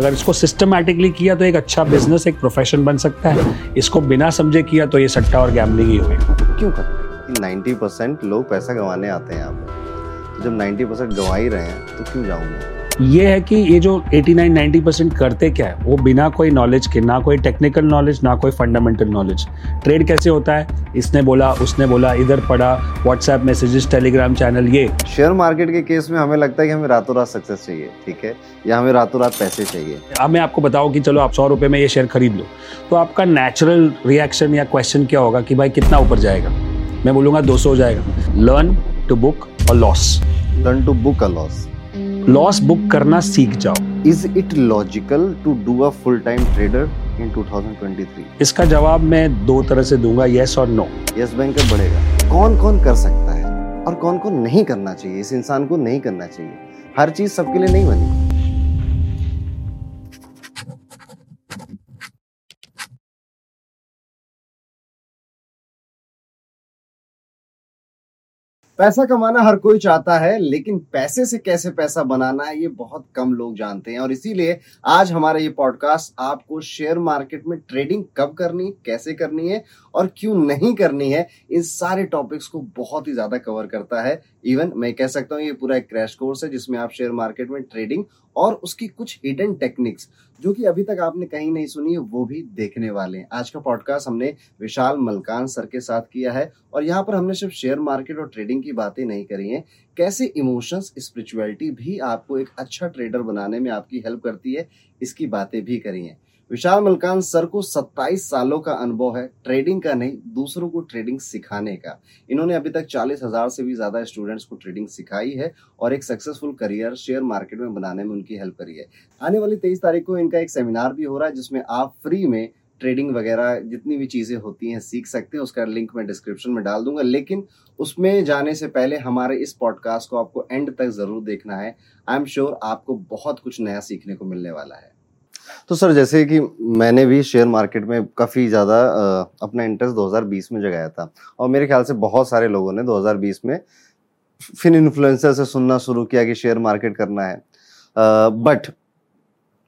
अगर इसको सिस्टमैटिकली किया तो एक अच्छा बिज़नेस एक प्रोफेशन बन सकता है। इसको बिना समझे किया तो ये सट्टा और गैमलिंग ही होगा। क्यों करते नाइन्टी परसेंट लोग पैसा गंवाने आते हैं यहाँ पे। तो जब नाइन्टी परसेंट गंवा ही रहे हैं तो क्यों जाऊँगा? ये है कि ये जो 89-90 परसेंट करते क्या है? वो बिना कोई नॉलेज के ना कोई टेक्निकल नॉलेज ना कोई फंडामेंटल नॉलेज ट्रेड कैसे होता है? इसने बोला उसने बोला इधर पढ़ा व्हाट्सएप मैसेजेस टेलीग्राम चैनल ये। शेयर मार्केट के केस में हमें लगता है कि हमें रातों रात सक्सेस चाहिए ठीक है? या हमें रातों रात पैसे चाहिए। अब मैं आपको बताऊँ कि चलो आप सौ रुपए में ये शेयर खरीद लो। तो आपका नेचुरल रिएक्शन या क्वेश्चन क्या होगा कि भाई कितना ऊपर जाएगा? मैं बोलूँगा 200 हो जाएगा। लर्न टू बुक और loss learn to book a loss loss book करना सीख जाओ। Is it logical to do a full time trader in 2023 इसका जवाब मैं दो तरह से दूँगा यस और नो यस बैंक बढ़ेगा। कौन कौन कर सकता है? और कौन कौन नहीं करना चाहिए? इस इंसान को नहीं करना चाहिए। हर चीज़ सबके लिए नहीं बनी। पैसा कमाना हर कोई चाहता है, लेकिन पैसे से कैसे पैसा बनाना है, ये बहुत कम लोग जानते हैं। और इसीलिए आज हमारा ये पॉडकास्ट आपको शेयर मार्केट में ट्रेडिंग कब करनी कैसे करनी है और क्यों नहीं करनी है, इन सारे टॉपिक्स को बहुत ही ज़्यादा कवर करता है। इवन मैं कह सकता हूँ, ये पूरा एक क्रैश कोर्स है जिसमें आप शेयर मार्केट में ट्रेडिंग और उसकी कुछ हिडन टेक्निक्स जो कि अभी तक आपने कहीं नहीं सुनी है वो भी देखने वाले हैं। आज का पॉडकास्ट हमने विशाल मलकान सर के साथ किया है और यहाँ पर हमने सिर्फ़ शेयर मार्केट और ट्रेडिंग की बातें नहीं करी हैं। कैसे इमोशंस स्पिरिचुअलिटी भी आपको एक अच्छा ट्रेडर बनाने में आपकी हेल्प करती है, इसकी बातें भी करी हैं। विशाल मलकान सर को 27 सालों का अनुभव है ट्रेडिंग का नहीं, दूसरों को ट्रेडिंग सिखाने का। इन्होंने अभी तक चालीस हज़ार से भी ज़्यादा स्टूडेंट्स को ट्रेडिंग सिखाई है और एक सक्सेसफुल करियर शेयर मार्केट में बनाने में उनकी हेल्प करी है। आने वाली तेईस तारीख को इनका एक सेमिनार भी हो रहा है, जिसमें आप फ्री में ट्रेडिंग वगैरह जितनी भी चीज़ें होती हैं सीख सकते हैं, उसका लिंक मैं डिस्क्रिप्शन में डाल दूँगा। लेकिन उसमें जाने से पहले हमारे इस पॉडकास्ट को आपको एंड तक ज़रूर देखना है। आई एम श्योर आपको बहुत कुछ नया सीखने को मिलने वाला है। तो सर, जैसे कि मैंने भी शेयर मार्केट में काफ़ी ज़्यादा अपना इंटरेस्ट 2020 में जगाया था। और मेरे ख्याल से बहुत सारे लोगों ने 2020 में फिन इन्फ्लुएंसर से सुनना शुरू किया कि शेयर मार्केट करना है। बट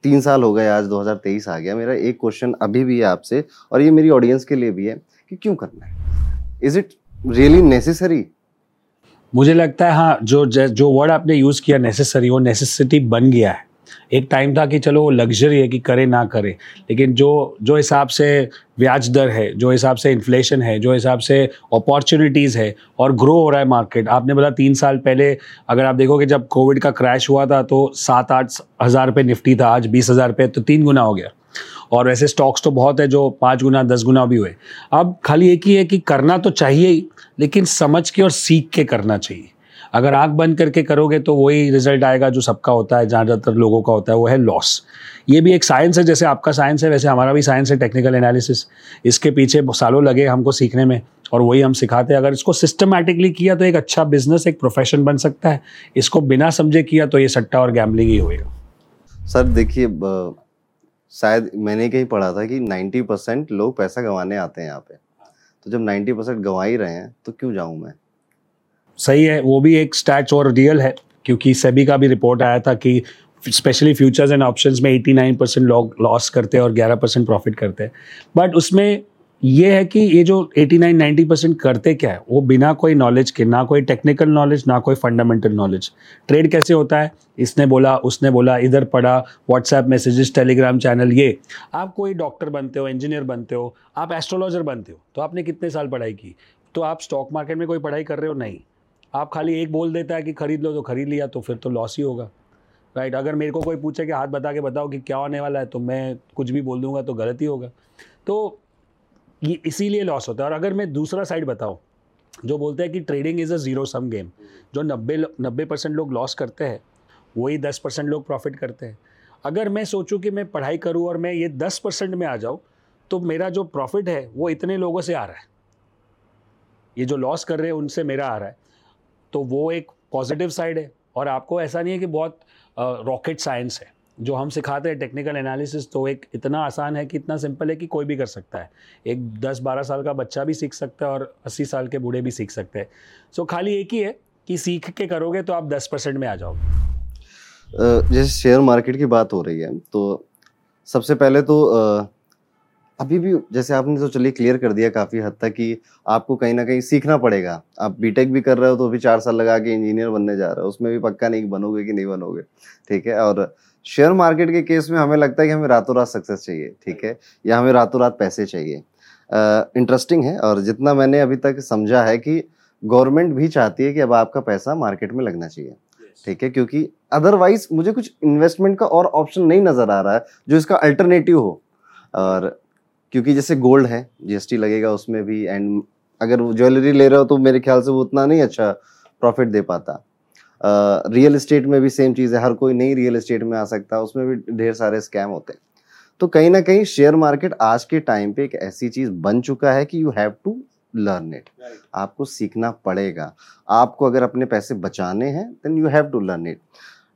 तीन साल हो गए, आज 2023 आ गया। मेरा एक क्वेश्चन अभी भी है आपसे, और ये मेरी ऑडियंस के लिए भी है कि क्यों करना है? इज़ इट रियली नेसेसरी मुझे लगता है हाँ जो जो वर्ड आपने यूज़ किया नेसेसरी वो नेसेसिटी बन गया है। एक टाइम था कि चलो वो लग्जरी है कि करे ना करे, लेकिन जो जो हिसाब से ब्याज दर है, जो हिसाब से इन्फ्लेशन है, जो हिसाब से अपॉर्चुनिटीज़ है और ग्रो हो रहा है मार्केट आपने बोला तीन साल पहले, अगर आप देखोगे जब कोविड का क्रैश हुआ था तो सात आठ हज़ार रुपये निफ्टी था, आज बीस हज़ार रुपये तो तीन गुना हो गया। और वैसे स्टॉक्स तो बहुत है जो पाँच गुना, दस गुना भी हुए। अब खाली एक ही है कि करना तो चाहिए ही, लेकिन समझ के और सीख के करना चाहिए। अगर आँख बंद करके करोगे तो वही रिज़ल्ट आएगा जो सबका होता है ज़्यादातर लोगों का होता है, वो है लॉस ये भी एक साइंस है, जैसे आपका साइंस है, वैसे हमारा भी साइंस है टेक्निकल एनालिसिस इसके पीछे सालों लगे हमको सीखने में और वही हम सिखाते हैं। अगर इसको सिस्टमैटिकली किया तो एक अच्छा बिज़नेस एक प्रोफेशन बन सकता है। इसको बिना समझे किया तो ये सट्टा और गैमलिंग ही होएगा। सर, देखिए शायद मैंने कहीं पढ़ा था कि 90 परसेंट लोग पैसा गंवाने आते हैं यहाँ पे। तो जब 90 परसेंट गंवा ही रहे हैं तो क्यों जाऊँ मैं? सही है, वो भी एक स्टैच और रियल है, क्योंकि सेबी का भी रिपोर्ट आया था कि स्पेशली फ्यूचर्स एंड ऑप्शंस में 89 परसेंट लोग लॉस करते हैं और 11 परसेंट प्रॉफिट करते हैं। बट उसमें ये है कि ये जो 89 90 परसेंट करते क्या है, वो बिना कोई नॉलेज के, ना कोई टेक्निकल नॉलेज ना कोई फंडामेंटल नॉलेज ट्रेड कैसे होता है? इसने बोला, उसने बोला, इधर पढ़ा व्हाट्सएप मैसेजेस टेलीग्राम चैनल ये। आप कोई डॉक्टर बनते हो इंजीनियर बनते हो, आप एस्ट्रोलॉजर बनते हो तो आपने कितने साल पढ़ाई की? तो आप स्टॉक मार्केट में कोई पढ़ाई कर रहे हो? नहीं। आप खाली एक बोल देता है कि खरीद लो तो खरीद लिया तो फिर तो लॉस ही होगा। राइट अगर मेरे को कोई पूछे कि हाथ बता के बताओ कि क्या होने वाला है तो मैं कुछ भी बोल दूँगा तो गलत ही होगा। तो ये इसीलिए लॉस होता है। और अगर मैं दूसरा साइड बताऊँ, जो बोलते हैं कि trading is a zero sum game जो नब्बे नब्बे परसेंट लोग लॉस करते हैं, वही दस परसेंट लोग प्रॉफिट करते हैं। अगर मैं सोचूं कि मैं पढ़ाई करूँ और मैं ये दस परसेंट में आ जाऊँ तो मेरा जो प्रॉफिट है, वो इतने लोगों से आ रहा है। ये जो लॉस कर रहे हैं, उनसे मेरा आ रहा है। तो वो एक पॉजिटिव साइड है। और आपको ऐसा नहीं है कि बहुत रॉकेट साइंस है। जो हम सिखाते हैं टेक्निकल एनालिसिस तो एक इतना आसान है कि इतना सिंपल है कि कोई भी कर सकता है। एक 10-12 साल का बच्चा भी सीख सकता है और 80 साल के बूढ़े भी सीख सकते हैं। सो so, खाली एक ही है कि सीख के करोगे तो आप 10 परसेंट में आ जाओगे। जैसे शेयर मार्केट की बात हो रही है तो सबसे पहले तो अभी भी जैसे आपने तो चलिए क्लियर कर दिया काफ़ी हद तक कि आपको कहीं ना कहीं सीखना पड़ेगा। आप बीटेक भी कर रहे हो तो अभी चार साल लगा के इंजीनियर बनने जा रहे हो उसमें भी पक्का नहीं बनोगे कि नहीं बनोगे ठीक है? और शेयर मार्केट के केस में हमें लगता है कि हमें रातों रात सक्सेस चाहिए ठीक है? या हमें रातों रात पैसे चाहिए। इंटरेस्टिंग है और जितना मैंने अभी तक समझा है कि गवर्नमेंट भी चाहती है कि अब आपका पैसा मार्केट में लगना चाहिए ठीक है? क्योंकि अदरवाइज़ मुझे कुछ इन्वेस्टमेंट का और ऑप्शन नहीं नज़र आ रहा है जो इसका अल्टरनेटिव हो। और क्योंकि जैसे गोल्ड है जीएसटी लगेगा उसमें भी एंड अगर वो ज्वेलरी ले रहे हो तो मेरे ख्याल से वो उतना नहीं अच्छा प्रॉफिट दे पाता। रियल इस्टेट में भी सेम चीज़ है हर कोई नहीं रियल इस्टेट में आ सकता उसमें भी ढेर सारे स्कैम होते हैं। तो कहीं ना कहीं शेयर मार्केट आज के टाइम पे एक ऐसी चीज़ बन चुका है कि you have to learn it आपको सीखना पड़ेगा। आपको अगर अपने पैसे बचाने हैं then you have to learn it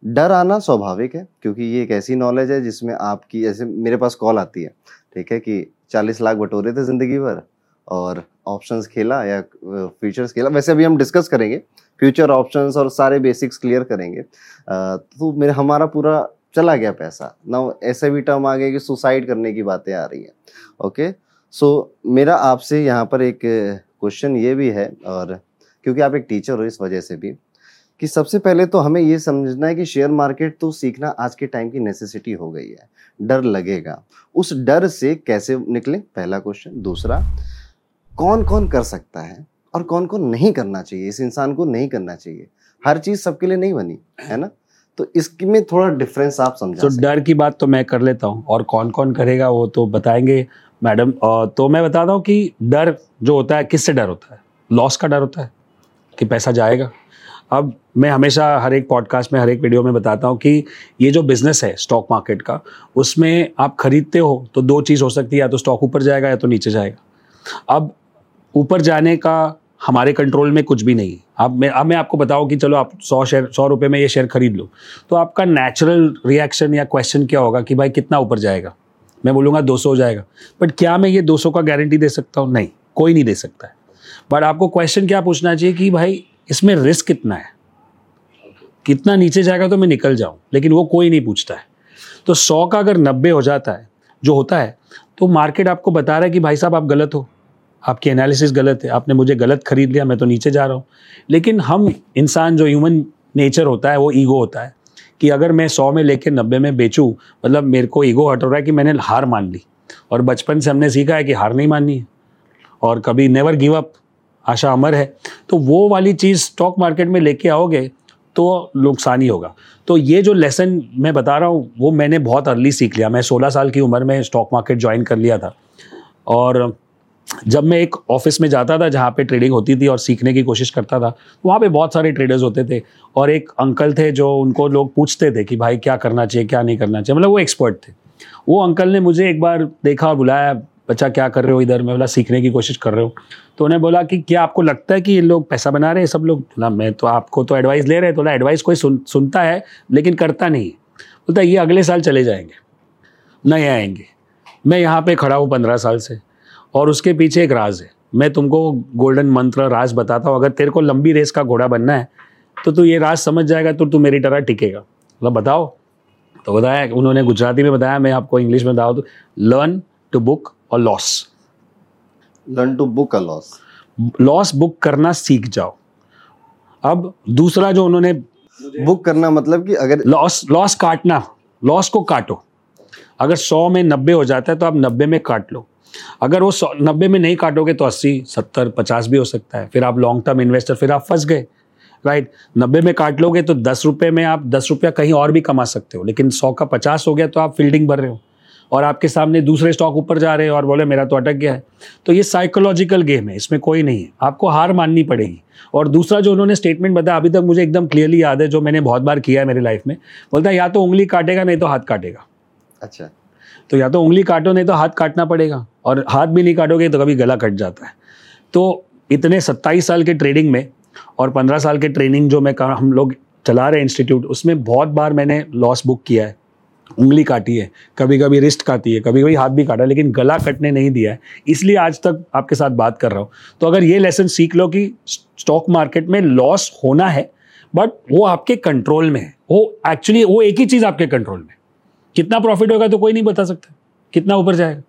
डर आना स्वाभाविक है क्योंकि ये एक ऐसी नॉलेज है जिसमें आपकी जैसे मेरे पास कॉल आती है ठीक है कि चालीस लाख बटोरे थे ज़िंदगी भर, और ऑप्शंस खेला या फ्यूचर्स खेला। वैसे अभी हम डिस्कस करेंगे फ्यूचर ऑप्शंस और सारे बेसिक्स क्लियर करेंगे। तो मेरे, हमारा पूरा चला गया पैसा। ना ऐसे भी टर्म आ गया कि सुसाइड करने की बातें आ रही हैं। ओके सो मेरा आपसे यहाँ पर एक क्वेश्चन ये भी है, और क्योंकि आप एक टीचर हो इस वजह से भी कि सबसे पहले तो हमें ये समझना है कि शेयर मार्केट तो सीखना आज के टाइम की नेसेसिटी हो गई है। डर लगेगा। उस डर से कैसे निकले? पहला क्वेश्चन दूसरा कौन कौन कर सकता है और कौन कौन नहीं करना चाहिए? इस इंसान को नहीं करना चाहिए। हर चीज़ सबके लिए नहीं बनी है ना? तो इसमें थोड़ा डिफरेंस आप समझा तो डर की बात तो मैं कर लेता हूँ। और कौन कौन करेगा वो तो बताएँगे। मैडम तो मैं बताता हूँ कि डर जो होता है किससे डर होता है? लॉस का डर होता है कि पैसा जाएगा? अब मैं हमेशा हर एक पॉडकास्ट में, हर एक वीडियो में बताता हूँ कि ये जो बिज़नेस है स्टॉक मार्केट का, उसमें आप खरीदते हो तो दो चीज़ हो सकती है, या तो स्टॉक ऊपर जाएगा या तो नीचे जाएगा। अब ऊपर जाने का हमारे कंट्रोल में कुछ भी नहीं अब मैं अब मैं आपको बताऊँ कि चलो आप सौ शेयर सौ रुपये में ये शेयर खरीद लो तो आपका नेचुरल रिएक्शन या क्वेश्चन क्या होगा कि भाई कितना ऊपर जाएगा? मैं बोलूँगा दो सौ हो जाएगा। बट क्या मैं ये दो सौ का गारंटी दे सकता हूँ? नहीं, कोई नहीं दे सकता है। बट आपको क्वेश्चन क्या पूछना चाहिए कि भाई इसमें रिस्क कितना है? कितना नीचे जाएगा तो मैं निकल जाऊँ, लेकिन वो कोई नहीं पूछता है। तो सौ का अगर नब्बे हो जाता है, जो होता है तो मार्केट आपको बता रहा है कि भाई साहब आप गलत हो। आपकी एनालिसिस गलत है, आपने मुझे गलत खरीद लिया, मैं तो नीचे जा रहा हूँ। लेकिन हम इंसान, जो ह्यूमन नेचर होता है, वो ईगो होता है कि अगर मैं सौ में लेके नब्बे में बेचूँ मतलब मेरे को ईगो हट हो रहा है कि मैंने हार मान ली। और बचपन से हमने सीखा है कि हार नहीं माननी है। और कभी नेवर गिव अप आशा अमर है तो वो वाली चीज़ स्टॉक मार्केट में लेके आओगे तो नुकसान ही होगा। तो ये जो लेसन मैं बता रहा हूँ, वो मैंने बहुत अर्ली सीख लिया। मैं 16 साल की उम्र में स्टॉक मार्केट ज्वाइन कर लिया था। और जब मैं एक ऑफ़िस में जाता था, जहाँ पे ट्रेडिंग होती थी और सीखने की कोशिश करता था, वहाँ पे बहुत सारे ट्रेडर्स होते थे और एक अंकल थे जो उनको लोग पूछते थे कि भाई क्या करना चाहिए, क्या नहीं करना चाहिए। मतलब वो एक्सपर्ट थे। वो अंकल ने मुझे एक बार देखा और बुलाया बच्चा क्या कर रहे हो इधर? मैं बोला, सीखने की कोशिश कर रहे हो। तो उन्हें बोला कि क्या आपको लगता है कि ये लोग पैसा बना रहे हैं सब लोग? बोला, मैं तो आपको तो एडवाइस ले रहे हैं। तो एडवाइस कोई सुन, सुनता है, लेकिन करता नहीं। बोलता, ये अगले साल चले जाएँगे नहीं आएँगे। मैं यहाँ पे खड़ा हूँ पंद्रह साल से, और उसके पीछे एक राज है। मैं तुमको गोल्डन मंत्र राज बताता हूँ। अगर तेरे को लंबी रेस का घोड़ा बनना है तो तू ये राज समझ जाएगा तो तू मेरी तरह टिकेगा। मतलब बताओ। तो बताया, उन्होंने गुजराती में बताया, मैं आपको इंग्लिश में बताऊँ तो लर्न टू बुक और loss learn to book a loss loss book करना सीख जाओ. अब दूसरा जो उन्होंने बुक करना मतलब कि अगर लॉस लॉस काटना लॉस को काटो. अगर सौ में नब्बे हो जाता है तो आप नब्बे में काट लो. अगर वो सौ नब्बे में नहीं काटोगे तो अस्सी सत्तर पचास भी हो सकता है. फिर आप लॉन्ग टर्म इन्वेस्टर फिर आप फंस गए. राइट नब्बे में काट लोगे तो दस रुपये में आप दस रुपया कहीं और भी कमा सकते हो. लेकिन सौ का पचास हो गया तो आप फील्डिंग भर रहे हो. और आपके सामने दूसरे स्टॉक ऊपर जा रहे हैं और बोले मेरा तो अटक गया है। तो ये साइकोलॉजिकल गेम है इसमें कोई नहीं है। आपको हार माननी पड़ेगी। और दूसरा जो उन्होंने स्टेटमेंट बताया अभी तक मुझे एकदम क्लियरली याद है जो मैंने बहुत बार किया है मेरे लाइफ में बोलता है या तो उंगली काटेगा नहीं तो हाथ काटेगा। अच्छा। तो या तो उंगली काटो नहीं तो हाथ काटना पड़ेगा। और हाथ भी नहीं काटोगे तो कभी गला कट जाता है। तो इतने सत्ताईस साल के ट्रेडिंग में और पंद्रह साल के ट्रेनिंग जो मैं हम लोग चला रहे हैं इंस्टीट्यूट उसमें बहुत बार मैंने लॉस बुक किया है। उंगली काटी है कभी कभी रिस्ट काटी है कभी कभी हाथ भी काटा लेकिन गला कटने नहीं दिया है। इसलिए आज तक आपके साथ बात कर रहा हूँ। तो अगर ये लेसन सीख लो कि स्टॉक मार्केट में लॉस होना है बट वो आपके कंट्रोल में है। वो एक्चुअली वो एक ही चीज़ आपके कंट्रोल में कितना प्रॉफिट होगा तो कोई नहीं बता सकता। कितना ऊपर जाएगा।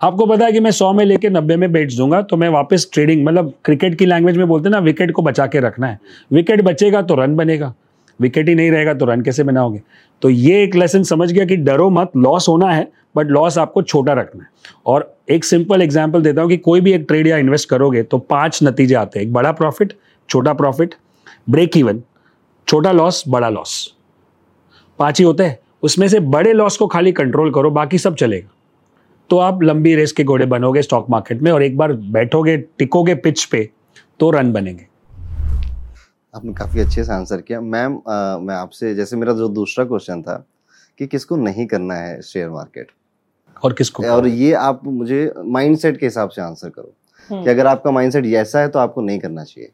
आपको पता है कि मैं सौ में लेके नब्बे में बेच दूँगा तो मैं वापस ट्रेडिंग मतलब क्रिकेट की लैंग्वेज में बोलते हैं ना विकेट को बचा के रखना है। विकेट बचेगा तो रन बनेगा। विकेट ही नहीं रहेगा तो रन कैसे बनाओगे? तो ये एक लेसन समझ गया कि डरो मत लॉस होना है बट लॉस आपको छोटा रखना है। और एक सिंपल एग्ज़ाम्पल देता हूँ कि कोई भी एक ट्रेड या इन्वेस्ट करोगे तो पाँच नतीजे आते हैं। एक बड़ा प्रॉफिट छोटा प्रॉफिट ब्रेक इवन छोटा लॉस बड़ा लॉस पाँच ही होते हैं। उसमें से बड़े लॉस को खाली कंट्रोल करो, बाकी सब चलेगा। तो आप लंबी रेस के घोड़े बनोगे स्टॉक मार्केट में और एक बार बैठोगे, टिकोगे पिच पे तो रन बनेंगे। आपने काफ़ी अच्छे से आंसर किया। मैम मैं आपसे जैसे मेरा जो दूसरा क्वेश्चन था कि किसको नहीं करना है शेयर मार्केट और किसको? और ये आप मुझे माइंडसेट के हिसाब से आंसर करो कि हम्म। अगर आपका माइंडसेट ऐसा है तो आपको नहीं करना चाहिए।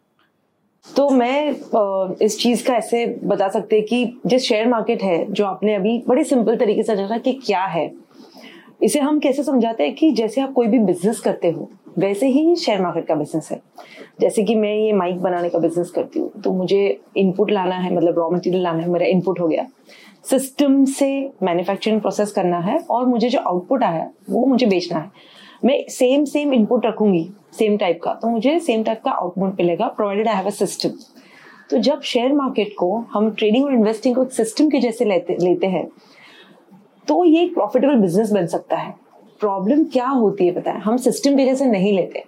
तो मैं इस चीज़ का ऐसे बता सकते कि जो शेयर मार्केट है जो आपने अभी बड़े सिंपल तरीके से जाना कि क्या है इसे हम कैसे समझाते हैं कि जैसे आप कोई भी बिज़नेस करते हो वैसे ही शेयर मार्केट का बिज़नेस है। जैसे कि मैं ये माइक बनाने का बिज़नेस करती हूँ तो मुझे इनपुट लाना है मतलब रॉ मटेरियल लाना है, मेरा इनपुट हो गया। सिस्टम से मैन्युफैक्चरिंग प्रोसेस करना है और मुझे जो आउटपुट आया, वो मुझे बेचना है। मैं सेम सेम इनपुट रखूँगी सेम टाइप का तो मुझे सेम टाइप का आउटपुट मिलेगा provided I have a system तो जब शेयर मार्केट को हम ट्रेडिंग और इन्वेस्टिंग को सिस्टम के जैसे लेते लेते हैं तो ये एक प्रॉफिटेबल बिज़नेस बन सकता है। प्रॉब्लम क्या होती है पता है? हम सिस्टम के जैसे नहीं लेते।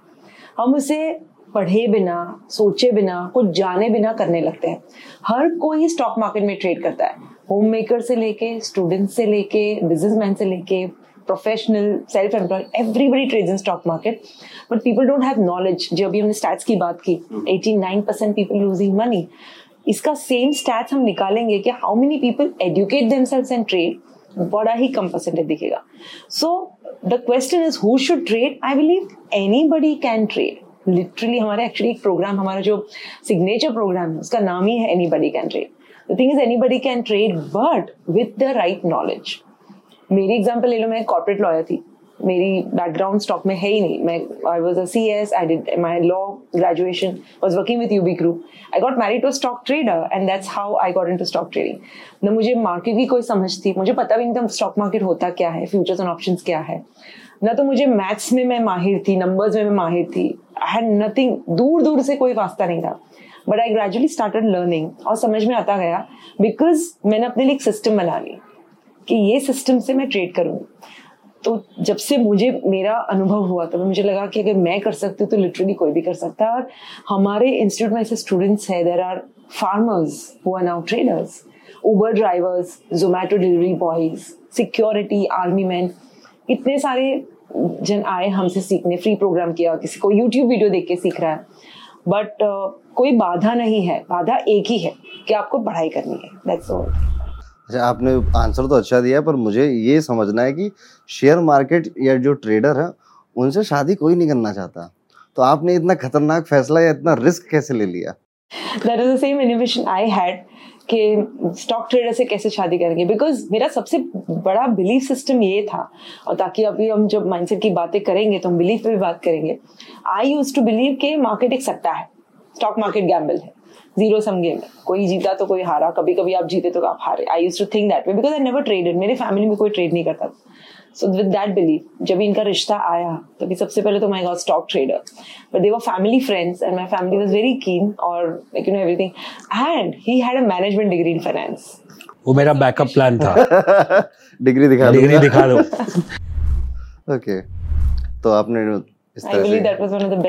हम उसे पढ़े बिना सोचे बिना कुछ जाने बिना करने लगते हैं। हर कोई स्टॉक मार्केट में ट्रेड करता है। होम मेकर से लेके स्टूडेंट से लेके बिजनेसमैन से लेके professional self employed everybody trades in stock market but people don't have knowledge जो अभी हमने स्टैट्स की बात की 89 परसेंट पीपल लूजिंग मनी इसका सेम स्टैट्स हम निकालेंगे कि how many people educate themselves and trade बड़ा ही कम परसेंटेज दिखेगा। So the question is who should trade I believe anybody can trade literally हमारे एक्चुअली एक प्रोग्राम हमारा जो सिग्नेचर प्रोग्राम है, उसका नाम ही है anybody can trade the thing is anybody can trade but with the right knowledge मेरी एग्ज़ाम्पल ले लो, मैं कॉर्पोरेट लॉयर थी। मेरी बैकग्राउंड स्टॉक में है ही नहीं। मैं I was a C S I did my law graduation was working with UB group I got married to stock trader and that's how I got into stock trading न मुझे market की कोई समझ थी। मुझे पता भी नहीं था स्टॉक मार्केट होता क्या है फ्यूचर्स एंड ऑप्शन क्या है। न तो मुझे मैथ्स में मैं माहिर थी नंबर्स में मैं माहिर थी। आई हैड नथिंग दूर दूर से कोई वास्ता नहीं था। But I gradually started learning और समझ में आता गया बिकॉज़ मैंने अपने लिए एक सिस्टम बना ली कि ये सिस्टम से मैं ट्रेड करूँगी। तो जब से मुझे मेरा अनुभव हुआ तो मुझे लगा कि अगर मैं कर सकती हूँ तो लिटरली कोई भी कर सकता है। और हमारे इंस्टीट्यूट में ऐसे स्टूडेंट्स है there are farmers who are now traders Uber drivers Zomato delivery boys security army man इतने सारे जन आए हमसे सीखने फ्री प्रोग्राम किया किसी को यूट्यूब वीडियो देख के सीख रहा है। बट uh, कोई बाधा नहीं है बाधा एक ही है कि आपको पढ़ाई करनी है दैट्स ऑल अच्छा आपने आंसर तो अच्छा दिया पर मुझे ये समझना है कि शेयर मार्केट या जो ट्रेडर है, उनसे शादी कोई नहीं करना चाहता। तो आपने इतना खतरनाक फैसला या इतना रिस्क कैसे ले लिया? कि स्टॉक ट्रेडर से कैसे शादी करेंगे? बिकॉज़ मेरा सबसे बड़ा बिलीफ सिस्टम ये था, और ताकि अभी हम जब माइंडसेट की बातें करेंगे तो हम बिलीफ पे भी बात करेंगे। आई यूज़ टू बिलीव के मार्केट एक सट्टा है स्टॉक मार्केट गैम्बल है ज़ीरो सम गेम है। कोई जीता तो कोई हारा कभी कभी आप जीते तो आप हारे। I used to think that way because I never traded मेरे फैमिली में कोई ट्रेड नहीं करता सो विद दैट बिलीव जब इनका रिश्ता आया तभी सबसे पहले तो my got stock trader but they were family friends and my family was very keen और like you know everything and he had a management degree in finance वो मेरा बैकअप प्लान था। डिग्री दिखा डिग्री दिखा दो। Okay तो आपने इस तरह से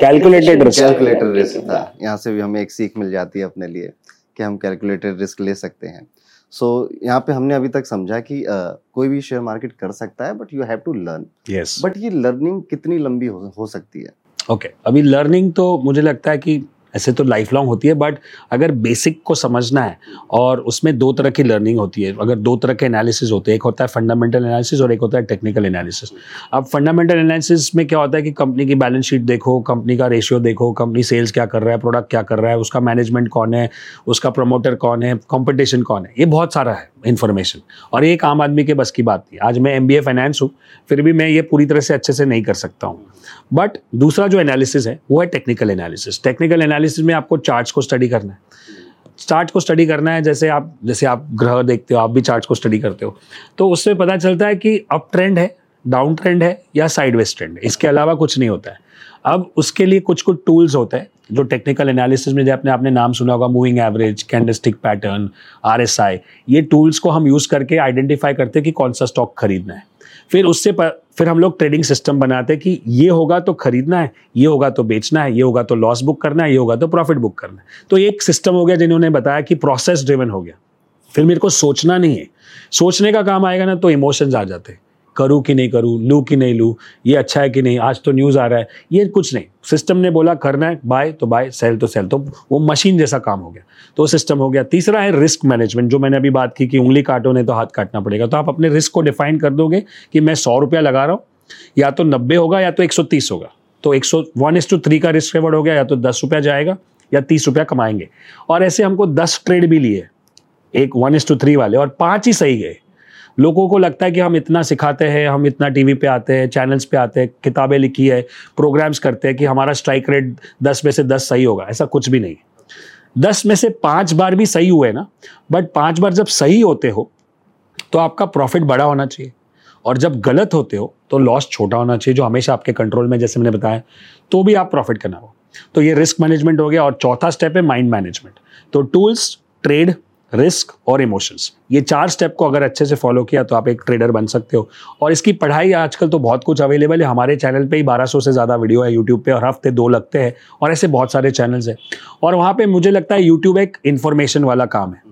कैलकुलेटेड रिस्क कैलकुलेटेड रिस्क था। यहाँ से भी हमें एक सीख मिल जाती है अपने लिए कि हम कैलकुलेटेड रिस्क ले सकते हैं। सो so, यहाँ पे हमने अभी तक समझा कि uh, कोई भी शेयर मार्केट कर सकता है but you have to learn yes but ये लर्निंग कितनी लंबी हो, हो सकती है? Okay okay. अभी लर्निंग तो मुझे लगता है कि ऐसे तो लाइफ लॉन्ग होती है बट अगर बेसिक को समझना है और उसमें दो तरह की लर्निंग होती है, अगर दो तरह के एनालिसिस होते हैं, एक होता है फंडामेंटल एनालिसिस और एक होता है टेक्निकल एनालिसिस अब फंडामेंटल एनालिसिस में क्या होता है कि कंपनी की बैलेंस शीट देखो कंपनी का रेशियो देखो कंपनी सेल्स क्या कर रहा है प्रोडक्ट क्या कर रहा है, उसका मैनेजमेंट कौन है, उसका प्रमोटर कौन है कॉम्पिटिशन कौन है, ये बहुत सारा है इन्फॉर्मेशन और ये एक आम आदमी के बस की बात थी, आज मैं एम फाइनेंस हूँ, फिर भी मैं ये पूरी तरह से अच्छे से नहीं कर सकता हूँ। बट दूसरा जो एनालिसिस है, वो है टेक्निकल एनालिसिस टेक्निकल एनालिसिस में आपको चार्ट्स को स्टडी करना है. चार्ट को स्टडी करना है, जैसे आप जैसे आप ग्रह देखते हो, आप भी चार्ट को स्टडी करते हो. तो उससे पता चलता है कि अप ट्रेंड है डाउन ट्रेंड है या साइडवेज ट्रेंड है. इसके अलावा कुछ नहीं होता है. अब उसके लिए कुछ कुछ टूल्स होते हैं, जो टेक्निकल एनालिसिस में जो अपने आपने नाम सुना होगा moving average candlestick pattern RSI ये टूल्स को हम यूज़ करके आइडेंटिफाई करते हैं कि कौन सा स्टॉक खरीदना है. फिर उससे पर, फिर हम लोग ट्रेडिंग सिस्टम बनाते हैं कि ये होगा तो खरीदना है ये होगा तो बेचना है ये होगा तो लॉस बुक करना है ये होगा तो प्रॉफिट बुक करना है। तो एक सिस्टम हो गया जिन्होंने बताया कि प्रोसेस ड्रिवन हो गया। फिर मेरे को सोचना नहीं है। सोचने का काम आएगा ना तो इमोशंस आ जाते हैं। करूँ कि नहीं करूँ, लूँ कि नहीं लूँ, ये अच्छा है कि नहीं, आज तो न्यूज़ आ रहा है, ये कुछ नहीं। सिस्टम ने बोला, करना है बाय तो बाय सेल तो सेल तो वो मशीन जैसा काम हो गया। तो सिस्टम हो गया। तीसरा है रिस्क मैनेजमेंट जो मैंने अभी बात की कि उंगली काटो, नहीं तो हाथ काटना पड़ेगा। तो आप अपने रिस्क को डिफाइन कर दोगे कि मैं सौ रुपया लगा रहा हूँ, या तो नब्बे होगा, या तो एक सौ तीस होगा। तो एक सौ वन इस टू थ्री का रिस्क रिवॉर्ड हो गया, या तो दस रुपया जाएगा, या तीस रुपया कमाएँगे। और ऐसे हमको दस ट्रेड भी लिए, एक वन इस टू थ्री वाले, और पाँच ही सही गए। लोगों को लगता है कि हम इतना सिखाते हैं, हम इतना टीवी पे आते हैं, चैनल्स पे आते हैं, किताबें लिखी है, प्रोग्राम्स करते हैं कि हमारा स्ट्राइक रेट दस में से दस सही होगा, ऐसा कुछ भी नहीं। दस में से पाँच बार भी सही हुए ना, बट पाँच बार जब सही होते हो तो आपका प्रॉफिट बड़ा होना चाहिए। और जब गलत होते हो तो लॉस छोटा होना चाहिए, जो हमेशा आपके कंट्रोल में, जैसे मैंने बताया तो भी आप प्रॉफिट करना हो तो ये रिस्क मैनेजमेंट हो गया, और चौथा स्टेप है माइंड मैनेजमेंट। तो टूल्स, ट्रेड रिस्क और इमोशंस ये चार स्टेप को अगर अच्छे से फॉलो किया तो आप एक ट्रेडर बन सकते हो। और इसकी पढ़ाई आजकल तो बहुत कुछ अवेलेबल है। हमारे चैनल पे ही 1200 से ज़्यादा वीडियो है यूट्यूब पे और हफ़्ते दो लगते हैं और ऐसे बहुत सारे चैनल्स हैं। और वहाँ पे मुझे लगता है यूट्यूब एक इन्फॉर्मेशन वाला काम है।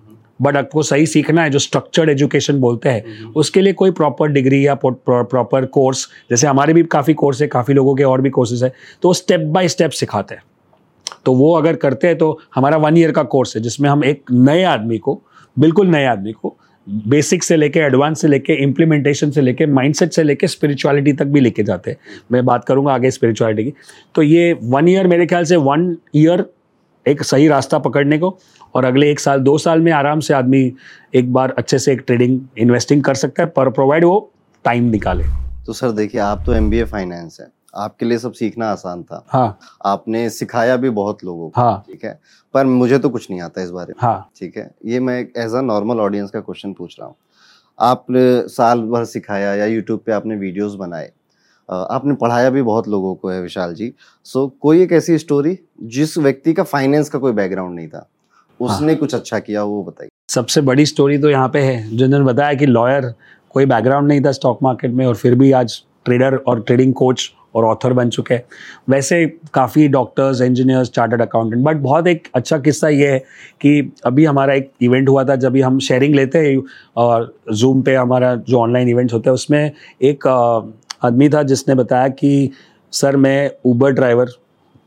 बट आपको सही सीखना है जो स्ट्रक्चर्ड एजुकेशन बोलते हैं। उसके लिए कोई प्रॉपर डिग्री या प्रॉपर कोर्स जैसे हमारे भी काफ़ी कोर्स है काफ़ी लोगों के और भी कोर्सेज है तो स्टेप बाय स्टेप सिखाते हैं। तो वो अगर करते हैं तो हमारा वन ईयर का कोर्स है, जिसमें हम एक नए आदमी को, बिल्कुल नए आदमी को बेसिक से लेके एडवांस से लेके इम्प्लीमेंटेशन से लेके माइंडसेट से लेके स्पिरिचुअलिटी तक भी लेके जाते हैं। मैं बात करूँगा आगे स्पिरिचुअलिटी की। तो ये वन ईयर मेरे ख्याल से वन ईयर एक सही रास्ता पकड़ने को, और अगले एक साल, दो साल में आराम से आदमी एक बार अच्छे से एक ट्रेडिंग इन्वेस्टिंग कर सकता है, पर प्रोवाइड वो टाइम निकाले। तो सर देखिए, आप तो एमबीए फाइनेंस है। आपके लिए सब सीखना आसान था। हाँ। आपने सिखाया भी बहुत लोगों को हाँ। ठीक है? पर मुझे तो कुछ नहीं आता इस बारे में। हाँ। ठीक है? ये मैं एज अ नॉर्मल ऑडियंस का क्वेश्चन पूछ रहा हूँ। आप साल भर सिखाया या यूट्यूब पे आपने वीडियोस बनाए। आपने पढ़ाया भी बहुत लोगों को है विशाल जी। सो कोई एक ऐसी स्टोरी जिस व्यक्ति का फाइनेंस का कोई बैकग्राउंड नहीं था उसने हाँ। कुछ अच्छा किया वो बताइए। सबसे बड़ी स्टोरी तो यहाँ पे है। जिन्होंने बताया कि लॉयर कोई बैकग्राउंड नहीं था स्टॉक मार्केट में और फिर भी आज ट्रेडर और ट्रेडिंग कोच और ऑथर बन चुके हैं। वैसे काफ़ी doctors engineers chartered accountant but बहुत एक अच्छा किस्सा ये है कि अभी हमारा एक इवेंट हुआ था जब भी हम शेयरिंग लेते हैं, और जूम पे हमारा जो ऑनलाइन इवेंट्स होते हैं, उसमें एक आदमी था जिसने बताया कि, सर, मैं ऊबर ड्राइवर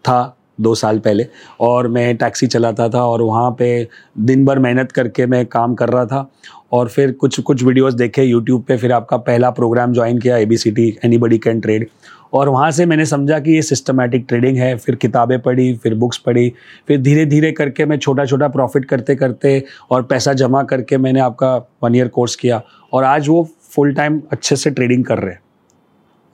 था दो साल पहले और मैं टैक्सी चलाता था और वहाँ पे दिन भर मेहनत करके मैं काम कर रहा था। और फिर कुछ कुछ वीडियोस देखे यूट्यूब पे, फिर आपका पहला प्रोग्राम ज्वाइन किया A B C T anybody can trade और वहाँ से मैंने समझा कि ये सिस्टमेटिक ट्रेडिंग है, फिर किताबें पढ़ी, फिर बुक्स पढ़ी, फिर धीरे धीरे करके मैं छोटा छोटा प्रॉफिट करते करते और पैसा जमा करके मैंने आपका वन ईयर कोर्स किया और आज वो फुल टाइम अच्छे से ट्रेडिंग कर रहे हैं।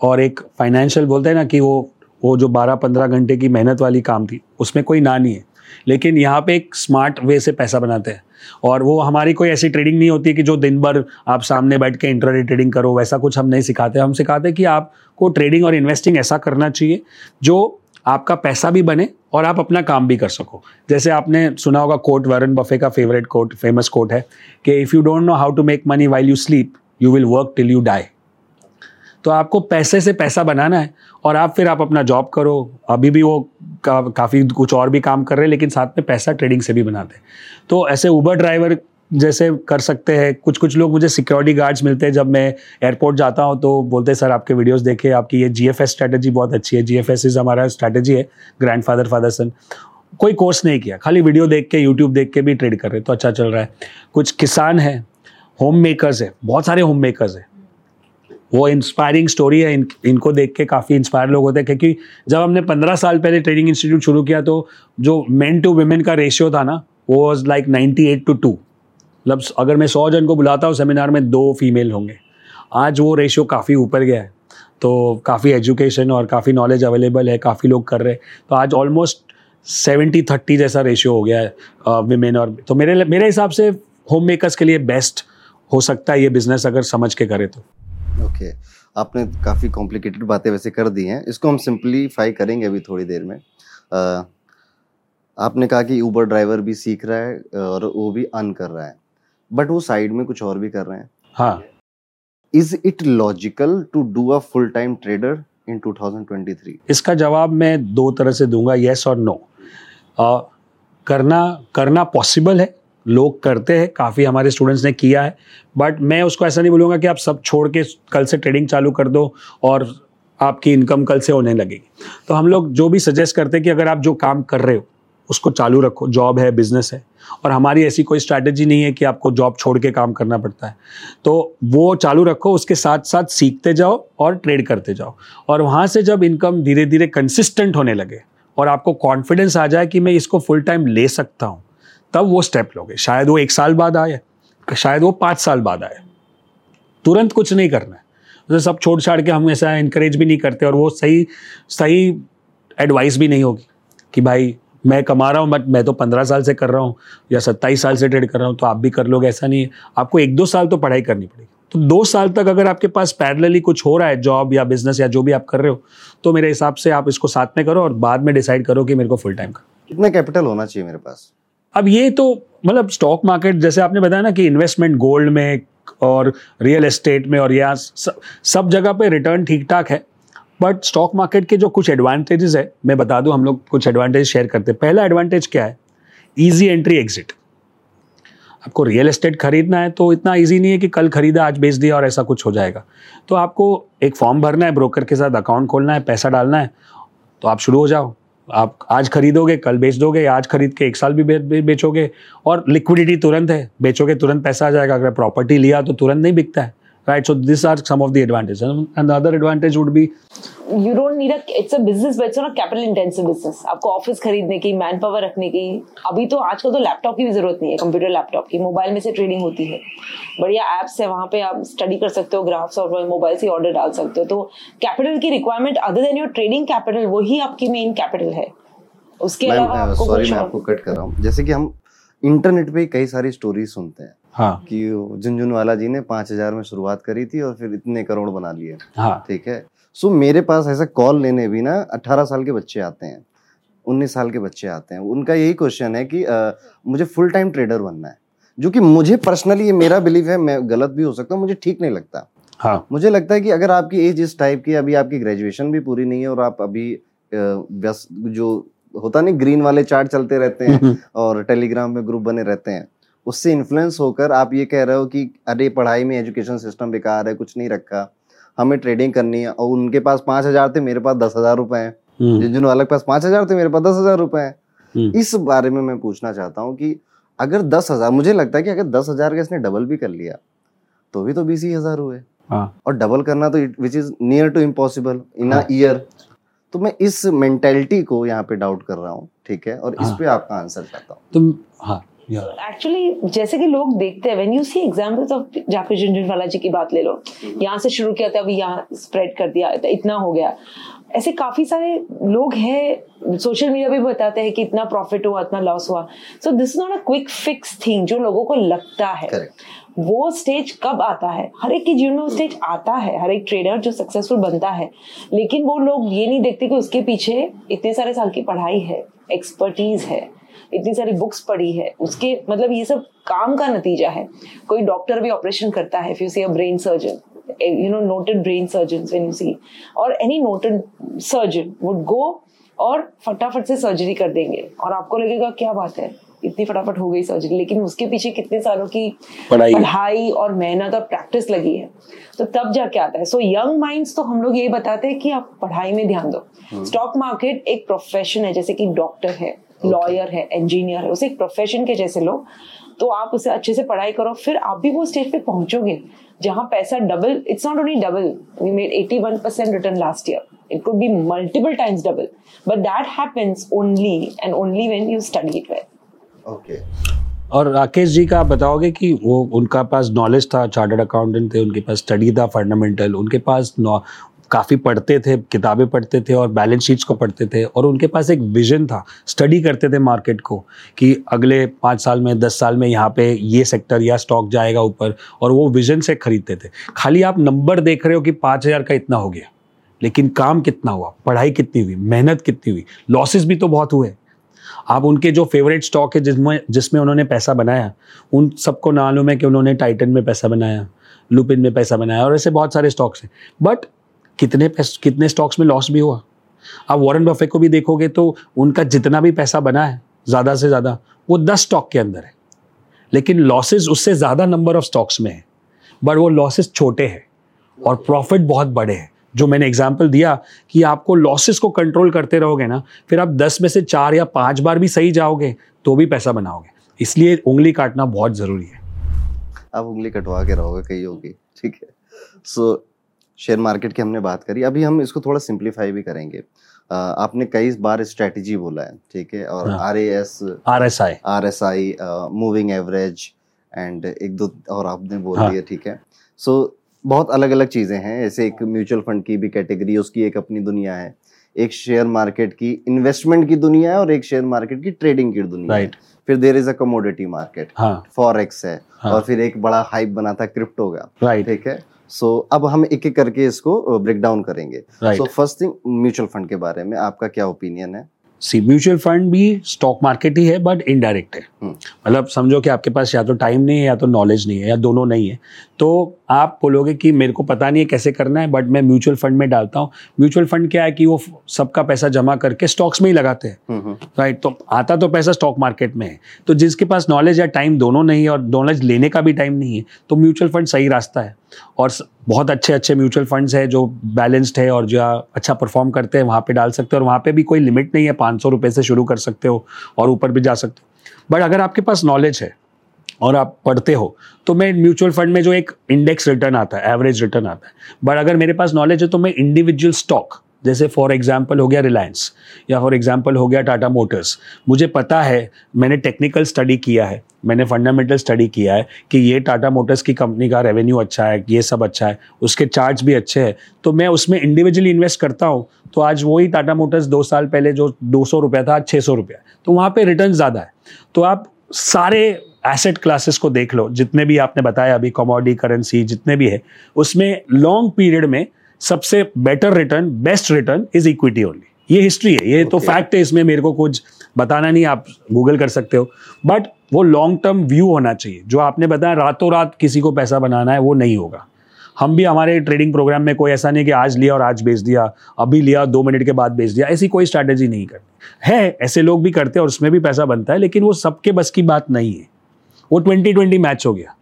और एक फाइनेंशियल बोलते हैं ना कि वो वो जो 12-15 घंटे की मेहनत वाली काम थी, उसमें कोई ना नहीं है। लेकिन यहाँ पे एक स्मार्ट वे से पैसा बनाते हैं। और वो हमारी कोई ऐसी ट्रेडिंग नहीं होती कि जो दिन भर आप सामने बैठ के इंटर ट्रेडिंग करो, वैसा कुछ हम नहीं सिखाते। हम सिखाते कि आपको ट्रेडिंग और इन्वेस्टिंग ऐसा करना चाहिए जो आपका पैसा भी बने और आप अपना काम भी कर सको। जैसे आपने सुना होगा कोट वरुण बफे का फेवरेट कोट फ़ेमस कोट है कि if you don't know how to make money while you sleep you will work till you die तो आपको पैसे से पैसा बनाना है और आप फिर आप अपना जॉब करो। अभी भी वो का, काफ़ी कुछ और भी काम कर रहे हैं लेकिन साथ में पैसा ट्रेडिंग से भी बनाते हैं। तो ऐसे ऊबर ड्राइवर जैसे कर सकते हैं। कुछ कुछ लोग मुझे सिक्योरिटी गार्ड्स मिलते हैं। जब मैं एयरपोर्ट जाता हूँ तो बोलते हैं सर आपके वीडियोस देखे। आपकी ये जी एफ़ एस स्ट्रैटेजी बहुत अच्छी है। जी एफ़ एस इज़ हमारा स्ट्रैटेजी है ग्रैंड फादर फादर सन कोई कोर्स नहीं किया। खाली वीडियो देख के यूट्यूब देख के भी ट्रेड कर रहे तो अच्छा चल रहा है। कुछ किसान हैं होम मेकर्स है। बहुत सारे होम मेकर्स हैं। वो इंस्पायरिंग स्टोरी है। इन, इनको देख के काफ़ी इंस्पायर लोग होते हैं। क्योंकि जब हमने पंद्रह साल पहले ट्रेनिंग इंस्टीट्यूट शुरू किया तो जो मेन टू वुमेन का रेशियो था ना वो was like ninety eight to two मतलब अगर मैं सौ जन को बुलाता हूँ सेमिनार में दो फीमेल होंगे। आज वो रेशियो काफ़ी ऊपर गया है। तो काफ़ी एजुकेशन और काफ़ी नॉलेज अवेलेबल है काफ़ी लोग कर रहे हैं। तो आज ऑलमोस्ट सेवेंटी थर्टी जैसा रेशियो हो गया है विमेन और तो मेरे मेरे हिसाब से होम मेकर्स के लिए बेस्ट हो सकता है ये बिज़नेस अगर समझ के करे तो। Okay okay. आपने काफ़ी कॉम्प्लिकेटेड बातें वैसे कर दी हैं। इसको हम सिंप्लीफाई करेंगे अभी थोड़ी देर में। आ, आपने कहा कि ऊबर ड्राइवर भी सीख रहा है और वो भी अन कर रहा है। बट वो साइड में कुछ और भी कर रहे हैं। हाँ। Is it logical to do a full time trader in 2023 इसका जवाब मैं दो तरह से दूँगा येस और नो करना करना पॉसिबल है लोग करते हैं, काफ़ी हमारे स्टूडेंट्स ने किया है बट मैं उसको ऐसा नहीं बोलूँगा कि आप सब छोड़ के कल से ट्रेडिंग चालू कर दो और आपकी इनकम कल से होने लगेगी। तो हम लोग जो भी सजेस्ट करते हैं कि अगर आप जो काम कर रहे हो, उसको चालू रखो जॉब है बिज़नेस है, और हमारी ऐसी कोई स्ट्रैटेजी नहीं है कि आपको जॉब छोड़ के काम करना पड़ता है। तो वो चालू रखो, उसके साथ साथ सीखते जाओ और ट्रेड करते जाओ, और वहाँ से जब इनकम धीरे धीरे कंसिस्टेंट होने लगे और आपको कॉन्फिडेंस आ जाए कि मैं इसको फुल टाइम ले सकता हूँ तब वो स्टेप लोगे। शायद वो एक साल बाद आए, शायद वो पाँच साल बाद आए। तुरंत कुछ नहीं करना है। तो सब छोड़ छाड़ के हम ऐसा इंकरेज भी नहीं करते और वो सही सही एडवाइस भी नहीं होगी कि भाई, मैं कमा रहा हूँ बट मैं तो पंद्रह साल से कर रहा हूँ या सत्ताईस साल से ट्रेड कर रहा हूँ तो आप भी कर लोगे, ऐसा नहीं है। आपको एक दो साल तो पढ़ाई करनी पड़ेगी। तो दो साल तक अगर आपके पास पैरेलली कुछ हो रहा है जॉब या बिज़नेस या जो भी आप कर रहे हो तो मेरे हिसाब से आप इसको साथ में करो और बाद में डिसाइड करो कि मेरे को फुल टाइम का कितना कैपिटल होना चाहिए मेरे पास? अब ये तो मतलब स्टॉक मार्केट जैसे आपने बताया ना कि इन्वेस्टमेंट गोल्ड में और रियल एस्टेट में और यहाँ सब जगह पे रिटर्न ठीक ठाक है बट स्टॉक मार्केट के जो कुछ एडवांटेजेस है, मैं बता दूँ, हम लोग कुछ एडवांटेज शेयर करते हैं। पहला एडवांटेज क्या है? ईजी एंट्री एग्जिट आपको रियल एस्टेट खरीदना है तो इतना इजी नहीं है कि कल खरीदा, आज बेच दिया और ऐसा कुछ हो जाएगा। तो आपको एक फॉर्म भरना है ब्रोकर के साथ अकाउंट खोलना है, पैसा डालना है तो आप शुरू हो जाओ। आप आज खरीदोगे, कल बेच दोगे, आज खरीद के एक साल भी बेचोगे और लिक्विडिटी तुरंत है। बेचोगे, तुरंत पैसा आ जाएगा। अगर प्रॉपर्टी लिया तो तुरंत नहीं बिकता है। Right? So these are some of the advantages. And the other advantage would be you don't need a it's a business but it's not a capital intensive business. आपको ऑफ़िस खरीदने की मैन पावर रखने की अभी तो आजकल तो laptop की भी ज़रूरत नहीं है कंप्यूटर लैपटॉप की मोबाइल में से ट्रेडिंग होती है। बढ़िया एप्स है वहाँ पे आप स्टडी कर सकते हो ग्राफ्स और मोबाइल से ऑर्डर डाल सकते हो। तो कैपिटल की requirement other than your trading capital वही आपकी मेन कैपिटल है। उसके अलावा सॉरी मैं आपको कट कर रहा हूँ। जैसे कि हम इंटरनेट पे कई सारी स्टोरी सुनते हैं। हाँ। कि झुंझुनवाला जी ने पाँच हज़ार में शुरुआत करी थी और फिर इतने करोड़ बना लिए। हाँ। ठीक है? सो मेरे पास ऐसा कॉल लेने भी ना अट्ठारह साल के बच्चे आते हैं। उन्नीस साल के बच्चे आते हैं। उनका यही क्वेश्चन है कि आ, मुझे फुल टाइम ट्रेडर बनना है। जो कि मुझे पर्सनली ये मेरा बिलीव है मैं गलत भी हो सकता हूँ मुझे ठीक नहीं लगता। हाँ। मुझे लगता है कि अगर आपकी एज इस टाइप की अभी आपकी ग्रेजुएशन भी पूरी नहीं है और आप अभी व्यस्त जो होता नहीं ग्रीन वाले चार्ट चलते रहते हैं और टेलीग्राम में ग्रुप बने रहते हैं। उससे इन्फ्लुएंस होकर आप ये कह रहे हो कि अरे पढ़ाई में एजुकेशन सिस्टम बेकार है कुछ नहीं रखा। हमें ट्रेडिंग करनी है और उनके पास पाँच हज़ार थे मेरे पास दस हज़ार रुपए हैं। हम्म। जिन अलग पास पाँच हज़ार थे मेरे पास दस हज़ार रुपए हैं। हम्म। इस बारे में मैं पूछना चाहता हूँ कि अगर दस हज़ार मुझे लगता है कि अगर दस हज़ार का इसने डबल भी कर लिया तो भी तो बीस ही हज़ार हुए। हाँ। और डबल करना तो which is near to impossible in a year तो मैं इस मेंटेलिटी को यहाँ पे डाउट कर रहा हूँ ठीक है? और हाँ. इस पे आपका आंसर चाहता हूँ। तुम हाँ। एक्चुअली जैसे कि लोग देखते हैं when you see examples of Zakir Jhunjhunwala ji की बात ले लो mm-hmm. यहाँ से शुरू किया था अभी यहाँ स्प्रेड कर दिया इतना हो गया। ऐसे काफ़ी सारे लोग हैं सोशल मीडिया पे बताते हैं कि इतना प्रॉफिट हुआ इतना लॉस हुआ। So this not a quick fix thing जो लोगों को लगता है। Correct. वो स्टेज कब आता है? हर एक के जीवन में वो स्टेज आता है हर एक ट्रेडर जो सक्सेसफुल बनता है। लेकिन वो लोग ये नहीं देखते कि उसके पीछे इतने सारे साल की पढ़ाई है एक्सपर्टीज है। इतनी सारी बुक्स पढ़ी है उसके मतलब ये सब काम का नतीजा है। कोई डॉक्टर भी ऑपरेशन करता है if you see a brain surgeon you know noted brain surgeons when you see or any noted surgeon would go और फटाफट से सर्जरी कर देंगे। और आपको लगेगा क्या बात है? इतनी फटाफट हो गई सर्जरी लेकिन उसके पीछे कितने सालों की पढ़ाई। पढ़ाई और मेहनत और प्रैक्टिस लगी है। तो तब जाके आता है। सो यंग माइंड्स तो हम लोग यही बताते हैं कि आप पढ़ाई में ध्यान दो। स्टॉक हम्म। मार्केट एक प्रोफेशन है जैसे कि डॉक्टर है। लॉयर है इंजीनियर है उसे एक प्रोफेशन के जैसे लो तो आप उसे अच्छे से पढ़ाई करो फिर आप भी वो स्टेज पे पहुंचोगे जहाँ पैसा double it's not only double we made 81 percent return last year it could be multiple times double but that happens only and only when you study it well okay और राकेश जी का आप बताओगे कि वो उनका पास नॉलेज था चार्टर्ड अकाउंटेंट थे उनके पास स्टडी था फंडामेंटल उनके पास काफ़ी पढ़ते थे, किताबें पढ़ते थे और बैलेंस शीट्स को पढ़ते थे और उनके पास एक विजन था स्टडी करते थे मार्केट को कि अगले पाँच साल में, दस साल में यहाँ पे ये सेक्टर या स्टॉक जाएगा ऊपर और वो विजन से खरीदते थे। खाली आप नंबर देख रहे हो कि पाँच हज़ार का इतना हो गया, लेकिन काम कितना हुआ, पढ़ाई कितनी हुई, मेहनत कितनी हुई लॉसेस भी तो बहुत हुए। आप उनके जो फेवरेट स्टॉक है जिसमें जिसमें उन्होंने पैसा बनाया, उन सबको मालूम है कि उन्होंने टाइटन में पैसा बनाया लुपिन में पैसा बनाया और ऐसे बहुत सारे स्टॉक्स हैं। बट कितने कितने स्टॉक्स में लॉस भी हुआ। आप वॉरेन बफे को भी देखोगे तो उनका जितना भी पैसा बना है, ज़्यादा से ज़्यादा, वो दस स्टॉक के अंदर है। लेकिन लॉसेज उससे ज़्यादा नंबर ऑफ़ स्टॉक्स में है। बट वो लॉसेस छोटे हैं और प्रॉफिट बहुत बड़े हैं। जो मैंने एग्ज़ाम्पल दिया कि आपको लॉसेस को कंट्रोल करते रहोगे ना, फिर आप दस में से चार या पाँच बार भी सही जाओगे तो भी पैसा बनाओगे। इसलिए उंगली काटना बहुत ज़रूरी है। आप उंगली कटवा के रहोगे कहीं होगी, ठीक है? सो शेयर मार्केट की हमने बात करी। अभी हम इसको थोड़ा सिंप्लीफाई भी करेंगे। आपने कई बार स्ट्रेटजी बोला है ठीक है? और R S R S I R S I moving average and एक दो और आपने बोल हाँ. दिया ठीक है? सो so, बहुत अलग अलग चीज़ें हैं। ऐसे एक म्यूचुअल फंड की भी कैटेगरी उसकी एक अपनी दुनिया है। एक शेयर मार्केट की इन्वेस्टमेंट की दुनिया है और एक शेयर मार्केट की ट्रेडिंग की दुनिया right. है फिर there is a commodity market forex है। हाँ. और फिर एक बड़ा हाइप बना था क्रिप्टो का right. ठीक है? सो so, अब हम एक एक करके इसको ब्रेक डाउन करेंगे। So first thing mutual fund के बारे में आपका क्या ओपिनियन है? सी म्यूचुअल फंड भी स्टॉक मार्केट ही है बट इनडायरेक्ट है। हम्म। मतलब समझो कि आपके पास या तो टाइम नहीं है या तो नॉलेज नहीं है या दोनों नहीं है। तो आप बोलोगे कि मेरे को पता नहीं है कैसे करना है बट मैं म्यूचुअल फंड में डालता हूँ। म्यूचुअल फंड क्या है कि वो सबका पैसा जमा करके स्टॉक्स में ही लगाते हैं। Right hmm, hmm. तो आता तो पैसा स्टॉक मार्केट में है। तो जिसके पास नॉलेज या टाइम दोनों नहीं है और नॉलेज लेने का भी टाइम नहीं है तो म्यूचुअल फंड सही रास्ता है। और बहुत अच्छे अच्छे म्यूचुअल फंड्स हैं जो बैलेंस्ड है और जो अच्छा परफॉर्म करते हैं, वहाँ पे डाल सकते हो और वहाँ पे भी कोई लिमिट नहीं है, पाँच सौ रुपये से शुरू कर सकते हो और ऊपर भी जा सकते हो। बट अगर आपके पास नॉलेज है और आप पढ़ते हो तो मैं म्यूचुअल फंड में जो एक इंडेक्स रिटर्न आता है, एवरेज रिटर्न आता है, बट अगर मेरे पास नॉलेज है तो मैं इंडिविजुअल स्टॉक, जैसे फॉर एग्ज़ाम्पल हो गया रिलायंस या फॉर एग्ज़ाम्पल हो गया टाटा मोटर्स, मुझे पता है, मैंने टेक्निकल स्टडी किया है मैंने फंडामेंटल स्टडी किया है कि ये टाटा मोटर्स की कंपनी का रेवेन्यू अच्छा है ये सब अच्छा है उसके चार्ज भी अच्छे हैं। तो मैं उसमें इंडिविजुअली इन्वेस्ट करता हूँ तो आज वही टाटा मोटर्स दो साल पहले जो दो सौ रुपया था आज छः सौ रुपया तो वहाँ पे रिटर्न ज़्यादा है। तो आप सारे एसेट क्लासेस को देख लो जितने भी आपने बताया अभी कमोडी करेंसी जितने भी है उसमें लॉन्ग पीरियड में सबसे better return best return is equity only ये हिस्ट्री है ये okay. तो फैक्ट है इसमें मेरे को कुछ बताना नहीं आप गूगल कर सकते हो। बट वो लॉन्ग टर्म व्यू होना चाहिए। जो आपने बताया रातों रात किसी को पैसा बनाना है, वो नहीं होगा। हम भी हमारे ट्रेडिंग प्रोग्राम में कोई ऐसा नहीं कि आज लिया और आज बेच दिया, अभी लिया, दो मिनट के बाद बेच दिया, ऐसी कोई स्ट्रैटेजी नहीं करनी। है, ऐसे लोग भी करते हैं और उसमें भी पैसा बनता है, लेकिन वो सबके बस की बात नहीं है। वो ट्वेंटी ट्वेंटी मैच हो गया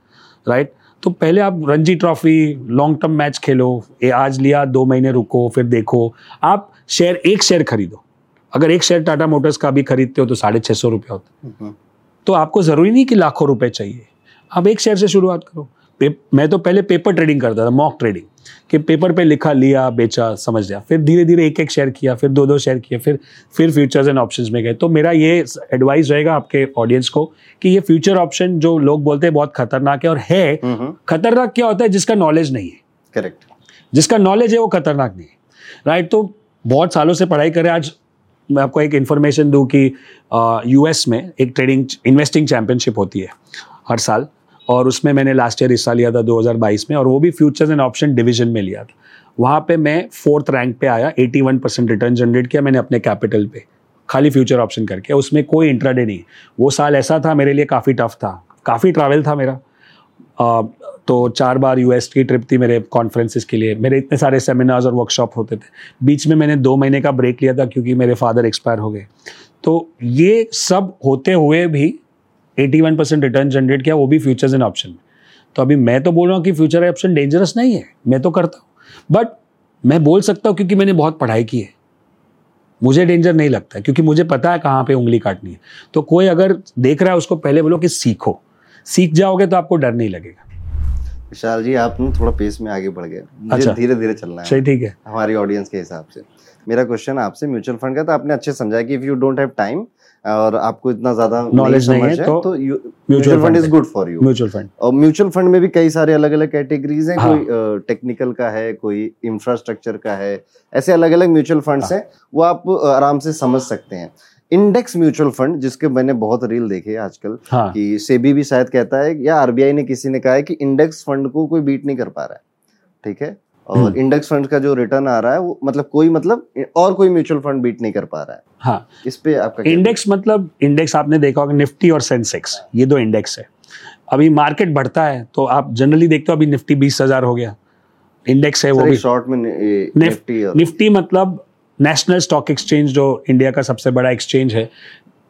राइट तो पहले आप Ranji trophy long term match खेलो ये आज लिया, दो महीने रुको, फिर देखो। आप शेयर एक शेयर खरीदो। अगर एक शेयर टाटा मोटर्स का भी खरीदते हो तो साढ़े छः सौ रुपया होता है। हम्म। तो आपको ज़रूरी नहीं कि लाखों रुपए चाहिए। आप एक शेयर से शुरुआत करो। मैं तो पहले पेपर ट्रेडिंग करता था मॉक ट्रेडिंग कि पेपर पे लिखा लिया बेचा समझ लिया। फिर धीरे धीरे एक एक शेयर किया फिर दो दो शेयर किया फिर फिर फ्यूचर्स एंड ऑप्शंस में गए। तो मेरा ये एडवाइस रहेगा आपके ऑडियंस को कि ये फ्यूचर ऑप्शन जो लोग बोलते हैं बहुत खतरनाक है और है। हम्म, हम्म। खतरनाक क्या होता है? जिसका नॉलेज नहीं है। करेक्ट जिसका नॉलेज है वो खतरनाक नहीं है। राइट तो बहुत सालों से पढ़ाई करें आज मैं आपको एक इन्फॉर्मेशन दूँ कि यूएस में एक ट्रेडिंग इन्वेस्टिंग चैंपियनशिप होती है हर साल और उसमें मैंने लास्ट ईयर हिस्सा लिया था 2022 में और वो भी फ्यूचर्स एंड ऑप्शन डिवीज़न में लिया था। वहाँ पे मैं फोर्थ रैंक पे आया 81 परसेंट रिटर्न जनरेट किया मैंने अपने कैपिटल पे, खाली फ्यूचर ऑप्शन करके। उसमें कोई इंट्राडे नहीं। वो साल ऐसा था, मेरे लिए काफ़ी टफ था, काफ़ी ट्रैवल था मेरा। तो चार बार यूएस की ट्रिप थी मेरे कॉन्फ्रेंसिस के लिए। मेरे इतने सारे सेमिनार्स और वर्कशॉप होते थे। बीच में मैंने दो महीने का ब्रेक लिया था क्योंकि मेरे फादर एक्सपायर हो गए। तो ये सब होते हुए भी 81 परसेंट रिटर्न जनरेट किया, वो भी फ्यूचर्स एंड ऑप्शन में तो अभी मैं तो बोल रहा हूँ कि फ्यूचर ऑप्शन डेंजरस नहीं है। मैं तो करता हूँ। बट मैं बोल सकता हूँ क्योंकि मैंने बहुत पढ़ाई की है। मुझे डेंजर नहीं लगता क्योंकि मुझे पता है कहाँ पे उंगली काटनी है। तो कोई अगर देख रहा है उसको, पहले बोलो कि सीखो। सीख जाओगे तो आपको डर नहीं लगेगा। विशाल जी आप थोड़ा पेस में आगे बढ़ गए। मुझे अच्छा, धीरे धीरे चलना है। सही ठीक है। हमारी ऑडियंस के हिसाब से। मेरा क्वेश्चन आपसे म्यूचुअल फंड का था। आपने अच्छे समझा कि if you don't have time और आपको इतना ज़्यादा नॉलेज नहीं नहीं है, तो तो mutual fund is good for you mutual fund और म्यूचुअल फंड में भी कई सारे अलग अलग कैटेगरीज हैं। हाँ। कोई टेक्निकल का है कोई इंफ्रास्ट्रक्चर का है। ऐसे अलग अलग म्यूचुअल फंड्स। हैं वो आप आराम से समझ सकते हैं। इंडेक्स म्यूचुअल फंड जिसके मैंने बहुत रील देखे आजकल हाँ। कि सेबी भी शायद कहता है या आरबीआई ने किसी ने कहा है कि इंडेक्स फंड को कोई बीट नहीं कर पा रहा है ठीक है? और हम्म। इंडेक्स फंड का जो रिटर्न आ रहा है वो मतलब कोई मतलब और कोई म्यूचुअल फंड बीट नहीं कर पा रहा है। हाँ। इस पे आपका इंडेक्स मतलब इंडेक्स आपने देखा होगा निफ्टी और सेंसेक्स ये दो इंडेक्स है। अभी मार्केट बढ़ता है तो आप जनरली देखते हो अभी निफ्टी बीस हज़ार हो गया। इंडेक्स है वो भी। शॉर्ट में निफ्टी निफ्टी मतलब नेशनल स्टॉक एक्सचेंज जो इंडिया का सबसे बड़ा एक्सचेंज है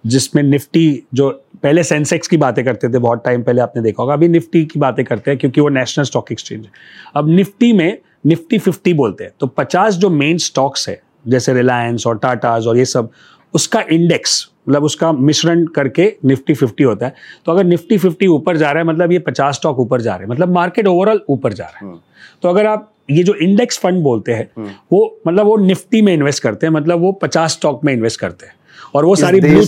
जिसमें निफ्टी जो पहले सेंसेक्स की बातें करते थे बहुत टाइम पहले आपने देखा होगा अभी निफ्टी की बातें करते हैं क्योंकि वो नेशनल स्टॉक एक्सचेंज है। अब निफ्टी में निफ्टी फिफ्टी बोलते हैं तो पचास जो मेन स्टॉक्स है जैसे रिलायंस और टाटाज और ये सब उसका इंडेक्स मतलब उसका मिश्रण करके निफ्टी फिफ्टी होता है। तो अगर निफ्टी फिफ्टी ऊपर जा रहा है मतलब ये पचास स्टॉक ऊपर जा रहे हैं मतलब मार्केट ओवरऑल ऊपर जा रहा है। हम्म। तो अगर आप ये जो इंडेक्स फंड बोलते हैं हम्म। वो मतलब वो निफ्टी में इन्वेस्ट करते हैं मतलब वो पचास स्टॉक में इन्वेस्ट करते हैं। और वो सारी blue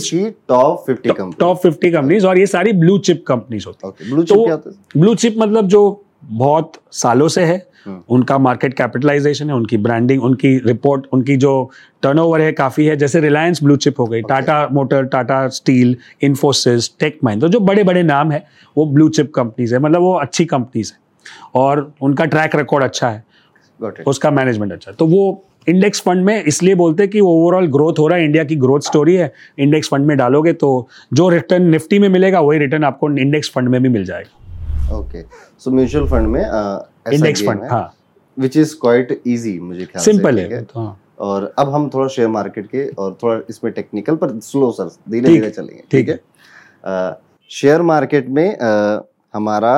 top fifty top fifty companies और ये सारी ब्लू चिप कंपनीज़ होती ओके ब्लू तो क्या है? ब्लू चिप मतलब जो बहुत सालों से है हम्म। उनका मार्केट कैपिटलाइजेशन है उनकी ब्रांडिंग उनकी रिपोर्ट उनकी जो टर्नओवर है काफ़ी है। जैसे रिलायंस ब्लू चिप हो गई Tata motor Tata steel Infosys tech Mahindra जो बड़े बड़े नाम है वो ब्लू चिप कंपनीज़ है मतलब वो अच्छी कंपनीज़ है। और उनका ट्रैक रिकॉर्ड अच्छा है। उसका मैनेजमेंट अच्छा। तो वो इंडेक्स फंड में इसलिए बोलते हैं कि ओवरऑल ग्रोथ हो रहा है इंडिया की ग्रोथ स्टोरी है इंडेक्स फंड में डालोगे तो जो रिटर्न निफ्टी में मिलेगा वही रिटर्न आपको इंडेक्स फंड में भी मिल जाएगा। ओके सो म्यूचुअल फंड में इंडेक्स फंड हाँ विच इज़ क्वाइट इजी मुझे ख्याल सिंपल है हाँ? और अब हम थोड़ा शेयर मार्केट के और थोड़ा इसमें टेक्निकल पर स्लो सर धीरे धीरे चलेंगे ठीक है? शेयर मार्केट में अ, हमारा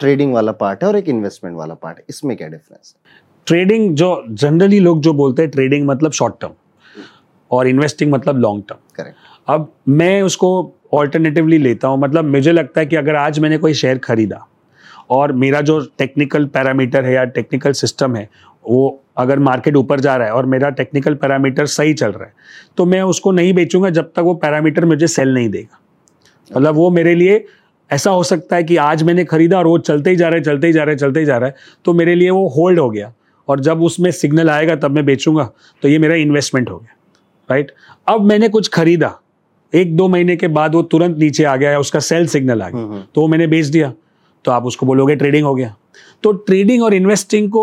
ट्रेडिंग वाला पार्ट है और एक इन्वेस्टमेंट वाला पार्ट है। इसमें क्या डिफरेंस है? ट्रेडिंग जो जनरली लोग जो बोलते हैं ट्रेडिंग मतलब शॉर्ट टर्म और इन्वेस्टिंग मतलब लॉन्ग टर्म करेक्ट अब मैं उसको ऑल्टरनेटिवली लेता हूँ मतलब मुझे लगता है कि अगर आज मैंने कोई शेयर खरीदा और मेरा जो टेक्निकल पैरामीटर है या टेक्निकल सिस्टम है वो अगर मार्केट ऊपर जा रहा है और मेरा टेक्निकल पैरामीटर सही चल रहा है तो मैं उसको नहीं बेचूँगा जब तक वो पैरामीटर मुझे सेल नहीं देगा। मतलब वो मेरे लिए ऐसा हो सकता है कि आज मैंने खरीदा और वो चलते ही जा रहा है चलते ही जा रहा है चलते ही जा रहा है तो मेरे लिए वो होल्ड हो गया। और जब उसमें सिग्नल आएगा तब मैं बेचूँगा। तो ये मेरा इन्वेस्टमेंट हो गया राइट अब मैंने कुछ खरीदा। एक दो महीने के बाद वो तुरंत नीचे आ गया या उसका सेल सिग्नल आ गया। हम्म, हम्म। तो वो मैंने बेच दिया। तो आप उसको बोलोगे ट्रेडिंग हो गया। तो ट्रेडिंग और इन्वेस्टिंग को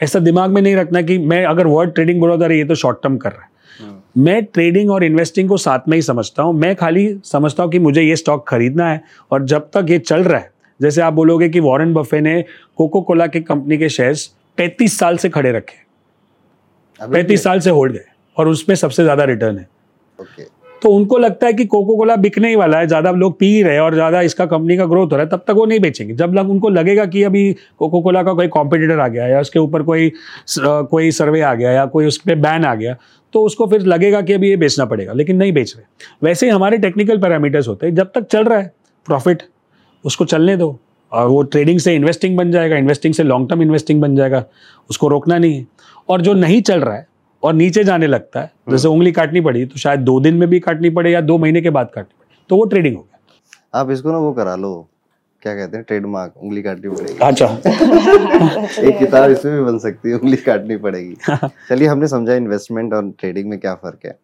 ऐसा दिमाग में नहीं रखना कि मैं अगर वर्ड ट्रेडिंग बोला तो ये तो शॉर्ट टर्म कर रहा है। हम्म, मैं ट्रेडिंग और इन्वेस्टिंग को साथ में ही समझता हूँ। मैं खाली समझता हूँ कि मुझे ये स्टॉक खरीदना है और जब तक ये चल रहा है जैसे आप बोलोगे कि वॉरेन बफे ने कोको कोला के कंपनी के शेयर्स पैंतीस साल से खड़े रखे। पैंतीस साल से होल्ड गए और उसमें सबसे ज़्यादा रिटर्न है। तो उनको लगता है कि कोको कोला बिकने ही वाला है ज़्यादा लोग पी ही रहे हैं और ज़्यादा इसका कंपनी का ग्रोथ हो रहा है तब तक वो नहीं बेचेंगे। जब लग उनको लगेगा कि अभी कोको कोला का कोई कॉम्पिटिटर आ गया या उसके ऊपर कोई कोई सर्वे आ गया या कोई उस पर बैन आ गया तो उसको फिर लगेगा कि अभी ये बेचना पड़ेगा लेकिन नहीं बेच रहे। वैसे ही हमारे टेक्निकल पैरामीटर्स होते हैं जब तक चल रहा है प्रॉफिट उसको चलने दो। और वो ट्रेडिंग से इन्वेस्टिंग बन जाएगा इन्वेस्टिंग से लॉन्ग टर्म इन्वेस्टिंग बन जाएगा उसको रोकना नहीं है। और जो नहीं चल रहा है और नीचे जाने लगता है जैसे उंगली काटनी पड़ी तो शायद दो दिन में भी काटनी पड़े या दो महीने के बाद काटनी पड़े तो वो ट्रेडिंग हो गया। आप इसको ना वो करा लो क्या कहते हैं ट्रेडमार्क उंगली काटनी पड़ेगी। अच्छा। एक किताब इसमें भी बन सकती है उंगली काटनी पड़ेगी। चलिए हमने समझा इन्वेस्टमेंट और ट्रेडिंग में क्या फ़र्क है।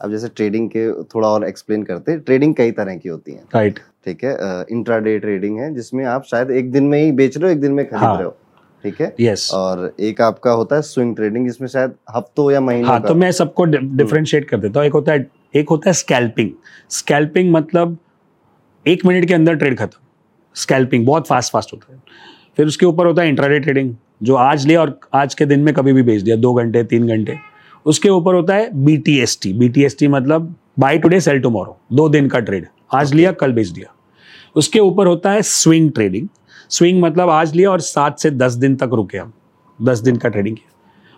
अब जैसे ट्रेडिंग के थोड़ा और एक्सप्लेन करते हैं ट्रेडिंग कई तरह की होती है। राइट ठीक है इंट्राडे ट्रेडिंग है जिसमें आप शायद एक दिन में ही बेच रहे हो एक दिन में खरीद हाँ। रहे हो ठीक है? यस और एक आपका होता है स्विंग ट्रेडिंग जिसमें शायद हफ्तों या महीनों हाँ तो मैं सबको डिफरेंशिएट कर देता हूँ। एक होता है एक होता है स्कैल्पिंग स्कैल्पिंग मतलब एक मिनट के अंदर ट्रेड खत्म। स्कैल्पिंग बहुत फास्ट फास्ट होता है। फिर उसके ऊपर होता है इंट्राडे ट्रेडिंग जो आज लिया और आज के दिन में कभी भी बेच दिया दो घंटे तीन घंटे। उसके ऊपर होता है B T S T B T S T मतलब बाई टुडे सेल टुमारो दो दिन का ट्रेड आज लिया कल बेच दिया। उसके ऊपर होता है स्विंग ट्रेडिंग स्विंग मतलब आज लिया और सात से दस दिन तक रुके हम। दस दिन का ट्रेडिंग किया।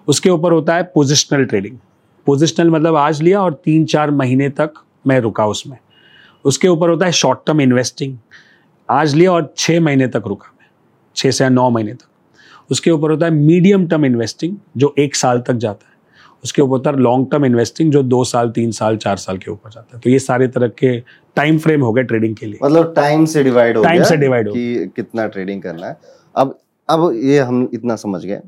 उसके ऊपर होता है पोजिशनल ट्रेडिंग पोजिशनल मतलब आज लिया और तीन चार महीने तक मैं रुका उसमें। उसके ऊपर होता है शॉर्ट टर्म इन्वेस्टिंग आज लिया और छः महीने तक रुका मैं। छः से नौ महीने तक। उसके ऊपर होता है मीडियम टर्म इन्वेस्टिंग जो एक साल तक जाता है। उसके ऊपर होता है लॉन्ग टर्म इन्वेस्टिंग जो दो साल, तीन साल, चार साल के ऊपर जाता है। तो ये सारे तरह के टाइम फ्रेम हो गए ट्रेडिंग के लिए। मतलब टाइम से डिवाइड हो गया से divide हो कि कितना ट्रेडिंग करना है। अब अब ये हम इतना समझ गए।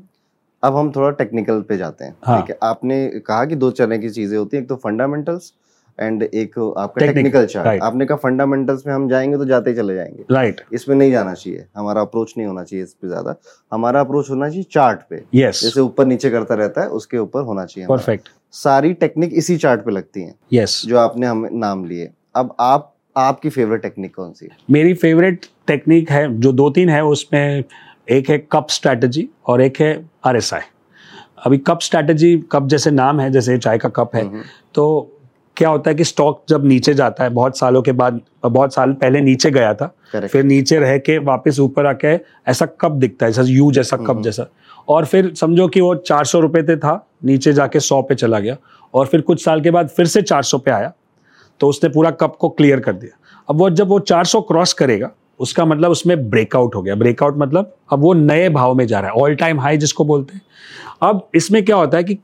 अब हम थोड़ा टेक्निकल पे जाते हैं। हाँ। ठीक है आपने कहा कि दो तरह की चीज़ें होती हैं एक तो फंडामेंटल्स एंड एक आपका टेक्निकल चार्ट आपने कहा फंडामेंटल्स में हम जाएँगे तो जाते ही चले जाएँगे। राइट इसमें नहीं जाना चाहिए। हमारा अप्रोच नहीं होना चाहिए इस पे ज़्यादा। हमारा अप्रोच होना चाहिए चार्ट पे। यस जैसे ऊपर नीचे करता रहता है उसके ऊपर होना चाहिए परफेक्ट सारी टेक्निक इसी चार्ट पे लगती है। यस जो आपने हमें नाम लिए। अब आप आपकी फेवरेट टेक्निक कौन सी है? मेरी फेवरेट टेक्निक है जो दो तीन है उसमें एक है कप स्ट्रैटेजी और एक है आर एस आई अभी कप स्ट्रैटेजी कप जैसे नाम है जैसे चाय का कप है हम्म, तो क्या होता है कि स्टॉक जब नीचे जाता है बहुत सालों के बाद बहुत साल पहले नीचे गया था करेक्ट फिर नीचे रह के वापस ऊपर आके ऐसा कप दिखता है ऐसा यू जैसा कप हम्म। जैसा। और फिर समझो कि वो चार सौ रुपये पे था नीचे जाके सौ पे चला गया। और फिर कुछ साल के बाद फिर से चार सौ पे आया। तो उसने पूरा कप को क्लियर कर दिया। अब वो जब वो चार सौ क्रॉस करेगा, उसका मतलब उसमें ब्रेकआउट हो गया। ब्रेकआउट मतलब अब वो नए भाव में जा रहा है ऑल टाइम हाई जिसको बोलते हैं। अब इसमें क्या होता है कि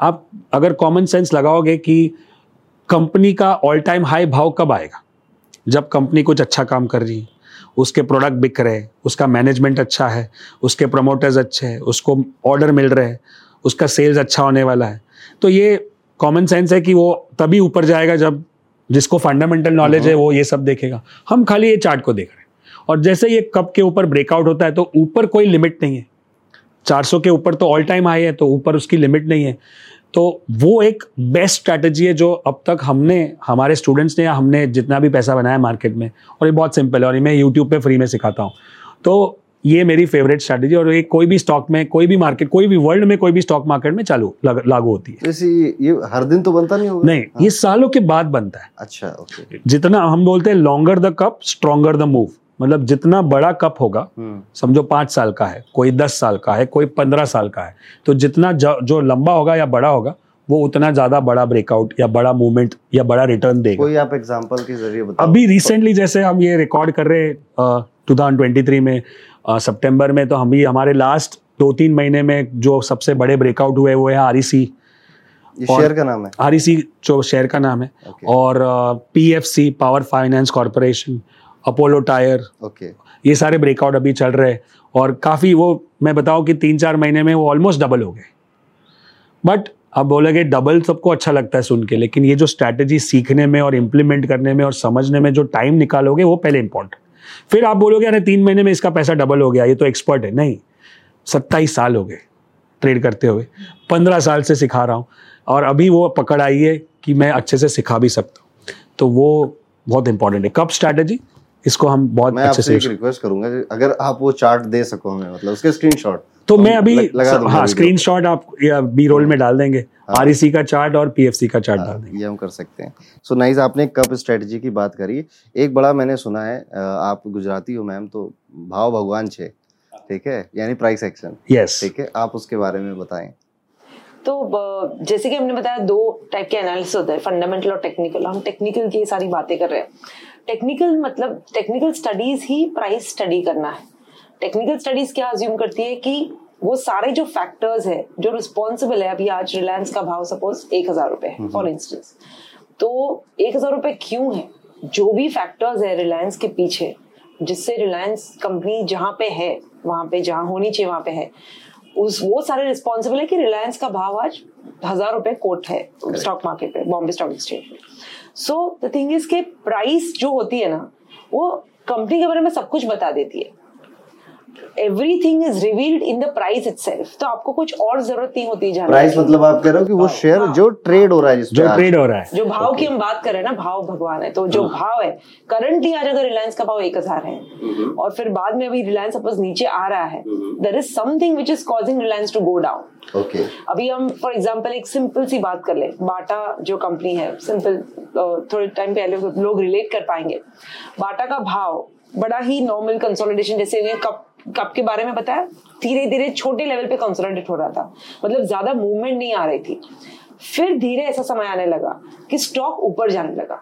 आप अगर कॉमन सेंस लगाओगे कि कंपनी का ऑल टाइम हाई भाव कब आएगा? जब कंपनी कुछ अच्छा काम कर रही है, उसके प्रोडक्ट बिक रहे हैं, उसका मैनेजमेंट अच्छा है, उसके प्रमोटर्स अच्छे हैं, उसको ऑर्डर मिल रहे हैं, उसका सेल्स अच्छा होने वाला है। तो ये कॉमन सेंस है कि वो तभी ऊपर जाएगा जब जिसको फंडामेंटल नॉलेज है वो ये सब देखेगा। हम खाली ये चार्ट को देख रहे हैं। और जैसे ये कप के ऊपर ब्रेकआउट होता है तो ऊपर कोई लिमिट नहीं है। 400 के ऊपर तो ऑल टाइम हाई है तो ऊपर उसकी लिमिट नहीं है। तो वो एक बेस्ट स्ट्रैटेजी है जो अब तक हमने हमारे स्टूडेंट्स ने या हमने जितना भी पैसा बनाया मार्केट में और ये बहुत सिंपल है और ये मैं यूट्यूब पे फ्री में सिखाता हूँ। तो ये मेरी फेवरेट स्ट्रैटेजी और ये कोई भी स्टॉक में कोई भी मार्केट कोई भी वर्ल्ड में कोई भी स्टॉक मार्केट में चालू लग- लागू होती है। जैसे ये- ये हर दिन तो बनता नहीं होगा? नहीं हाँ। ये सालों के बाद बनता है। अच्छा ओके जितना हम बोलते हैं longer the cup stronger the move मतलब जितना बड़ा कप होगा हम्म। समझो पाँच साल का है कोई दस साल का है कोई पंद्रह साल का है तो जितना जो, लंबा होगा या बड़ा होगा वो उतना ज़्यादा बड़ा ब्रेकआउट या बड़ा मूवमेंट या बड़ा रिटर्न देगा। कोई आप एग्जांपल के ज़रिए बताओ। अभी रिसेंटली जैसे हम ये रिकॉर्ड कर रहे टू थाउज़ेंड ट्वेंटी थ्री में सितंबर में तो हम भी हमारे लास्ट दो तीन महीने में जो सबसे बड़े ब्रेकआउट हुए वो है आर शेयर का नाम है? आर जो शेयर का नाम है। ओके और P F C power finance corporation Apollo tyre okay ये सारे ब्रेकआउट अभी चल रहे हैं। और काफ़ी वो मैं बताऊँ कि तीन चार महीने में वो ऑलमोस्ट डबल हो गए। बट अब बोलेगे डबल सबको अच्छा लगता है सुन के लेकिन ये जो स्ट्रैटेजी सीखने में और इम्प्लीमेंट करने में और समझने में जो टाइम निकालोगे वो पहले इंपॉर्टेंट फिर आप बोलोगे, अरे, तीन महीने में इसका पैसा डबल हो गया, ये तो एक्सपर्ट है। नहीं, सत्ताईस साल हो गए ट्रेड करते हुए। पंद्रह साल से सिखा रहा हूँ और अभी वो पकड़ आई है कि मैं अच्छे से सिखा भी सकता हूँ। तो वो बहुत इंपॉर्टेंट है। कब स्ट्रैटेजी इसको हम बहुत मैं अच्छे से एक रिक्वेस्ट करूँगा अगर आप वो चार्ट दे सको हमें मतलब उसके स्क्रीनशॉट तो मैं अभी लगा दूँगा हाँ वीडियो स्क्रीनशॉट आप बी रोल में डाल देंगे। हाँ। आर का चार्ट और पीएफसी का चार्ट डाल हाँ, देंगे। ये हम कर सकते हैं। सो नाइस आपने कप स्ट्रेटजी की बात करी। एक बड़ा मैंने सुना है आप गुजराती हो मैम तो भाव भगवान छे ठीक है? यानी प्राइस एक्शन यस ठीक है? आप उसके बारे में बताएँ। तो जैसे कि हमने बताया दो टाइप के एनालिसिस होते हैं फंडामेंटल और टेक्निकल हम टेक्निकल की सारी बातें कर रहे हैं। टेक्निकल मतलब टेक्निकल स्टडीज़ ही प्राइस स्टडी करना है। टेक्निकल स्टडीज़ क्या अज्यूम करती है कि वो सारे जो फैक्टर्स है जो रिस्पॉन्सिबल है अभी आज रिलायंस का भाव सपोज़ एक हज़ार रुपए है फॉर इंस्टेंस तो एक हज़ार रुपए क्यों है? जो भी फैक्टर्स है रिलायंस के पीछे जिससे रिलायंस कंपनी जहाँ पे है वहाँ पे जहाँ होनी चाहिए वहाँ पे है उस वो सारे रिस्पॉन्सिबल है कि रिलायंस का भाव आज हज़ार रुपए कोट है स्टॉक मार्केट पे बॉम्बे स्टॉक एक्सचेंज में सो द थिंग इज़ के प्राइस जो होती है ना, वो कंपनी के बारे में सब कुछ बता देती है। Everything is revealed in the price itself तो आपको कुछ और ज़रूरत नहीं होती जानने प्राइस मतलब आप कह रहे हो कि वो शेयर जो ट्रेड हो रहा है जो ट्रेड हो रहा है। जो भाव की हम बात कर रहे हैं ना भाव भगवान है। तो जो भाव है करंटली आज अगर रिलायंस का भाव एक हज़ार है और फिर बाद में अभी रिलायंस सपोज़ नीचे आ रहा है there is something which is causing Reliance to go down okay अभी हम फॉर एग्ज़ाम्पल एक सिंपल सी बात कर ले। बाटा जो कंपनी है सिंपल थोड़े टाइम पहले लोग रिलेट कर पाएँगे। बाटा का भाव बड़ा ही नॉर्मल कंसोलिडेशन जैसे कप कप के बारे में बताया धीरे धीरे छोटे लेवल पे कंसोलिडेट हो रहा था। मतलब ज़्यादा मूवमेंट नहीं आ रही थी। फिर धीरे ऐसा समय आने लगा कि स्टॉक ऊपर जाने लगा।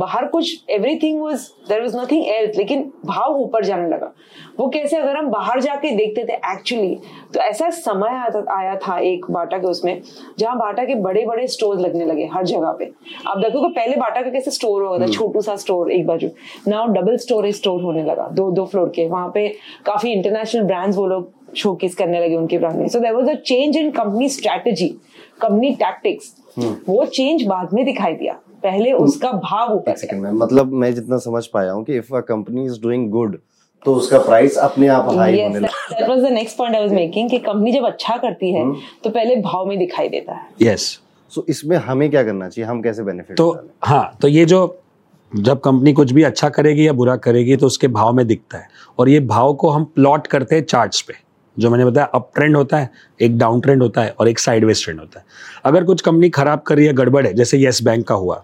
बाहर कुछ everything was there was nothing else लेकिन भाव ऊपर जाने लगा। वो कैसे अगर हम बाहर जाके देखते थे एक्चुअली तो ऐसा समय आया था एक बाटा के उसमें जहाँ बाटा के बड़े बड़े स्टोर लगने लगे हर जगह पे। आप देखो कि पहले बाटा का कैसे स्टोर होगा था। छोटू सा स्टोर एक बाजू। नाउ डबल स्टोरेज स्टोर होने लगा दो दो फ्लोर के। वहाँ पे काफ़ी इंटरनेशनल ब्रांड्स वो लोग शोकेस करने लगे उनके ब्रांड में। So there was a change in company strategy company tactics वो चेंज बाद में दिखाई दिया। पहले उसका भाव ऊपर मतलब मैं जितना समझ पाया हूँ कि if a company is doing good तो उसका प्राइस अपने आप हाई yes, होने लगता that was the next point I was making कि कंपनी जब अच्छा करती है hmm. तो पहले भाव में दिखाई देता है। Yes yes. सो इसमें हमें क्या करना चाहिए? हम कैसे बेनिफिट तो हाँ तो ये जो जब कंपनी कुछ भी अच्छा करेगी या बुरा करेगी तो उसके भाव में दिखता है। और ये भाव को हम प्लॉट करते हैं चार्ट्स पे। जो मैंने बताया अप ट्रेंड होता है एक डाउन ट्रेंड होता है और एक साइडवेज ट्रेंड होता है। अगर कुछ कंपनी खराब कर रही है गड़बड़ है जैसे येस बैंक का हुआ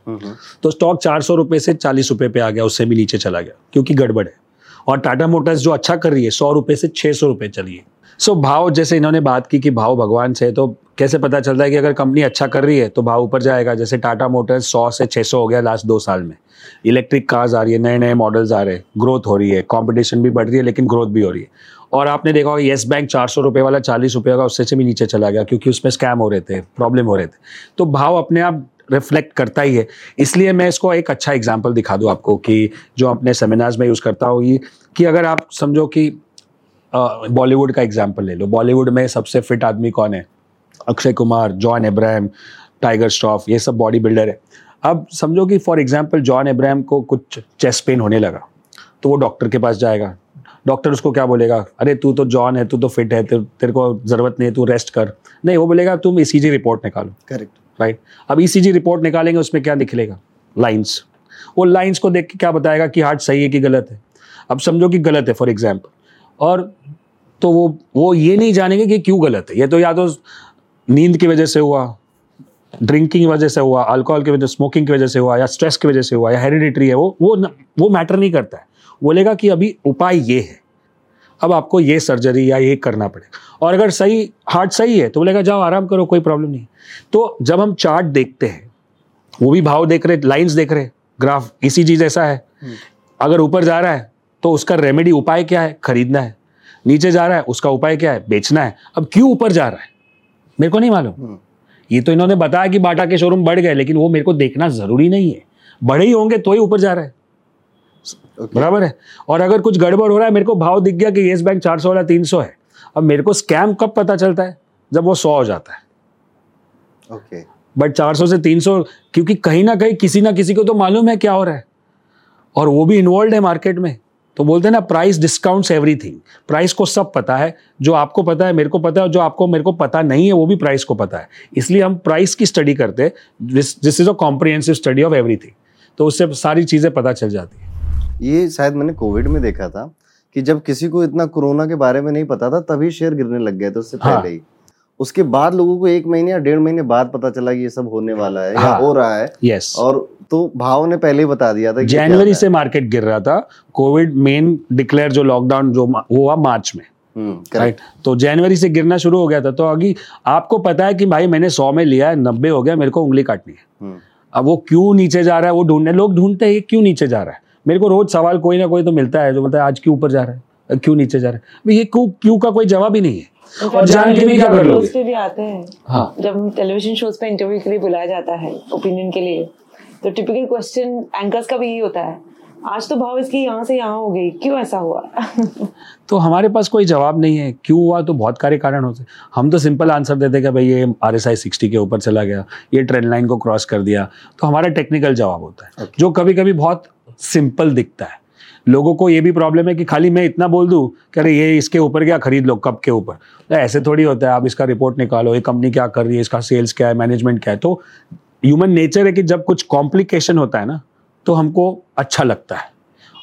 तो स्टॉक चार सौ रुपए से चालीस रुपए पे आ गया उससे भी नीचे चला गया क्योंकि गड़बड़ है। और टाटा मोटर्स जो अच्छा कर रही है सौ रुपये से छह सौ रुपए चलिए। सो so, भाव जैसे इन्होंने बात की कि भाव भगवान से तो कैसे पता चलता है कि अगर कंपनी अच्छा कर रही है तो भाव ऊपर जाएगा? जैसे टाटा मोटर्स सौ से छः सौ हो गया लास्ट दो साल में। इलेक्ट्रिक कार्स आ रही है नए नए मॉडल्स आ रहे हैं। ग्रोथ हो रही है कंपटीशन भी बढ़ रही है लेकिन ग्रोथ भी हो रही है। और आपने देखा होगा येस बैंक चार सौ रुपये वाला चालीस रुपये का उससे से भी नीचे चला गया क्योंकि उसमें स्कैम हो रहे थे प्रॉब्लम हो रहे थे। तो भाव अपने आप रिफ्लेक्ट करता ही है। इसलिए मैं इसको एक अच्छा एग्ज़ाम्पल दिखा दूँ आपको कि जो अपने सेमिनार्स में यूज़ करता हूँ कि अगर आप समझो कि बॉलीवुड का एग्ज़ाम्पल ले लो। बॉलीवुड में सबसे फिट आदमी कौन है? Akshay Kumar John Abraham Tiger Shroff ये सब बॉडी बिल्डर है। अब समझो कि फॉर एग्ज़ाम्पल जॉन एब्राहम को कुछ चेस्ट पेन होने लगा तो वो डॉक्टर के पास जाएगा। डॉक्टर उसको क्या बोलेगा? अरे तू तो जॉन है तू तो फिट है तेरे, तेरे को ज़रूरत नहीं है तू रेस्ट कर। नहीं वो बोलेगा तुम ई e रिपोर्ट निकालो। करेक्ट राइट अब ई e रिपोर्ट निकालेंगे उसमें क्या निकलेगा लाइन्स वो लाइन्स को देख के क्या बताएगा कि हार्ट सही है कि गलत है? अब समझो कि गलत है फॉर एग्ज़ाम्पल और तो वो वो ये नहीं जानेंगे कि क्यों गलत है। ये तो या तो नींद की वजह से हुआ ड्रिंकिंग की वजह से हुआ अल्कोहल की वजह स्मोकिंग की वजह से हुआ या स्ट्रेस की वजह से हुआ या हेरिडिटरी है वो वो न, वो मैटर नहीं करता है। बोलेगा कि अभी उपाय ये है। अब आपको ये सर्जरी या ये करना पड़ेगा। और अगर सही हार्ट सही है तो बोलेगा जाओ आराम करो कोई प्रॉब्लम नहीं। तो जब हम चार्ट देखते हैं वो भी भाव देख रहे लाइंस देख रहे ग्राफ इसी चीज़ ऐसा है। अगर ऊपर जा रहा है तो उसका रेमेडी उपाय क्या है? खरीदना है। नीचे जा रहा है उसका उपाय क्या है? बेचना है। अब क्यों ऊपर जा रहा है? मेरे को नहीं मालूम। हम्म। ये तो इन्होंने बताया कि बाटा के शोरूम बढ़ गए लेकिन वो मेरे को देखना ज़रूरी नहीं है। बड़े ही होंगे तो ही ऊपर जा रहा है। Okay. बराबर है? और अगर कुछ गड़बड़ हो रहा है मेरे को भाव दिख गया कि येस बैंक चार सौ वाला तीन सौ है। अब मेरे को स्कैम कब पता चलता है? जब वो सौ हो जाता है। ओके बट चार सौ से तीन सौ क्योंकि कहीं ना कहीं किसी ना किसी को तो मालूम है क्या हो रहा है। और वो भी इन्वॉल्व है मार्केट में। तो बोलते हैं ना प्राइस डिस्काउंट्स एवरीथिंग प्राइस को सब पता है। जो आपको पता है मेरे को पता है जो आपको मेरे को पता नहीं है वो भी प्राइस को पता है। इसलिए हम प्राइस की स्टडी करते हैं। This is a comprehensive study of everything तो उससे सारी चीज़ें पता चल जाती है। ये शायद मैंने कोविड में देखा था कि जब किसी को इतना कोरोना के बारे में नहीं पता था तभी शेयर गिरने लग गए थे उससे हाँ। पहले ही। उसके बाद लोगों को एक महीने या डेढ़ महीने बाद पता चला कि ये सब होने वाला है हाँ, या हो। रहा है। यस और तो भाव ने पहले ही बता दिया था जनवरी से मार्केट गिर रहा था। कोविड मेन डिक्लेयर जो लॉकडाउन जो हुआ मार्च में। राइट हम्म, तो जनवरी से गिरना शुरू हो गया था। तो अभी आपको पता है कि भाई मैंने सौ में लिया है नब्बे हो गया मेरे को उंगली काटनी है। हम्म। अब वो क्यों नीचे जा रहा है वो ढूँढने लोग ढूंढते हैं क्यों नीचे जा रहा है। मेरे को रोज सवाल कोई ना कोई तो मिलता है जो बोलता है आज क्यों ऊपर जा रहा है? क्यों नीचे जा रहा है? ये क्यों क्यों का कोई जवाब ही नहीं है। और जान के भी क्या कर लोगे? पे भी आते हैं। हाँ। जब टेलीविज़न शोज़ पे इंटरव्यू के लिए बुलाया जाता है ओपिनियन के लिए तो टिपिकल क्वेश्चन एंकर्स का भी यही होता है। आज तो भाव इसकी यहाँ से यहाँ हो गई क्यों ऐसा हुआ? तो हमारे पास कोई जवाब नहीं है क्यों हुआ तो बहुत सारे कारण होते हम तो सिंपल आंसर देते कि भाई ये आर एस आई सिक्सटी के ऊपर चला गया ये ट्रेंड लाइन को क्रॉस कर दिया तो हमारा टेक्निकल जवाब होता है okay. जो कभी कभी बहुत सिंपल दिखता है। लोगों को ये भी प्रॉब्लम है कि खाली मैं इतना बोल दूँ कि अरे ये इसके ऊपर क्या खरीद लो, कब के ऊपर? तो ऐसे थोड़ी होता है, आप इसका रिपोर्ट निकालो, ये कंपनी क्या कर रही है, इसका सेल्स क्या है मैनेजमेंट क्या है? तो ह्यूमन नेचर है कि जब कुछ कॉम्प्लिकेशन होता है ना तो हमको अच्छा लगता है।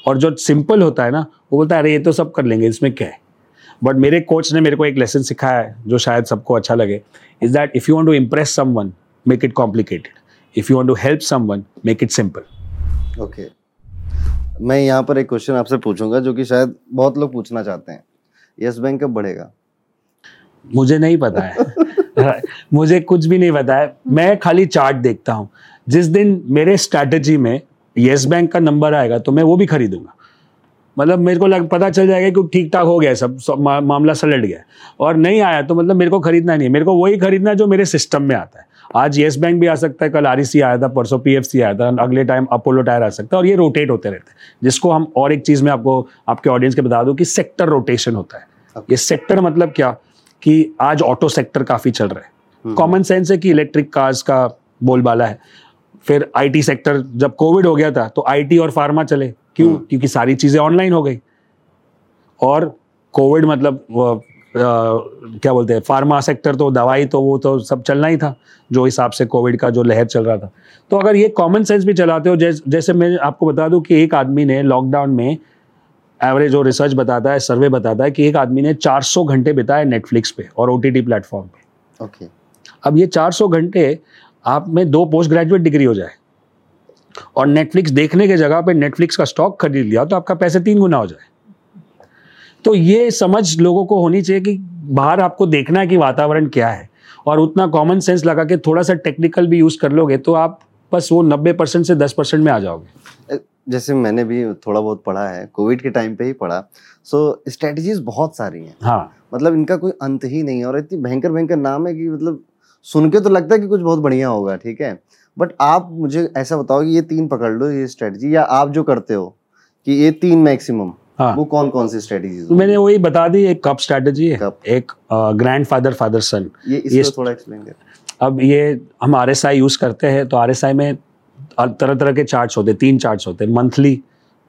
और जो सिंपल होता है ना, वो बोलता है, अरे ये तो सब कर लेंगे, इसमें क्या है? बट मेरे कोच ने मेरे को एक लेसन सिखाया है, जो शायद सबको अच्छा लगे is that if you want to impress someone make it complicated if you want to help someone make it simple okay मैं यहाँ पर एक क्वेश्चन आपसे पूछूँगा जो कि शायद बहुत लोग पूछना चाहते हैं। यस बैंक कब बढ़ेगा? मुझे नहीं पता है। मुझे कुछ भी नहीं पता है। मैं खाली चार्ट देखता हूँ। जिस दिन मेरे स्ट्रैटेजी में येस बैंक का नंबर आएगा तो मैं वो भी खरीदूँगा। मतलब मेरे को लग पता चल जाएगा कि ठीक ठाक हो गया सब, सब मा, मामला सलट गया और नहीं आया तो मतलब मेरे को खरीदना नहीं है। मेरे को वही खरीदना जो मेरे सिस्टम में आता है। आज येस बैंक भी आ सकता है कल आर आया था परसों पीएफसी आया था अगले टाइम अपोलो टायर आ सकता है और ये रोटेट होते रहते हैं। जिसको हम और एक चीज़ में आपको आपके ऑडियंस के बता दूँ कि सेक्टर रोटेशन होता है। ये सेक्टर मतलब क्या? कि आज ऑटो सेक्टर काफ़ी चल रहा है। कॉमन हम्म। सेंस है कि इलेक्ट्रिक कार्स का बोलबाला है। फिर आईटी सेक्टर जब कोविड हो गया था तो आईटी और फार्मा चले। क्यों? हम्म। क्योंकि सारी चीज़ें ऑनलाइन हो गई। और कोविड मतलब क्या बोलते हैं फार्मा सेक्टर तो दवाई तो वो तो सब चलना ही था जो हिसाब से कोविड का जो लहर चल रहा था। तो अगर ये कॉमन सेंस भी चलाते हो जैसे जैसे मैं आपको बता दूँ कि एक आदमी ने लॉकडाउन में एवरेज जो रिसर्च बताता है सर्वे बताता है कि एक आदमी ने 400 घंटे बिताए नेटफ्लिक्स पे और ओ टी प्लेटफॉर्म पे। Okay okay. अब ये 400 घंटे आप में दो पोस्ट ग्रेजुएट डिग्री हो जाए और नेटफ्लिक्स देखने के जगह पे नेटफ्लिक्स का स्टॉक खरीद लिया तो आपका पैसे तीन गुना हो जाए। तो ये समझ लोगों को होनी चाहिए कि बाहर आपको देखना है कि वातावरण क्या है। और उतना कॉमन सेंस लगा के थोड़ा सा टेक्निकल भी यूज़ कर लोगे तो आप बस वो नब्बे परसेंट से दस परसेंट में आ जाओगे। जैसे मैंने भी थोड़ा बहुत पढ़ा है कोविड के टाइम पे ही पढ़ा। सो स्ट्रेटजीज बहुत सारी हैं। हाँ। मतलब इनका कोई अंत ही नहीं है और इतनी भयंकर भयंकर नाम है कि मतलब सुन के तो लगता है कि कुछ बहुत बढ़िया होगा ठीक है? बट आप मुझे ऐसा बताओ कि ये तीन पकड़ लो ये स्ट्रेटजी या आप जो करते हो कि ये तीन मैक्सिमम हाँ। वो कौन कौन सी स्ट्रेटजी तो मैंने वही बता दी एक कप स्ट्रेटजी है कप। एक ग्रैंड फादर फादर सन ये इसको थोड़ा एक्सप्लेन कर। अब ये हम आरएसआई यूज़ करते हैं तो आर एस आई में तरह तरह के चार्ट्स होते हैं तीन चार्ट्स होते हैं। मंथली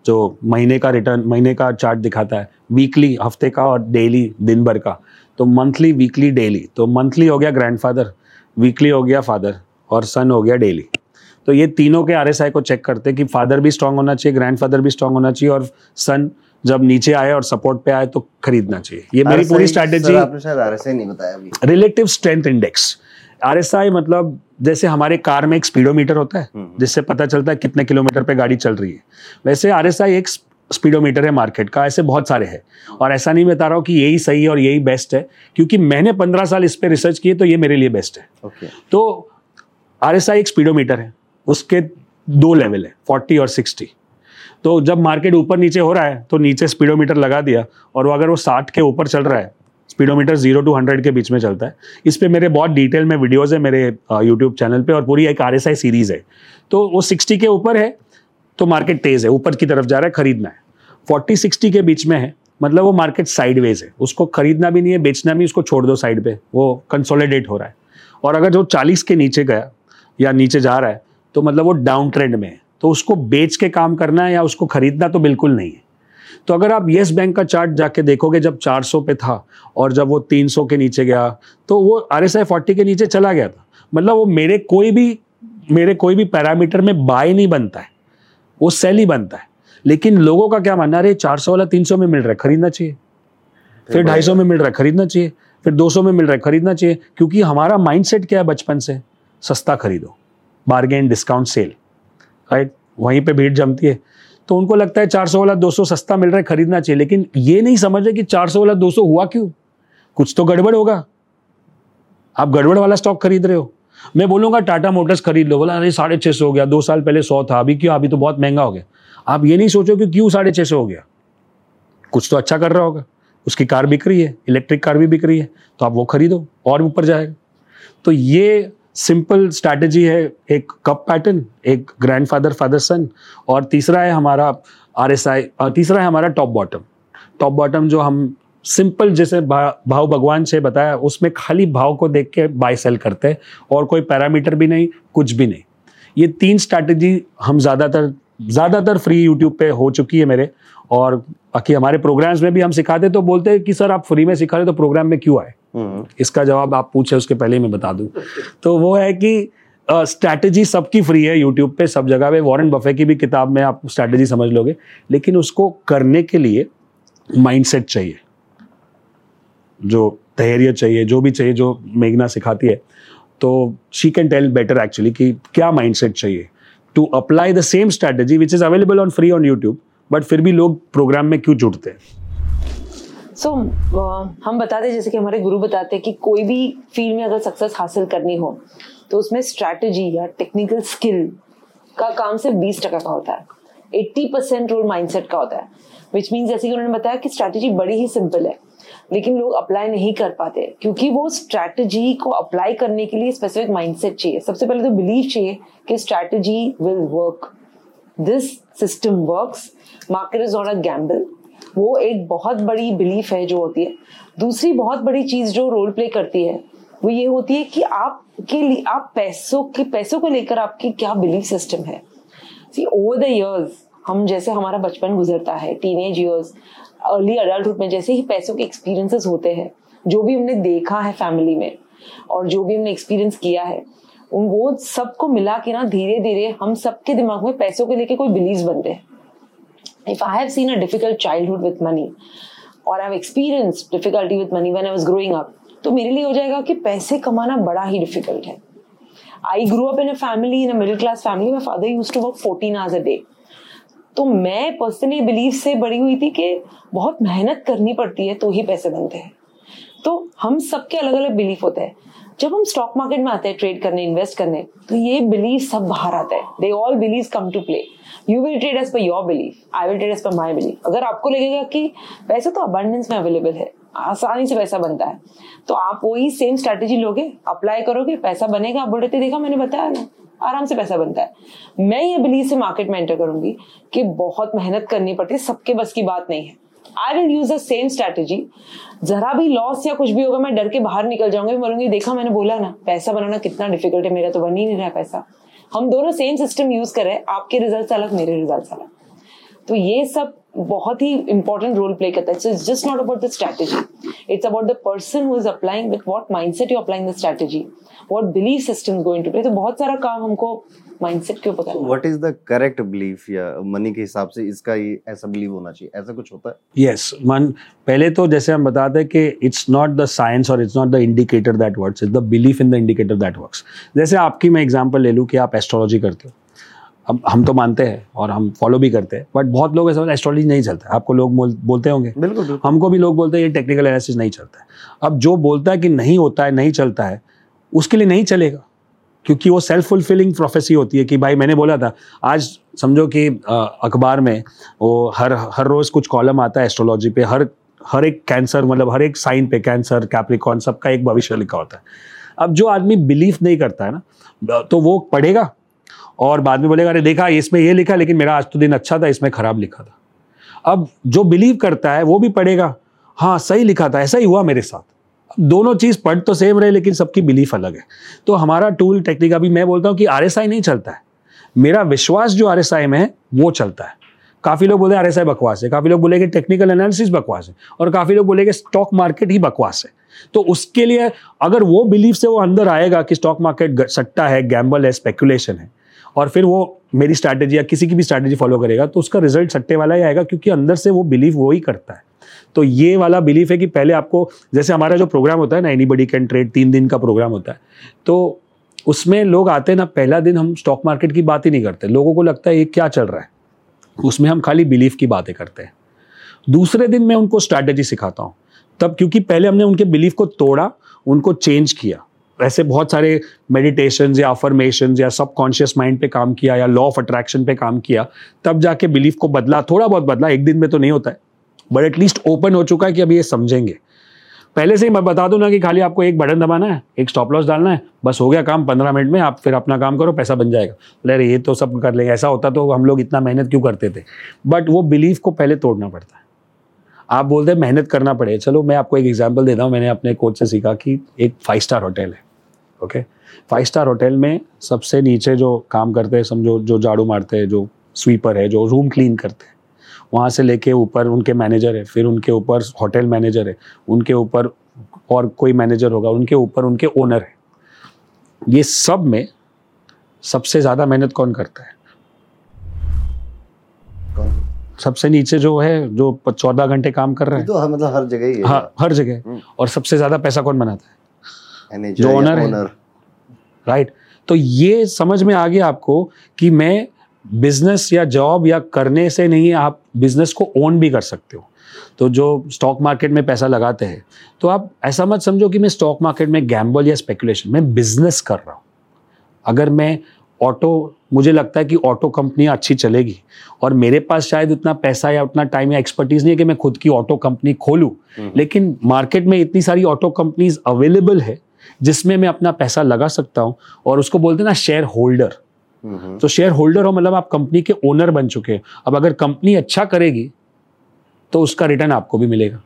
जो महीने का रिटर्न महीने का चार्ट दिखाता है वीकली हफ़्ते का और डेली दिन भर का। तो मंथली वीकली डेली तो मंथली हो गया ग्रैंडफादर वीकली हो गया फादर और सन हो गया डेली तो ये तीनों के आरएसआई को चेक करते हैं कि फादर भी स्ट्रांग होना चाहिए ग्रैंडफादर भी स्ट्रांग होना चाहिए और सन जब नीचे आए और सपोर्ट पे आए तो खरीदना चाहिए। ये मेरी पूरी स्ट्रैटेजी आपने शायद आरएसआई नहीं बताया अभी। रिलेटिव स्ट्रेंथ इंडेक्स आरएसआई मतलब जैसे हमारे कार में एक स्पीडोमीटर होता है हम्म। जिससे पता चलता है कितने किलोमीटर पे गाड़ी चल रही है। वैसे आरएसआई एक स्पीडोमीटर है मार्केट का ऐसे बहुत सारे हैं। और ऐसा नहीं बता रहा हूँ कि यही सही है और यही बेस्ट है क्योंकि मैंने पंद्रह साल इस पर रिसर्च किए तो ये मेरे लिए बेस्ट है। Okay. तो आरएसआई एक स्पीडोमीटर है उसके दो लेवल है फोर्टी और सिक्सटी तो जब मार्केट ऊपर नीचे हो रहा है तो नीचे स्पीडोमीटर लगा दिया और वो अगर वो साठ के ऊपर चल रहा है, स्पीडोमीटर ज़ीरो टू हंड्रेड के बीच में चलता है। इस पर मेरे बहुत डिटेल में वीडियोज़ है मेरे यूट्यूब चैनल पे और पूरी एक आरएसआई सीरीज़ है। तो वो सिक्सटी के ऊपर है तो मार्केट तेज है, ऊपर की तरफ़ जा रहा है, खरीदना है। फोर्टी सिक्सटी के बीच में है मतलब वो मार्केट साइडवेज है। उसको खरीदना भी नहीं है, बेचना भी उसको छोड़ दो साइड पे, वो कंसोलिडेट हो रहा है। और अगर जो चालीस के नीचे गया या नीचे जा रहा है तो मतलब वो डाउन ट्रेंड में है। तो उसको बेच के काम करना है या उसको खरीदना तो बिल्कुल नहीं है। तो अगर आप येस बैंक का चार्ट जाके देखोगे जब 400 पे था और जब वो 300 के नीचे गया तो वो आर एस आई फोर्टी के नीचे चला गया था। मतलब वो मेरे कोई भी मेरे कोई भी पैरामीटर में बाय नहीं बनता है। वो सेल ही बनता है। लेकिन लोगों का क्या मानना अरे चार सौ वाला तीन सौ में मिल रहा है खरीदना चाहिए। फिर ढाई सौ में मिल रहा है खरीदना चाहिए। फिर दो सौ में मिल रहा है खरीदना चाहिए। क्योंकि हमारा माइंडसेट क्या है बचपन से? सस्ता खरीदो। Bargain discount sale right? वहीं पे भीड़ जमती है। तो उनको लगता है 400 वाला 200 सस्ता मिल रहा है, खरीदना चाहिए। लेकिन ये नहीं समझ रहे कि 400 वाला 200 हुआ क्यों? कुछ तो गड़बड़ होगा। आप गड़बड़ वाला स्टॉक खरीद रहे हो। मैं बोलूँगा टाटा मोटर्स खरीद लो। बोला, अरे, साढ़े छः सौ हो गया। दो साल पहले सौ था। अभी क्यों? अभी तो बहुत महँगा हो गया। आप ये नहीं सोचो कि क्यों साढ़े छः सौ हो गया। कुछ तो अच्छा कर रहा होगा। उसकी कार बिक रही है इलेक्ट्रिक कार भी बिक रही है। तो आप वो खरीदो, और ऊपर जाएगा। तो ये सिंपल स्ट्रैटेजी है एक कप पैटर्न एक ग्रैंडफादर फादर सन और तीसरा है हमारा आर एस आई तीसरा है हमारा टॉप बॉटम टॉप बॉटम जो हम सिंपल जैसे भा, भाव भगवान से बताया उसमें खाली भाव को देख के बाय सेल करते हैं और कोई पैरामीटर भी नहीं कुछ भी नहीं. ये तीन स्ट्रैटेजी हम ज़्यादातर ज़्यादातर फ्री यूट्यूब पे हो चुकी है मेरे और बाकी हमारे प्रोग्राम्स में भी हम सिखाते तो बोलते हैं कि सर आप फ्री में सिखा रहे तो प्रोग्राम में क्यों आए? हम्म। इसका जवाब आप पूछे उसके पहले ही मैं बता दूँ। तो वो है कि स्ट्रैटेजी सबकी फ्री है यूट्यूब पे सब जगह पे। वॉरेन बफे की भी किताब में आप स्ट्रैटेजी समझ लोगे। लेकिन उसको करने के लिए माइंडसेट चाहिए। जो धैर्य चाहिए जो भी चाहिए जो मेघना सिखाती है। तो she can tell better actually कि क्या माइंडसेट चाहिए। To apply the same strategy which is available on free on YouTube but फिर भी लोग प्रोग्राम में क्यों जुड़ते हैं? सो so, uh, हम बताते जैसे कि हमारे गुरु बताते हैं कि कोई भी फ़ील्ड में अगर सक्सेस हासिल करनी हो तो उसमें स्ट्रैटेजी या टेक्निकल स्किल का काम सिर्फ़ बीस टका का होता है। एट्टी परसेंट रोल माइंडसेट का होता है। विच मीन्स जैसे कि उन्होंने बताया कि स्ट्रैटेजी बड़ी ही सिंपल है लेकिन लोग अप्लाई नहीं कर पाते क्योंकि वो स्ट्रैटेजी को अप्लाई करने के लिए स्पेसिफिक माइंडसेट चाहिए। सबसे पहले तो बिलीव चाहिए कि strategy will work this system works market is not a gamble वो एक बहुत बड़ी बिलीफ है जो होती है। दूसरी बहुत बड़ी चीज़ जो रोल प्ले करती है, वो ये होती है कि आप के लिए, आप पैसों के, पैसों को लेकर आपकी क्या बिलीफ सिस्टम है। सी ओवर द इयर्स हम जैसे हमारा बचपन गुजरता है teen age years early adulthood में जैसे ही पैसों के एक्सपीरियंसेस होते हैं, जो भी हमने देखा है फैमिली में और जो भी हमने एक्सपीरियंस किया है वो सबको मिला के ना धीरे धीरे हम सबके दिमाग में पैसों को लेके कोई बिलीव बनते हैं। If I have seen a difficult childhood with money or I've experienced difficulty with money when I was growing up, तो मेरे लिए हो जाएगा कि पैसे कमाना बड़ा ही डिफ़िकल्ट है। I grow up in a family in a middle class family my father use to work fourteen hours a day तो मैं पर्सनली बिलीव से बड़ी हुई थी कि बहुत मेहनत करनी पड़ती है तो ही पैसे बनते हैं। तो हम सबके अलग अलग बिलीफ होते हैं। जब हम स्टॉक मार्केट में आते हैं ट्रेड करने इन्वेस्ट करने तो ये बिलीव सब बाहर आता है। They all believe come to play you will trade as per your belief I will trade as per my belief अगर आपको लगेगा कि पैसा तो अबंडेंस में अवेलेबल है, आसानी से पैसा बनता है तो आप वही सेम स्ट्रेटेजी लोगे अप्लाई करोगे, पैसा बनेगा। आप बोलते देखा मैंने बताया ना, आराम से पैसा बनता है। मैं ये बिलीव से मार्केट में एंटर करूँगी कि बहुत मेहनत करनी पड़ती है, सबके बस की बात नहीं है। I will use the same strategy जरा भी लॉस या कुछ भी होगा, मैं डर के बाहर निकल जाऊँगी बोलूँगी, देखा मैंने बोला ना, पैसा बनाना कितना डिफ़िकल्ट है, मेरा तो बन ही नहीं रहा पैसा। हम दोनों सेम सिस्टम यूज़ कर रहे हैं, आपके रिज़ल्ट अलग, मेरे रिज़ल्ट अलग। तो ये सब बहुत ही इंपॉर्टेंट रोल प्ले करता है। So it's just not about the strategy it's about the person who is applying with what mindset you applying the strategy what believe system going to play तो बहुत सारा काम हमको माइंडसेट के ऊपर करना what is the correct belief या money के हिसाब से इसका ये ऐसा बिलीव होना चाहिए? ऐसा कुछ होता है? यस yes, मन पहले तो जैसे हम बताते हैं कि इट्स नॉट द साइंस और it's not the indicator that works it's the belief in the indicator that works जैसे आपकी मैं एग्जांपल ले लूँ कि आप एस्ट्रोलॉजी करते हो। अब हम तो मानते हैं और हम फॉलो भी करते हैं बट बहुत लोग ऐसा एस्ट्रोलॉजी नहीं चलता आपको लोग बोलते होंगे। बिल्कुल, बिल्कुल। हमको भी लोग बोलते हैं ये टेक्निकल एनालिसिस नहीं चलता है। अब जो बोलता है कि नहीं होता है नहीं चलता है उसके लिए नहीं चलेगा। क्योंकि वो सेल्फ फुलफिलिंग प्रोफेसी होती है कि भाई मैंने बोला था, आज समझो कि अखबार में वो हर हर रोज़ कुछ कॉलम आता है एस्ट्रोलॉजी पे, हर हर एक कैंसर मतलब हर एक साइन पे कैंसर कैप्रिकॉन सबका एक भविष्य लिखा होता है। अब जो आदमी बिलीव नहीं करता है ना तो वो पढ़ेगा और बाद में बोलेगा, अरे देखा, इसमें ये लिखा, लेकिन मेरा आज तो दिन अच्छा था, इसमें खराब लिखा था। अब जो बिलीव करता है, वो भी पढ़ेगा। हाँ सही लिखा था, ऐसा ही हुआ मेरे साथ। दोनों चीज़ पढ़ तो सेम रहे, लेकिन सबकी बिलीफ अलग है। तो हमारा टूल टेक्निक अभी मैं बोलता हूँ कि आरएसआई नहीं चलता है। मेरा विश्वास जो आरएसआई में है, वो चलता है। काफ़ी लोग बोले आर एस बकवास है। काफ़ी लोग बोलेंगे टेक्निकल एनालिसिस बकवास है। और काफ़ी लोग बोलेंगे स्टॉक मार्केट ही बकवास है। तो उसके लिए अगर वो बिलीफ से वो अंदर आएगा कि स्टॉक मार्केट सट्टा है गैम्बल है स्पेकुलेशन है, और फिर वो मेरी स्ट्रैटेजी या किसी की भी स्ट्रैटेजी फॉलो करेगा तो उसका रिज़ल्ट सट्टे वाला ही आएगा, क्योंकि अंदर से वो बिलीव वो ही करता है। तो ये वाला बिलीफ है कि पहले आपको, जैसे हमारा जो प्रोग्राम होता है ना एनी बडी कैन ट्रेड तीन दिन का प्रोग्राम होता है तो उसमें लोग आते हैं ना, पहला दिन हम स्टॉक मार्केट की बात ही नहीं करते। लोगों को लगता है ये क्या चल रहा है? उसमें हम खाली बिलीफ की बातें करते हैं। दूसरे दिन मैं उनको स्ट्रैटेजी सिखाता हूँ। तब क्योंकि पहले हमने उनके बिलीफ को तोड़ा, उनको चेंज किया। ऐसे बहुत सारे मेडिटेशन या अफर्मेशन या सबकॉन्शियस माइंड पे काम किया या लॉ ऑफ़ अट्रैक्शन पे काम किया, तब जाके बिलीफ को बदला, थोड़ा बहुत बदला, एक दिन में तो नहीं होता है बट एटलीस्ट ओपन हो चुका है कि अभी ये समझेंगे। पहले से ही मैं बता दूँ ना कि खाली आपको एक बटन दबाना है, एक स्टॉप लॉस डालना है, बस हो गया काम, पंद्रह मिनट में आप फिर अपना काम करो, पैसा बन जाएगा। अरे, ये तो सब कर लेंगे, ऐसा होता तो हम लोग इतना मेहनत क्यों करते थे? बट वो बिलीफ को पहले तोड़ना पड़ता है। आप बोलते हैं, मेहनत करना पड़े। चलो, मैं आपको एक एग्ज़ाम्पल देता हूँ, मैंने अपने कोच से सीखा कि एक फाइव स्टार होटल है। ओके फाइव स्टार होटल में सबसे नीचे जो काम करते हैं समझो जो झाड़ू मारते हैं जो स्वीपर है जो रूम क्लीन करते हैं वहाँ से लेके ऊपर उनके मैनेजर है फिर उनके ऊपर होटल मैनेजर है उनके ऊपर और कोई मैनेजर होगा उनके ऊपर उनके ओनर है। ये सब में सबसे ज़्यादा मेहनत कौन करता है? सबसे नीचे जो है जो चौदह घंटे काम कर रहे हैं। तो मतलब हर जगह ही है। हाँ हर जगह। हम्म। और सबसे ज़्यादा पैसा कौन बनाता है? जो ओनर राइट तो ये समझ में आ गया आपको कि मैं बिज़नेस या जॉब या करने से नहीं आप बिज़नेस को ओन भी कर सकते हो। तो जो स्टॉक मार्केट में पैसा लगाते हैं तो आप ऐसा मत समझो कि मैं स्टॉक मार्केट में गैम्बल या स्पेकुलेशन मैं बिज़नेस कर रहा हूँ। अगर मैं ऑटो मुझे लगता है कि ऑटो कंपनी अच्छी चलेगी और मेरे पास शायद उतना पैसा या उतना टाइम या एक्सपर्टीज नहीं है कि मैं खुद की ऑटो कंपनी खोलूँ। लेकिन मार्केट में इतनी सारी ऑटो कंपनीज़ अवेलेबल है जिसमें मैं अपना पैसा लगा सकता हूँ और उसको बोलते हैं ना शेयर होल्डर हम्म, तो शेयर होल्डर हो मतलब आप कंपनी के ओनर बन चुके हैं। अब अगर कंपनी अच्छा करेगी तो उसका रिटर्न आपको भी मिलेगा।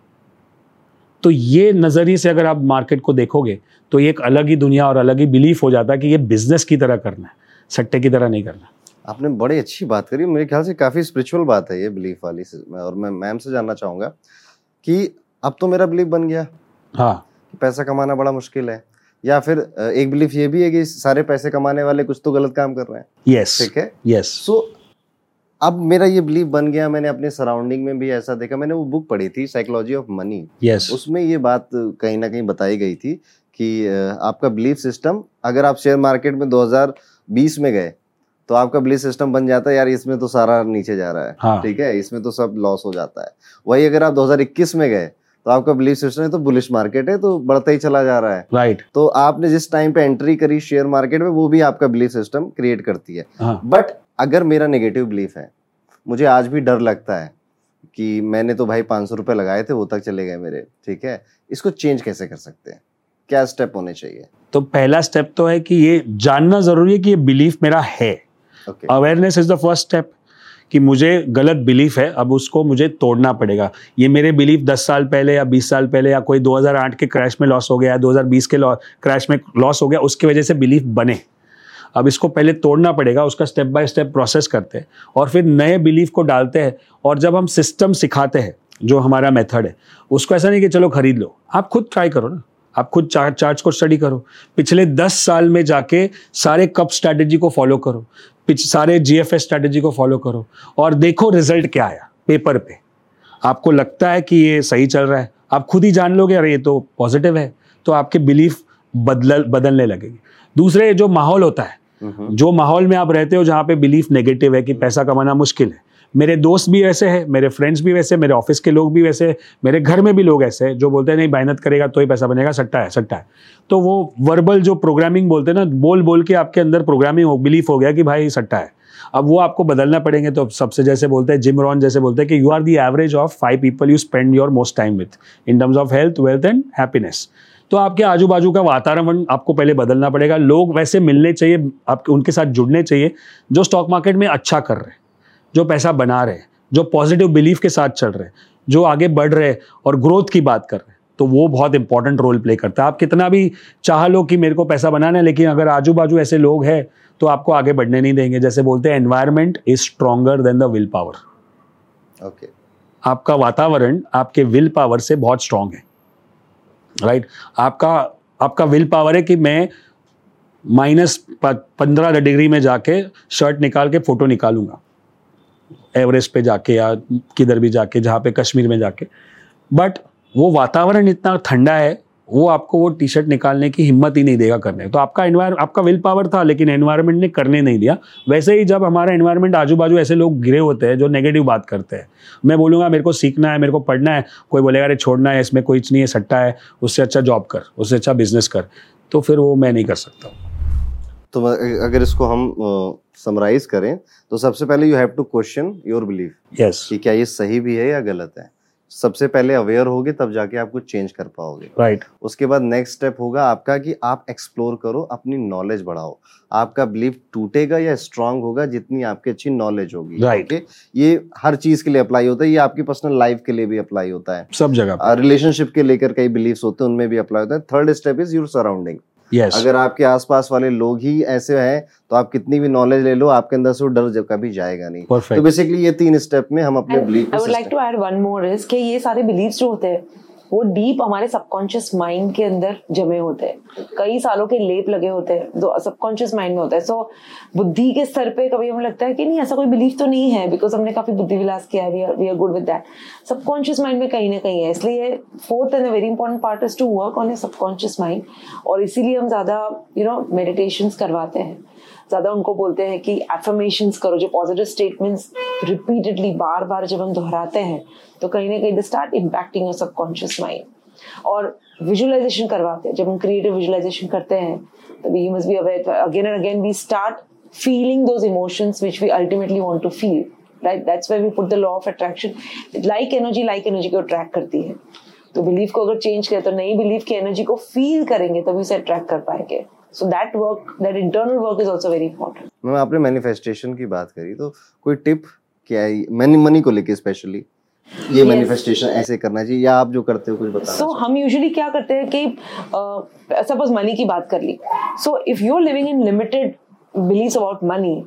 तो ये नज़रिए से अगर आप मार्केट को देखोगे तो ये एक अलग ही दुनिया और अलग ही बिलीफ हो जाता है कि ये बिज़नेस की तरह करना है सट्टे की तरह नहीं करना आपने बड़ी अच्छी बात करी। मेरे ख्याल से काफ़ी स्पिरिचुअल बात है ये बिलीफ वाली और मैं मैम से जानना चाहूँगा कि अब तो मेरा बिलीफ बन गया। हाँ। पैसा कमाना बड़ा मुश्किल है। या फिर एक बिलीफ ये भी है कि सारे पैसे कमाने वाले कुछ तो गलत काम कर रहे हैं। यस ठीक है? यस सो अब मेरा ये बिलीफ बन गया मैंने अपने सराउंडिंग में भी ऐसा देखा मैंने वो बुक पढ़ी थी साइकोलॉजी ऑफ़ मनी यस उसमें ये बात कहीं ना कहीं बताई गई थी कि आपका बिलीफ सिस्टम अगर आप शेयर मार्केट में 2020 में गए तो आपका बिलीफ सिस्टम बन जाता है यार इसमें तो सारा नीचे जा रहा है। हाँ। ठीक है? इसमें तो सब लॉस हो जाता है। वही अगर आप 2021 में गए तो आपका बिलीफ सिस्टम है तो बुलिश मार्केट है तो बढ़ता ही चला जा रहा है। राइट तो आपने जिस टाइम पे एंट्री करी शेयर मार्केट में वो भी आपका बिलीफ सिस्टम क्रिएट करती है। हाँ। बट अगर मेरा नेगेटिव बिलीफ है मुझे आज भी डर लगता है कि मैंने तो भाई पाँच सौ रुपये लगाए थे वो तक चले गए मेरे ठीक है? इसको चेंज कैसे कर सकते हैं? क्या स्टेप होने चाहिए? तो पहला स्टेप तो है कि ये जानना ज़रूरी है कि ये बिलीफ मेरा है। Awareness is the first step कि मुझे गलत बिलीफ है, अब उसको मुझे तोड़ना पड़ेगा। ये मेरे बिलीफ 10 साल पहले या 20 साल पहले या कोई 2008 के क्रैश में लॉस हो गया या 2020 के क्रैश में लॉस हो गया, उसकी वजह से बिलीफ बने। अब इसको पहले तोड़ना पड़ेगा, उसका स्टेप बाय स्टेप प्रोसेस करते हैं और फिर नए बिलीफ को डालते हैं और जब हम सिस्टम सिखाते हैं, जो हमारा मेथड है, उसको ऐसा नहीं कि चलो खरीद लो, आप खुद ट्राई करो ना। आप खुद चार्ट चार्ट्स को स्टडी करो। पिछले दस साल में जाके सारे कप स्ट्रैटेजी को फॉलो करो। पिछ सारे जी स्ट्रैटेजी को फॉलो करो और देखो रिज़ल्ट क्या आया पेपर पे। आपको लगता है कि ये सही चल रहा है। आप खुद ही जान लोगे अरे ये तो पॉजिटिव है। तो आपके बिलीफ बदल बदलने लगेगी। दूसरे जो माहौल होता है हम्म, जो माहौल में आप रहते हो जहाँ पे बिलीफ नेगेटिव है कि पैसा कमाना मुश्किल है मेरे दोस्त भी ऐसे हैं, मेरे फ्रेंड्स भी वैसे, मेरे ऑफ़िस के लोग भी वैसे, मेरे घर में भी लोग ऐसे हैं, जो बोलते हैं, नहीं मेहनत करेगा तो ही पैसा बनेगा सट्टा है सट्टा है। तो वो वर्बल जो प्रोग्रामिंग बोलते हैं ना, बोल बोल के आपके अंदर प्रोग्रामिंग हो बिलीफ हो गया कि भाई सट्टा है। अब वो आपको बदलना पड़ेंगे तो सबसे जैसे बोलते हैं जिम रॉन जैसे बोलते हैं कि you are the average of five people you spend your most time with in terms of health wealth and happiness तो आपके आजू बाजू का वातावरण आपको पहले बदलना पड़ेगा। लोग वैसे मिलने चाहिए, आपके, उनके साथ जुड़ने चाहिए, जो स्टॉक मार्केट में अच्छा कर रहे हैं। जो पैसा बना रहे हैं जो पॉजिटिव बिलीफ के साथ चल रहे हैं जो आगे बढ़ रहे हैं और ग्रोथ की बात कर रहे हैं तो वो बहुत इंपॉर्टेंट रोल प्ले करता है। आप कितना भी चाह लो कि मेरे को पैसा बनाना है लेकिन अगर आजू बाजू ऐसे लोग हैं तो आपको आगे बढ़ने नहीं देंगे। जैसे बोलते हैं environment is stronger than the willpower okay आपका वातावरण आपके विल पावर से बहुत स्ट्रांग है। Right right? आपका आपका विल पावर है कि मैं माइनस पंद्रह डिग्री में जाके शर्ट निकाल के फ़ोटो निकालूँगा। एवरेस्ट पे जाके या किधर भी जाके, जहाँ पे कश्मीर में जाके। बट वो वातावरण इतना ठंडा है, वो आपको वो टी शर्ट निकालने की हिम्मत ही नहीं देगा करने। तो आपका एनवायर आपका विल पावर था, लेकिन एनवायरनमेंट ने करने नहीं दिया। वैसे ही जब हमारा एनवायरनमेंट आजू बाजू ऐसे लोग गिरे होते हैं, जो नेगेटिव बात करते हैं। मैं बोलूँगा, मेरे को सीखना है, मेरे को पढ़ना है। कोई बोलेगा, अरे छोड़ना है, इसमें कोई नहीं है, सट्टा है। उससे अच्छा जॉब कर, उससे अच्छा बिज़नेस कर। तो फिर वो मैं नहीं कर सकता तो अगर इसको हम समराइज uh, करें तो सबसे पहले you have to question your belief yes कि क्या ये सही भी है या गलत है। सबसे पहले अवेयर होगे तब जाके आप कुछ चेंज कर पाओगे। Right right. उसके बाद नेक्स्ट स्टेप होगा आपका कि आप एक्सप्लोर करो अपनी नॉलेज बढ़ाओ। आपका बिलीफ टूटेगा या स्ट्रांग होगा जितनी आपकी अच्छी नॉलेज होगी। Right Right. Okay? ये हर चीज़ के लिए अप्लाई होता है ये आपकी पर्सनल लाइफ के लिए भी अप्लाई होता है। सब जगह रिलेशनशिप के लेकर कई बिलीफ्स होते हैं उनमें भी अप्लाई होता है। Third step is your surrounding yes अगर आपके आसपास वाले लोग ही ऐसे हैं तो आप कितनी भी नॉलेज ले लो आपके अंदर से वो डर जब कभी जाएगा नहीं Perfect. तो बेसिकली ये तीन स्टेप में हम अपने belief I would like to add one more is कि ये सारे बिलीव्स जो होते हैं वो डीप हमारे सबकॉन्शियस माइंड के अंदर जमे होते हैं। कई सालों के लेप लगे होते हैं जो सबकॉन्शियस माइंड में होता है। सो so, बुद्धि के स्तर पे कभी हमें लगता है कि नहीं ऐसा कोई बिलीफ तो नहीं है बिकॉज़ हमने काफ़ी बुद्धि विलास किया है we are good with that subconscious mind में कहीं ना कहीं है इसलिए fourth and very important part is to work on a subconscious mind और इसीलिए हम ज़्यादा यू नो मेडिटेशन करवाते हैं। ज़्यादा उनको बोलते हैं कि एफर्मेशन करो, जो पॉजिटिव स्टेटमेंट्स रिपीटेडली बार बार जब हम दोहराते हैं तो कहीं ना कहीं they start impacting your subconscious mind और विजुअलाइजेशन करवाते हैं, जब हम क्रिएटिव विजुअलाइजेशन करते हैं, तभी you must be aware again and again we start feeling those emotions which we ultimately want to feel, right? That's where we put the law of attraction. Like energy like energy को attract करती है। तो belief को अगर change करें तो नई belief की एनर्जी को फील करेंगे तभी उसे अट्रैक्ट कर पाएँगे। So that work that internal work is also very important ma'am आपने मैनिफेस्टेशन की बात करी तो कोई टिप क्या है? मनी मनी को लेके स्पेशली ये मैनिफेस्टेशन yes. ऐसे करना चाहिए या आप जो करते हो कुछ बताना सो so, हम यूजुअली क्या करते हैं कि सपोज़ uh, मनी की बात कर ली। So if you are living in limited believes about money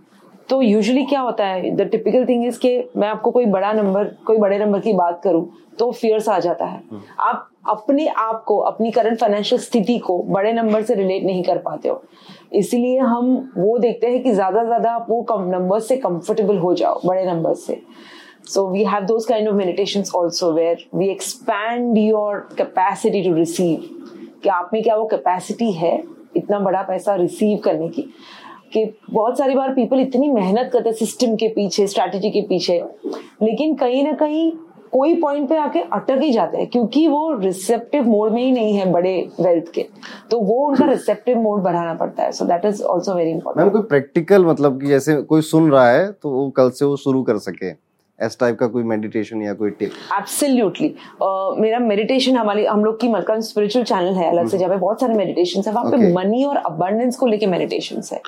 तो यूजुअली क्या होता है? द टिपिकल थिंग इज़ के मैं आपको कोई बड़ा नंबर कोई बड़े नंबर की बात करूँ तो फियर्स आ जाता है। हम्म। आप अपने आप को अपनी करंट फाइनेंशियल स्थिति को बड़े नंबर से रिलेट नहीं कर पाते हो। इसलिए हम वो देखते हैं कि ज़्यादा ज़्यादा आप वो कम नंबर से कंफर्टेबल हो जाओ बड़े नंबर से। So we have those kind of meditations also where we expand your capacity to receive. कि आप में क्या वो कैपेसिटी है इतना बड़ा पैसा रिसीव करने की? कि बहुत सारी बार पीपल इतनी मेहनत करते हैं सिस्टम के पीछे स्ट्रैटेजी के पीछे। लेकिन कहीं ना कहीं कोई पॉइंट पे आके अटक ही जाते हैं क्योंकि वो रिसेप्टिव मोड में ही नहीं है बड़े वेल्थ के। तो वो उनका रिसेप्टिव मोड बढ़ाना पड़ता है। So that is also very important ma'am कोई प्रैक्टिकल मतलब कि जैसे कोई सुन रहा है तो वो कल से वो शुरू कर सके। इस टाइप का कोई मेडिटेशन या कोई टिप एब्सोल्युटली uh, मेरा मेडिटेशन हमारी हम लोग की मलका स्पिरिचुअल चैनल है अलग से हम्म। जहाँ पे बहुत सारे मेडिटेशन है। वहाँ पे मनी और अबंडेंस को लेके मेडिटेशन है।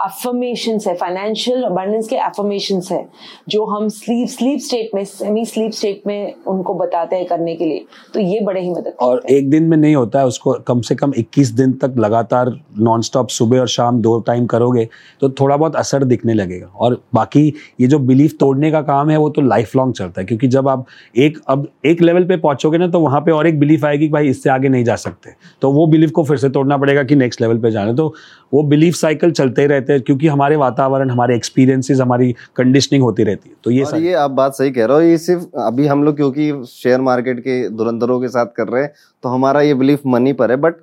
अफर्मेशन है फाइनेंशियल अबंडेंस के अफर्मेशन है जो हम स्लीप स्लीप स्टेट में सेमी स्लीप स्टेट में उनको बताते हैं करने के लिए। तो ये बड़े ही मदद और एक दिन में नहीं होता है उसको कम से कम 21 दिन तक लगातार नॉन स्टॉप सुबह और शाम दो टाइम करोगे तो थोड़ा बहुत असर दिखने लगेगा। और बाकी ये जो बिलीफ तोड़ने का काम है वो तो लाइफ लॉन्ग चलता है क्योंकि जब आप एक अब एक लेवल पे पहुंचोगे ना तो वहाँ पे और एक बिलीफ आएगी कि भाई इससे आगे नहीं जा सकते। तो वो बिलीफ को फिर से तोड़ना पड़ेगा कि नेक्स्ट लेवल पे जाना तो वो बिलीफ साइकिल चलते रहते हैं क्योंकि हमारे वातावरण हमारे एक्सपीरियंसेस हमारी कंडीशनिंग होती रहती है तो ये ये आप बात सही कह रहे हो ये सिर्फ़ अभी हम लोग क्योंकि शेयर मार्केट के धुरंधरों के साथ कर रहे हैं तो हमारा ये बिलीफ मनी पर है बट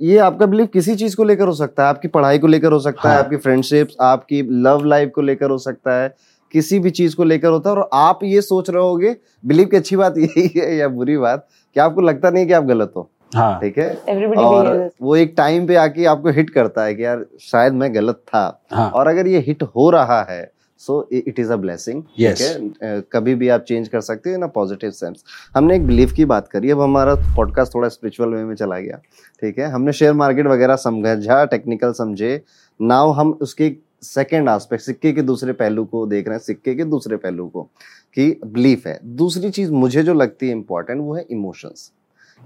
ये आपका बिलीफ किसी चीज़ को लेकर हो सकता है आपकी पढ़ाई को लेकर हो सकता हाँ. है आपकी फ्रेंडशिप्स आपकी लव लाइफ को लेकर हो सकता है किसी भी चीज़ को लेकर होता है और आप ये सोच रहे होगे बिलीव की अच्छी बात यही है या बुरी बात कि आपको लगता नहीं कि आप गलत हो हाँ। ठीक है? और वो एक टाइम पे आके आपको हिट करता है कि यार शायद मैं गलत था। हाँ. और अगर ये हिट हो रहा है so it is a blessing ठीक है? कभी भी आप चेंज कर सकते हो ना पॉजिटिव सेंस हमने एक बिलीफ की बात करी अब हमारा पॉडकास्ट थोड़ा स्पिरिचुअल वे में चला गया ठीक है? हमने शेयर मार्केट वगैरह समझा टेक्निकल समझे। नाउ हम उसके सेकेंड आस्पेक्ट सिक्के के दूसरे पहलू को देख रहे हैं सिक्के के दूसरे पहलू को कि बिलीफ है। दूसरी चीज़ मुझे जो लगती है इंपॉर्टेंट वो है इमोशंस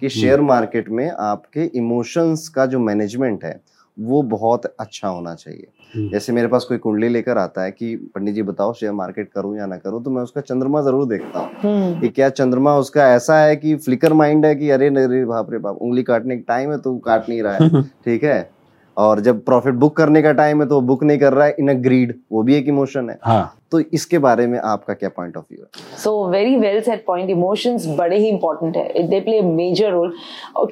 कि शेयर। मार्केट में आपके इमोशंस का जो मैनेजमेंट है वो बहुत अच्छा होना चाहिए। जैसे मेरे पास कोई कुंडली लेकर आता है कि पंडित जी बताओ शेयर मार्केट करूँ या ना करूँ तो मैं उसका चंद्रमा ज़रूर देखता हूँ हम्म। कि क्या चंद्रमा उसका ऐसा है कि फ्लिकर माइंड है कि अरे अरे बाप रे बाप उंगली काटने का टाइम है तो काट नहीं रहा है ठीक है और जब प्रॉफिट बुक करने का टाइम है तो बुक नहीं कर रहा है इन अ ग्रीड वो भी एक इमोशन है हाँ. तो इसके बारे में आपका क्या पॉइंट ऑफ़ व्यू है? So very well set point emotions बड़े ही इंपॉर्टेंट है. दे प्ले मेजर रोल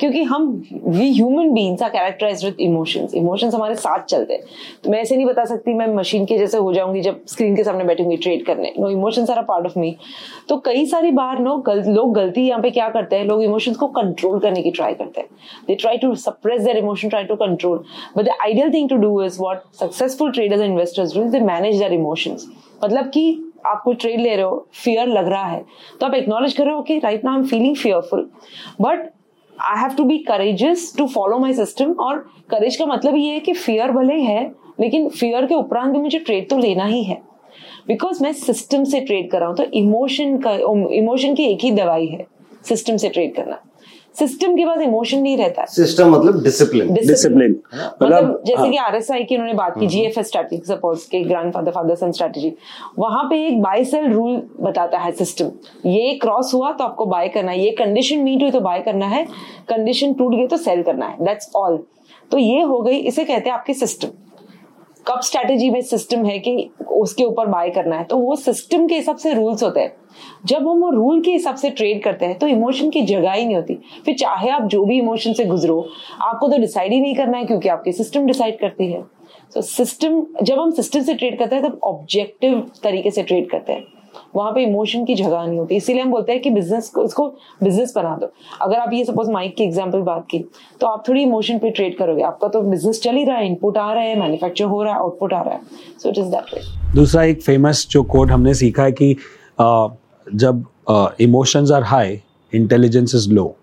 क्योंकि हम we human beings are characterize with emotions emotions हमारे साथ चलते हैं. तो मैं ऐसे नहीं बता सकती मैं मशीन के जैसे हो जाऊँगी जब स्क्रीन के सामने बैठूँगी ट्रेड करने. No emotions are a part of me तो कई सारी बार नो गल, लोग गलती यहाँ पे क्या करते हैं? लोग इमोशंस को कंट्रोल करने की ट्राई करते हैं. They try to suppress their emotion try to control but the ideal thing to do is what successful traders and investors do they manage their emotions मतलब कि आप कोई ट्रेड ले रहे हो फियर लग रहा है। तो आप एक्नोलेज कर रहे हो कि right now I am feeling fearful but I have to be courageous to follow my system और करेज का मतलब ये है कि फियर भले है लेकिन फियर के उपरांत भी मुझे ट्रेड तो लेना ही है। बिकॉज़ मैं सिस्टम से ट्रेड कर रहा हूँ तो इमोशन का इमोशन की एक ही दवाई है सिस्टम से ट्रेड करना। सिस्टम के पास इमोशन नहीं रहता सिस्टम मतलब डिसिप्लिन डिसिप्लिन मतलब जैसे हाँ. कि आरएसआई की उन्होंने बात की जीएफएस स्ट्रेटेजी सपोज़ के ग्रैंडफादर फादर सन स्ट्रेटेजी वहाँ पे एक बाय सेल रूल बताता है सिस्टम ये क्रॉस हुआ तो आपको बाय करना है। ये कंडीशन मीट हुई तो बाय करना है। कंडीशन टूट गई तो सेल करना है। दैट्स ऑल तो ये हो गई इसे कहते हैं आपकी सिस्टम कब स्ट्रेटेजी में सिस्टम है कि उसके ऊपर बाय करना है। तो वो सिस्टम के हिसाब से रूल्स होते हैं। जब हम वो रूल के हिसाब से ट्रेड करते हैं तो इमोशन की जगह ही नहीं होती। फिर चाहे आप जो भी इमोशन से गुजरो आपको तो डिसाइड ही नहीं करना है क्योंकि आपकी सिस्टम डिसाइड करती है। सो so, सिस्टम जब हम सिस्टम से ट्रेड करते हैं तब ऑब्जेक्टिव तरीके से ट्रेड करते हैं। वहाँ पे इमोशन की जगह नहीं होती। इसीलिए हम बोलते हैं कि बिज़नेस को इसको बिज़नेस बना दो। अगर आप ये सपोज़ माइक की एग्ज़ाम्पल बात की तो आप थोड़ी इमोशन पे ट्रेड करोगे। आपका तो बिज़नेस चल ही रहा है इनपुट आ रहा है मैन्युफैक्चर हो रहा है आउटपुट आ रहा है। So it is that way दूसरा एक फ़ेमस जो कोड हमने सीखा है कि आ, जब emotions are high intelligence is low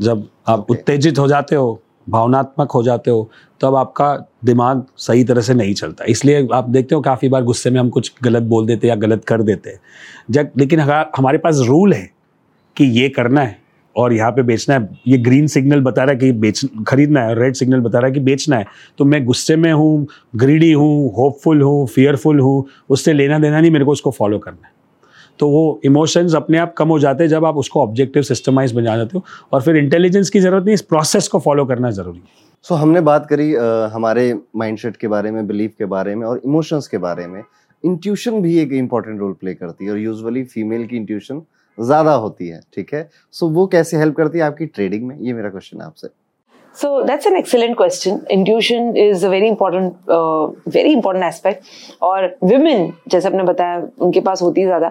जब आप Okay. उत्तेजित हो जाते हो भावनात्मक हो जाते हो तब आपका दिमाग सही तरह से नहीं चलता। इसलिए आप देखते हो काफ़ी बार गुस्से में हम कुछ गलत बोल देते या गलत कर देते हैं। जब, लेकिन हमारे पास रूल है कि ये करना है और यहाँ पे बेचना है, ये ग्रीन सिग्नल बता रहा है कि बेच, खरीदना है, रेड सिग्नल बता रहा है कि बेचना है तो मैं गुस्से में हूँ ग्रीडी हूँ होपफुल हूँ फियरफुल हूँ, उससे लेना देना नहीं, मेरे को उसको फॉलो करना है। तो वो इमोशंस अपने आप कम हो जाते हैं जब आप उसको ऑब्जेक्टिव सिस्टमाइज बना जाते हो और फिर इंटेलिजेंस की ज़रूरत नहीं, इस प्रोसेस को फॉलो करना ज़रूरी है। सो so, हमने बात करी अ, हमारे माइंडसेट के बारे में बिलीफ के बारे में और इमोशंस के बारे में इंट्यूशन भी एक इंपॉर्टेंट रोल प्ले करती है और यूजुअली फीमेल की इंट्यूशन ज़्यादा होती है ठीक है सो so, वो कैसे हेल्प करती है आपकी ट्रेडिंग में ये मेरा क्वेश्चन है आपसे that's an excellent question. Intuition is a very important, uh, very important aspect. और women जैसे आपने बताया उनके पास होती है ज़्यादा.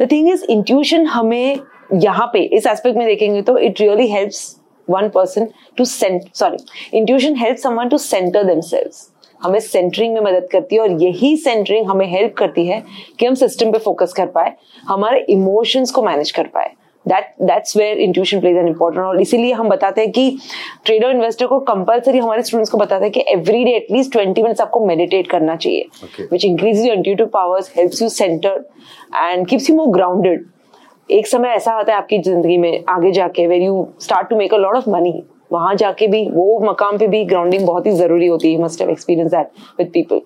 The thing is intuition हमें यहाँ पे इस एस्पेक्ट में देखेंगे तो it really helps one person to send sorry intuition helps someone to center themselves. हमें सेंटरिंग में मदद करती है और यही सेंटरिंग हमें हेल्प करती है कि हम सिस्टम पे फोकस कर पाए हमारे इमोशंस को मैनेज कर पाए। That that's where intuition plays an important और इसीलिए हम बताते हैं कि ट्रेडर इन्वेस्टर को कंपलसरी हमारे स्टूडेंट्स को बताते हैं कि every day at least twenty minutes आपको मेडिटेट करना चाहिए which increase your intuitive powers helps you center and keeps you more grounded एक समय ऐसा आता है आपकी ज़िंदगी में आगे जाके where you start to make a lot of money वहाँ जाके भी वो मकाम पे भी ग्राउंडिंग बहुत ही ज़रूरी होती है। Must have experience that with people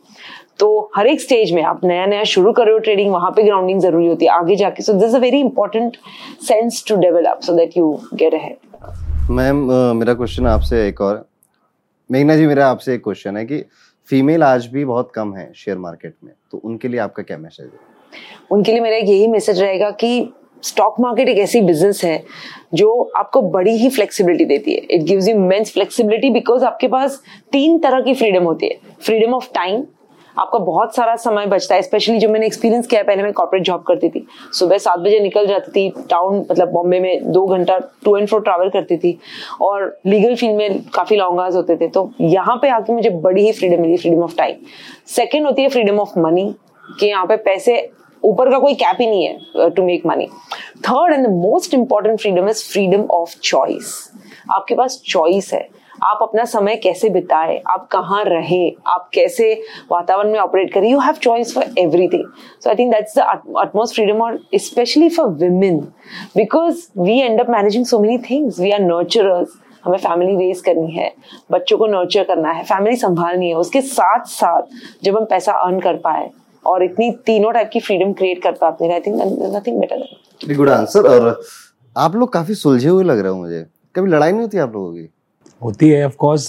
तो हर एक स्टेज में आप नया नया शुरू कर रहे हो ट्रेडिंग वहाँ पे ग्राउंडिंग ज़रूरी होती है। आगे जाके so this a very important sense to develop so that you get ahead ma'am मेरा क्वेश्चन आपसे एक और। मेघना जी मेरा आपसे एक क्वेश्चन है कि फीमेल आज भी बहुत कम है शेयर मार्केट में। तो उनके लिए आपका क्या मैसेज है? उनके लिए मेरा यही मैसेज रहेगा कि स्टॉक मार्केट एक ऐसी बिज़नेस है जो आपको बड़ी ही फ्लेक्सिबिलिटी देती है। It gives you means flexibility because आपके पास तीन तरह की फ्रीडम होती है। फ्रीडम ऑफ़ टाइम आपका बहुत सारा समय बचता है स्पेशली जो मैंने एक्सपीरियंस किया पहले मैं कॉर्पोरेट जॉब करती थी। सुबह सात बजे निकल जाती थी टाउन मतलब बॉम्बे में दो घंटा टू एंड फ्रो ट्रैवल करती थी। और लीगल फ़ील्ड में काफ़ी लॉन्ग आवर्स होते थे। तो यहाँ पे आके मुझे बड़ी ही फ्रीडम मिली फ्रीडम ऑफ़ टाइम सेकेंड होती है फ्रीडम ऑफ़ मनी कि यहाँ पे पैसे ऊपर का कोई कैप ही नहीं है to make money third and the most important freedom is freedom of choice आपके पास चॉइस है। आप अपना समय कैसे बिताए? आप कहाँ रहे? आप कैसे वातावरण में ऑपरेट करें? You have choice for everything so I think that's the utmost freedom और specially for women. Because we end up managing so many things we are nurturers हमें फैमिली रेज करनी है। बच्चों को नर्चर करना है। फैमिली संभालनी है। उसके साथ साथ जब हम पैसा अर्न कर पाए और इतनी तीनों टाइप की फ्रीडम क्रिएट कर पाते हैं। I think nothing better very good answer और आप लोग काफ़ी सुलझे हुए लग रहे हो मुझे। कभी लड़ाई नहीं होती आप लोगों की? होती है ऑफ़ कोर्स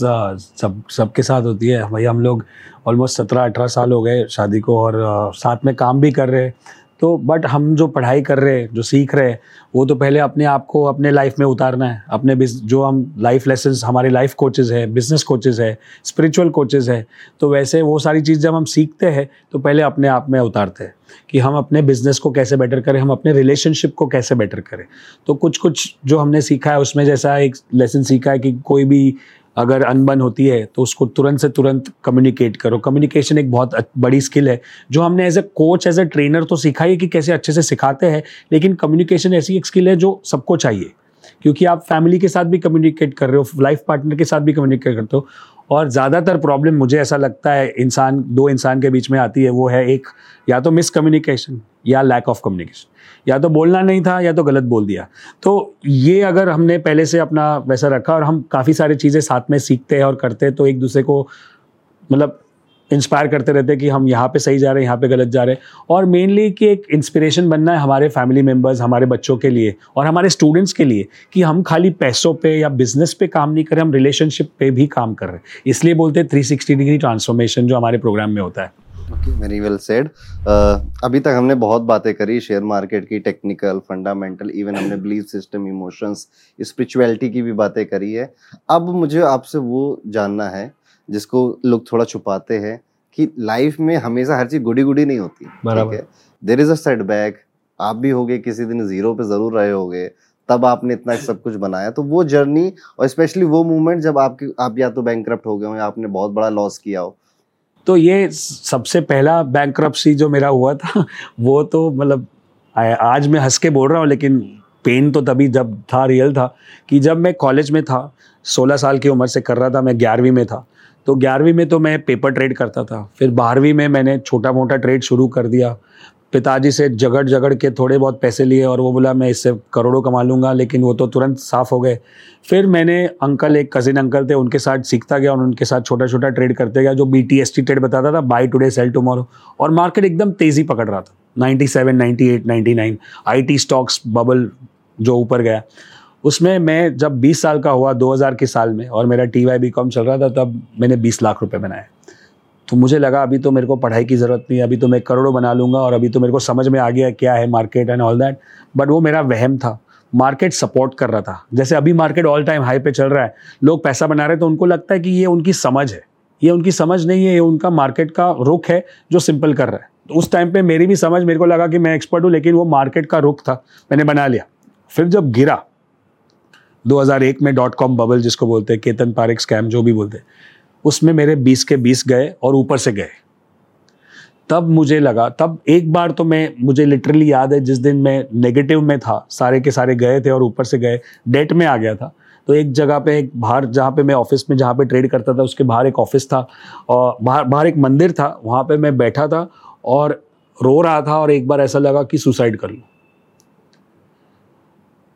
सब सबके साथ होती है। भाई हम लोग ऑलमोस्ट सत्रह अठारह साल हो गए शादी को और uh, साथ में काम भी कर रहे हैं। तो बट हम जो पढ़ाई कर रहे हैं, जो सीख रहे हैं, वो तो पहले अपने आप को अपने लाइफ में उतारना है। अपने जो हम लाइफ लेसन हमारे लाइफ कोचेज है बिज़नेस कोचेज है स्पिरिचुअल कोचेज है तो वैसे वो सारी चीज़ जब हम सीखते हैं तो पहले अपने आप में उतारते हैं कि हम अपने बिज़नेस को कैसे बेटर करें, हम अपने रिलेशनशिप को कैसे बेटर करें। तो कुछ कुछ जो हमने सीखा है, उसमें जैसा एक लेसन सीखा है कि कोई भी अगर अनबन होती है तो उसको तुरंत से तुरंत कम्युनिकेट करो। कम्युनिकेशन एक बहुत बड़ी स्किल है, जो हमने as a coach as a trainer तो सीखा ही कि कैसे अच्छे से सिखाते हैं, लेकिन कम्युनिकेशन ऐसी एक स्किल है जो सबको चाहिए। क्योंकि आप फैमिली के साथ भी कम्युनिकेट कर रहे हो लाइफ पार्टनर के साथ भी कम्युनिकेट करते हो, और ज़्यादातर प्रॉब्लम मुझे ऐसा लगता है, इंसान, दो इंसान के बीच में आती है, वो है एक, या तो मिसकम्युनिकेशन या लैक ऑफ़ कम्युनिकेशन या तो बोलना नहीं था, या तो गलत बोल दिया। तो ये अगर हमने पहले से अपना वैसा रखा और हम काफ़ी सारी चीज़ें साथ में सीखते हैं और करते हैं तो एक दूसरे को मतलब इंस्पायर करते रहते हैं कि हम यहाँ पे सही जा रहे हैं, यहाँ पे गलत जा रहे हैं। और मेनली कि एक इंस्पिरेशन बनना है हमारे फैमिली मेंबर्स हमारे बच्चों के लिए और हमारे स्टूडेंट्स के लिए कि हम खाली पैसों पे या बिज़नेस पे काम नहीं करें हम रिलेशनशिप पे भी काम कर रहे हैं। इसलिए बोलते हैं थ्री डिग्री ट्रांसफॉर्मेशन जो हमारे प्रोग्राम में होता है। वेरी वेल सेड अभी तक हमने बहुत बातें करी शेयर मार्केट की टेक्निकल फंडामेंटल इवन हमने बिलीफ सिस्टम इमोशंस स्पिरिचुअलिटी की भी बातें करी है। अब मुझे आपसे वो जानना है जिसको लोग थोड़ा छुपाते हैं कि लाइफ में हमेशा हर चीज़ गुडी गुडी नहीं होती ठीक है? देर इज़ अ सेटबैक आप भी होगे किसी दिन ज़ीरो पे ज़रूर रहे होगे तब आपने इतना सब कुछ बनाया। तो वो जर्नी और स्पेशली वो मूवमेंट जब आपके आप या तो बैंक हो गए हो या आपने बहुत बड़ा लॉस किया हो तो ये सबसे पहला बैंक जो मेरा हुआ था, वो तो मतलब आज मैं हंस के बोल रहा हूँ, लेकिन पेन तो तभी जब था रियल था, कि जब मैं कॉलेज में था, सोलह साल की उम्र से कर रहा था, मैं ग्यारहवीं में था तो ग्यारहवीं में तो मैं पेपर ट्रेड करता था, फिर बारहवीं में मैंने छोटा मोटा ट्रेड शुरू कर दिया पिताजी से जगड़ जगड़ के थोड़े बहुत पैसे लिए और वो बोला, मैं इससे करोड़ों कमा लूँगा। लेकिन वो तो तुरंत साफ़ हो गए। फिर मैंने अंकल, एक कज़िन अंकल थे, उनके साथ सीखता गया और उनके साथ छोटा छोटा ट्रेड करते गया, जो B T S T trade बताता था बाई टुडे सेल टुमारो और मार्केट एकदम तेज़ी पकड़ रहा था। Ninety seven ninety eight ninety nine I T stocks bubble जो ऊपर गया। उसमें मैं जब 20 साल का हुआ 2000 के साल में, और मेरा टी वाई बी कॉम चल रहा था, तब मैंने 20 लाख रुपए बनाए। तो मुझे लगा, अभी तो मेरे को पढ़ाई की ज़रूरत नहीं अभी तो मैं करोड़ों बना लूँगा और अभी तो मेरे को समझ में आ गया क्या है market and all that but वो मेरा वहम था। मार्केट सपोर्ट कर रहा था। जैसे अभी मार्केट ऑल टाइम हाई पे चल रहा है, लोग पैसा बना रहे तो उनको लगता है कि ये उनकी समझ है। ये उनकी समझ नहीं है, ये उनका मार्केट का रुख है जो सिंपल कर रहा है। तो उस टाइम पे मेरी भी समझ, मेरे को लगा कि मैं एक्सपर्ट हूँ, लेकिन वो मार्केट का रुख था। मैंने बना लिया। फिर जब गिरा 2001 में डॉट कॉम बबल जिसको बोलते हैं, केतन पारिक स्कैम जो भी बोलते हैं उसमें मेरे 20 के 20 गए और ऊपर से गए। तब मुझे लगा, तब एक बार तो मैं, मुझे लिटरली याद है, जिस दिन मैं नेगेटिव में था, सारे के सारे गए थे और ऊपर से गए डेट में आ गया था। तो एक जगह पे, एक बाहर, जहाँ पे मैं ऑफ़िस में, जहाँ पे ट्रेड करता था, उसके बाहर एक ऑफ़िस था, और बाहर बाहर एक मंदिर था, वहाँ पे मैं बैठा था और रो रहा था और एक बार ऐसा लगा कि सुसाइड कर लूँ।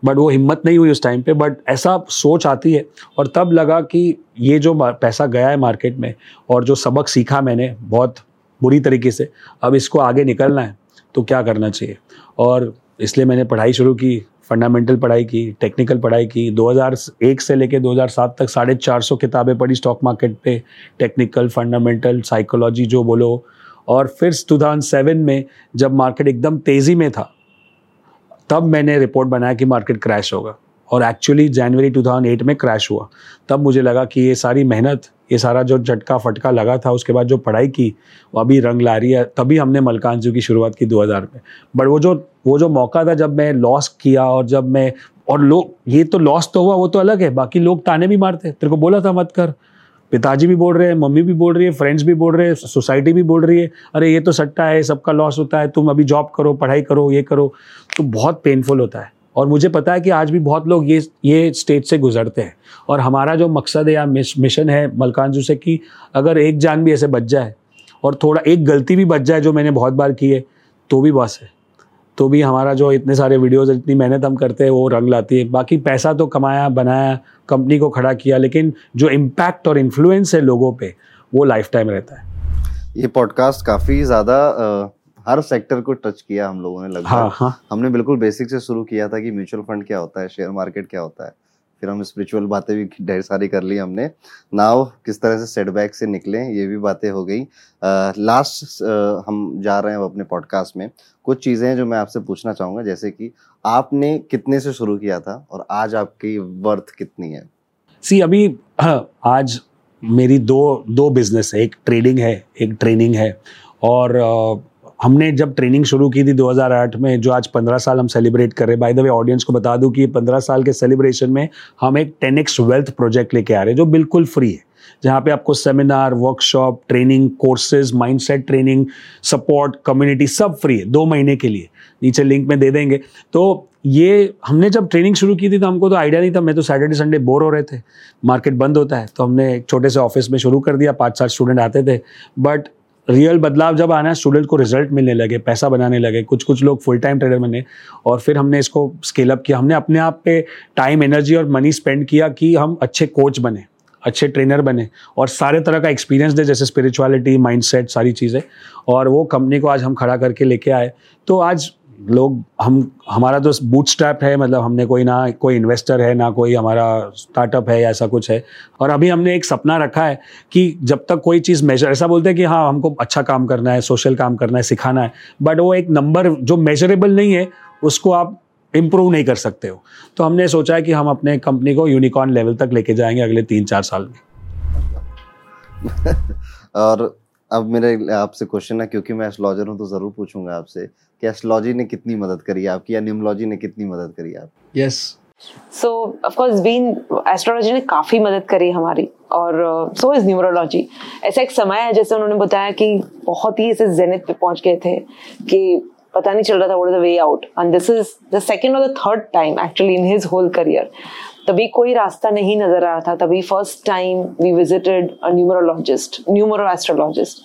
बट वो हिम्मत नहीं हुई उस टाइम पे बट ऐसा सोच आती है। और तब लगा कि ये जो पैसा गया है मार्केट में, और जो सबक सीखा मैंने बहुत बुरी तरीके से, अब इसको आगे निकलना है तो क्या करना चाहिए? और इसलिए मैंने पढ़ाई शुरू की फंडामेंटल पढ़ाई की टेक्निकल पढ़ाई की। 2001 से लेके 2007 तक साढ़े चार सौ किताबें पढ़ी स्टॉक मार्केट पे टेक्निकल फंडामेंटल साइकोलॉजी जो बोलो। और फिर 2007 में, जब मार्केट एकदम तेज़ी में था तब मैंने रिपोर्ट बनाया कि मार्केट क्रैश होगा। और एक्चुअली जनवरी 2008 में क्रैश हुआ। तब मुझे लगा कि ये सारी मेहनत, ये सारा जो झटका फटका लगा था, उसके बाद जो पढ़ाई की, वो अभी रंग ला रही है। तभी हमने मलकानजू की शुरुआत की 2000 में। बट वो जो वो जो मौका था जब मैं लॉस किया और जब मैं, और लोग, ये तो लॉस तो हुआ, वो तो अलग है। बाकी लोग ताने भी मारते। तेरे को बोला था मत कर। पिताजी भी बोल रहे हैं, मम्मी भी बोल रही है फ्रेंड्स भी बोल रहे हैं सोसाइटी भी बोल रही है, अरे ये तो सट्टा है, सबका लॉस होता है, तुम अभी जॉब करो, पढ़ाई करो, ये करो। तो बहुत पेनफुल होता है। और मुझे पता है कि आज भी बहुत लोग ये ये स्टेज से गुजरते हैं। और हमारा जो मकसद है या मिशन है मलकानजू से कि अगर एक जान भी ऐसे बच जाए और थोड़ा, एक गलती भी बच जाए, जो मैंने बहुत बार की है तो भी बस है। तो भी हमारा जो इतने सारे वीडियोस इतनी मेहनत हम करते हैं वो रंग लाती है। बाकी पैसा तो कमाया बनाया कंपनी को खड़ा किया लेकिन जो इम्पैक्ट और इन्फ्लुएंस है लोगों पे वो लाइफ टाइम रहता है। ये पॉडकास्ट काफ़ी ज़्यादा हर सेक्टर को टच किया हम लोगों ने लगभग। हाँ, हाँ. हमने बिल्कुल बेसिक से शुरू किया था कि म्यूचुअल फंड क्या होता है शेयर मार्केट क्या होता है। फिर हम स्पिरिचुअल बातें भी ढेर सारी कर ली हमने। नाव किस तरह से सेटबैक से निकले ये भी बातें हो गई। लास्ट हम जा रहे हैं अपने पॉडकास्ट में। कुछ चीज़ें हैं जो मैं आपसे पूछना चाहूँगा जैसे कि आपने कितने से शुरू किया था और आज आपकी वर्थ कितनी है? सी अभी हाँ, आज मेरी दो दो बिज़नेस है। एक ट्रेडिंग है एक ट्रेनिंग है। और हमने जब ट्रेनिंग शुरू की थी 2008 में, जो आज 15 साल हम सेलिब्रेट कर रहे हैं। बाय द वे ऑडियंस को बता दूँ कि ये 15 साल के सेलिब्रेशन में हम एक टेन एक्स वेल्थ प्रोजेक्ट लेके आ रहे हैं, जो बिल्कुल फ्री है। जहाँ पे आपको seminar workshop training courses mindset training support community सब फ्री है, दो महीने के लिए। नीचे लिंक में दे देंगे। तो ये हमने जब ट्रेनिंग शुरू की थी तो हमको तो आइडिया नहीं था। मैं तो सैटरडे संडे बोर हो रहे थे। मार्केट बंद होता है। तो हमने एक छोटे से ऑफ़िस में शुरू कर दिया। पाँच सात स्टूडेंट आते थे। बट रियल बदलाव जब आना स्टूडेंट को रिज़ल्ट मिलने लगे, पैसा बनाने लगे कुछ कुछ लोग फुल टाइम ट्रेडर बने और फिर हमने इसको स्केल अप किया। हमने अपने आप पे टाइम एनर्जी और मनी स्पेंड किया कि हम अच्छे कोच बने, अच्छे ट्रेनर बने और सारे तरह का एक्सपीरियंस दे, जैसे स्पिरिचुअलिटी माइंडसेट सारी चीज़ें और वो कंपनी को आज हम खड़ा करके लेके आए। तो आज लोग, हम, हमारा तो बूट स्ट्रैप है मतलब हमने कोई ना, कोई इन्वेस्टर है, ना कोई हमारा स्टार्टअप है ऐसा कुछ है। और अभी हमने एक सपना रखा है कि जब तक कोई चीज़ मेजर ऐसा बोलते हैं कि हाँ हमको अच्छा काम करना है सोशल काम करना है, सिखाना है बट वो एक नंबर जो मेजरेबल नहीं है, उसको आप इम्प्रूव नहीं कर सकते हो। तो हमने सोचा है कि हम अपने कंपनी को यूनिकॉर्न लेवल तक लेके जाएँगे अगले तीन चार साल में। और अब मेरे आपसे क्वेश्चन है क्योंकि मैं एस्ट्रोलॉजर हूँ तो ज़रूर पूछूँगा आपसे कि एस्ट्रोलॉजी ने कितनी मदद करी आपकी या न्यूमोलॉजी ने कितनी मदद करी आप? Yes so of course been astrology ने काफ़ी मदद करी हमारी और सो इज़ न्यूमरोलॉजी ऐसा एक समय है जैसे उन्होंने बताया कि बहुत ही ऐसे जेनिथ पे पहुँच गए थे कि पता नहीं चल रहा था what is the way out and this is the second और the third time actually in his whole career तभी कोई रास्ता नहीं नज़र आ रहा था। तभी first time we visited numerologist numero astrologist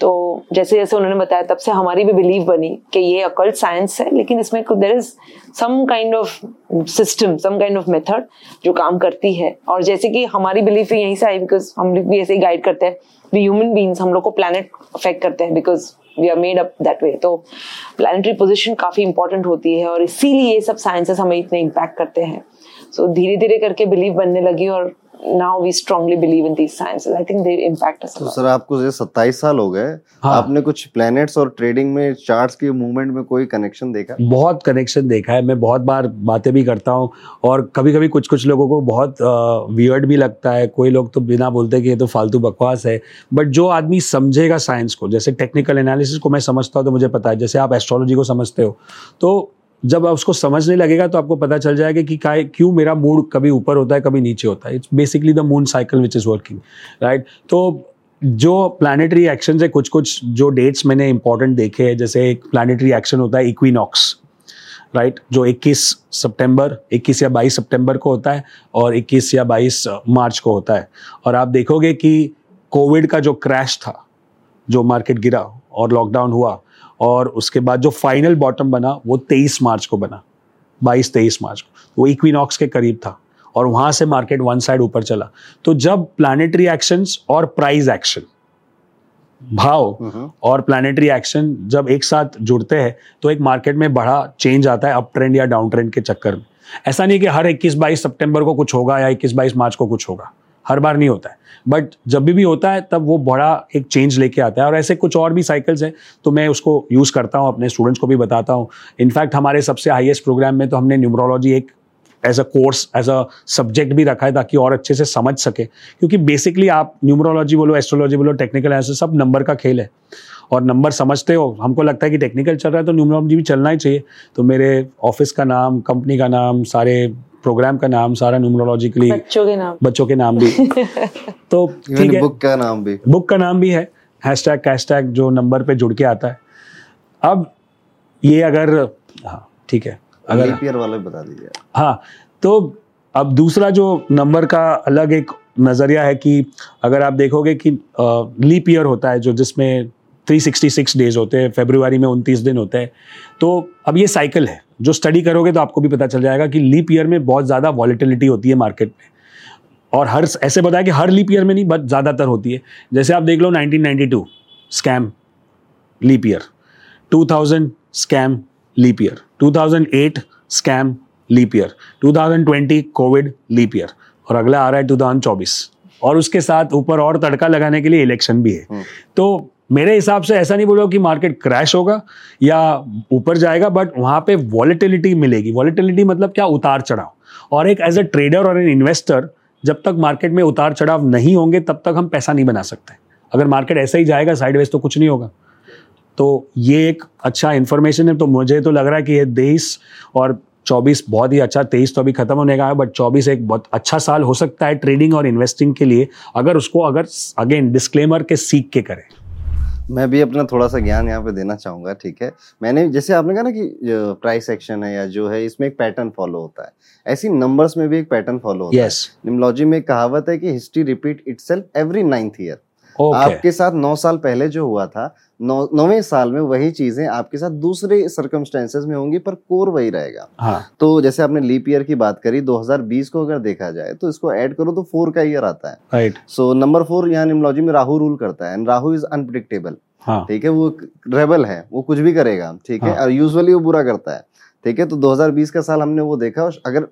तो जैसे जैसे उन्होंने बताया, तब से हमारी भी बिलीव बनी कि ये अकल्ट साइंस है, लेकिन इसमें there is some kind of system some kind of method जो काम करती है। और जैसे कि हमारी बिलीफ भी यहीं से आई बिकॉज़ हम लोग भी ऐसे ही गाइड करते हैं। वी ह्यूमन बींग्स हम लोग को प्लानट अफेक्ट करते हैं because we are made up that way तो प्लानिटरी पोजिशन काफ़ी इंपॉर्टेंट होती है, और इसीलिए ये सब साइंसेस हमें इतने इम्पैक्ट करते हैं। सो धीरे धीरे करके बिलीव बनने लगी और now we strongly believe in these sciences. I think they impact us. तो सर आपको ये 27 साल हो गए हाँ. आपने कुछ प्लैनेट्स और ट्रेडिंग में चार्ट्स के मूवमेंट में कोई कनेक्शन देखा बहुत कनेक्शन देखा है मैं बहुत बार बातें भी करता हूँ और कभी कभी कुछ कुछ लोगों को बहुत वियर्ड भी लगता है कोई लोग तो बिना बोलते कि ये तो फालतू बकवास है बट जो आदमी समझेगा साइंस को जैसे टेक्निकल एनालिसिस को मैं समझता हूँ तो मुझे पता है जैसे आप एस्ट्रोलॉजी को समझते हो तो जब उसको समझने लगेगा तो आपको पता चल जाएगा कि का क्यों मेरा मूड कभी ऊपर होता है, कभी नीचे होता है। It's basically the moon cycle which is working right तो जो प्लानिटरी एक्शन है कुछ कुछ जो डेट्स मैंने इंपॉर्टेंट देखे हैं, जैसे एक प्लानिटरी एक्शन होता है इक्विनॉक्स राइट right? जो 21 सितंबर 21 या 22 सितंबर को होता है और 21 या 22 मार्च को होता है। और आप देखोगे कि कोविड का जो क्रैश था, जो मार्केट गिरा और लॉकडाउन हुआ और उसके बाद जो फाइनल बॉटम बना वो तेईस मार्च को बना। बाईस तेईस मार्च को। वो इक्विनॉक्स के करीब था और वहाँ से मार्केट वन साइड ऊपर चला। तो जब प्लानिटरी एक्शंस और प्राइस एक्शन भाव हम्म। और प्लानिटरी एक्शन जब एक साथ जुड़ते हैं तो एक मार्केट में बड़ा चेंज आता है अप ट्रेंड या डाउन ट्रेंड के चक्कर में। ऐसा नहीं कि हर 21-22 सितंबर को कुछ होगा या 21-22 मार्च को कुछ होगा। हर बार नहीं होता है। बट जब भी भी होता है, तब वो बड़ा एक चेंज लेके आता है। और ऐसे कुछ और भी साइकिल्स हैं तो मैं उसको यूज़ करता हूँ, अपने स्टूडेंट्स को भी बताता हूँ। इनफैक्ट हमारे सबसे हाईएस्ट प्रोग्राम में तो हमने न्यूमरोलॉजी एक as a course as a subject भी रखा है, ताकि और अच्छे से समझ सके। क्योंकि बेसिकली आप न्यूमरोलॉजी बोलो एस्ट्रोलॉजी बोलो टेक्निकल ऐसे सब नंबर का खेल है। और नंबर समझते हो, हमको लगता है कि टेक्निकल चल रहा है तो न्यूमरोलॉजी भी चलना ही चाहिए। तो मेरे ऑफ़िस का नाम कंपनी का नाम, सारे प्रोग्राम का नाम सारा न्यूमरोलॉजिकली बच्चों के नाम। बच्चों के नाम भी। तो ठीक है। बुक का नाम भी। बुक का नाम भी है। हैशटैग कैशटैग जो नंबर पे जुड़ के आता है। अब ये अगर हाँ ठीक है। अगर लीप वाला बता दीजिए। हाँ तो अब दूसरा जो नंबर का अलग एक नज़रिया है कि अगर आप देखोगे कि लीप ईयर होता है जो जिसमें 366 डेज़ होते हैं फेब्रुवरी में 29 दिन होते हैं तो अब ये साइकिल है। जो स्टडी करोगे तो आपको भी पता चल जाएगा कि लीप ईयर में बहुत ज़्यादा वॉलिटिलिटी होती है मार्केट में। और हर ऐसे बताया कि हर लीप ईयर में नहीं बट ज़्यादातर होती है। जैसे आप देख लो 1992 scam leap year 2000 scam leap year 2008 scam leap year 2020 covid leap year और अगला आ रहा है 2024 और उसके साथ ऊपर और तड़का लगाने के लिए इलेक्शन भी है। हम्म। तो मेरे हिसाब से ऐसा नहीं बोलो कि मार्केट क्रैश होगा या ऊपर जाएगा बट वहाँ पे वॉलिटिलिटी मिलेगी। वॉलिटिलिटी मतलब क्या? उतार चढ़ाव। और एक एज अ ट्रेडर और एन इन्वेस्टर जब तक मार्केट में उतार चढ़ाव नहीं होंगे, तब तक हम पैसा नहीं बना सकते। अगर मार्केट ऐसा ही जाएगा साइडवेज तो कुछ नहीं होगा। तो ये एक अच्छा इन्फॉर्मेशन है। तो मुझे तो लग रहा है कि ये तेईस और चौबीस बहुत ही अच्छा तेईस तो अभी खत्म होने का है बट चौबीस एक बहुत अच्छा साल हो सकता है ट्रेडिंग और इन्वेस्टिंग के लिए, अगर उसको, अगर अगेन डिस्क्लेमर के सीख के करें। मैं भी अपना थोड़ा सा ज्ञान यहाँ पे देना चाहूँगा ठीक है मैंने जैसे आपने कहा ना कि प्राइस एक्शन है या जो है इसमें एक पैटर्न फॉलो होता है ऐसी नंबर्स में भी एक पैटर्न फॉलो होता yes. है निमोलॉजी में कहावत है कि history repeat it every ninth year okay. आपके साथ नौ साल पहले जो हुआ था नौवे साल में वही चीज़ें आपके साथ दूसरे सर्कमस्टेंसेस में होंगी पर कोर वही रहेगा हाँ. तो जैसे आपने लीप ईयर की बात करी 2020 को अगर देखा जाए तो इसको ऐड करो तो फोर का ईयर आता है राइट सो नंबर फोर यहाँ निमोलॉजी में राहु रूल करता है एंड राहु इज़ अनप्रिडिक्टेबल हाँ. ठीक है वो रेबल है वो कुछ भी करेगा ठीक है हाँ. और यूजुअली वो बुरा करता है ठीक है तो 2020 का साल हमने वो देखा अगर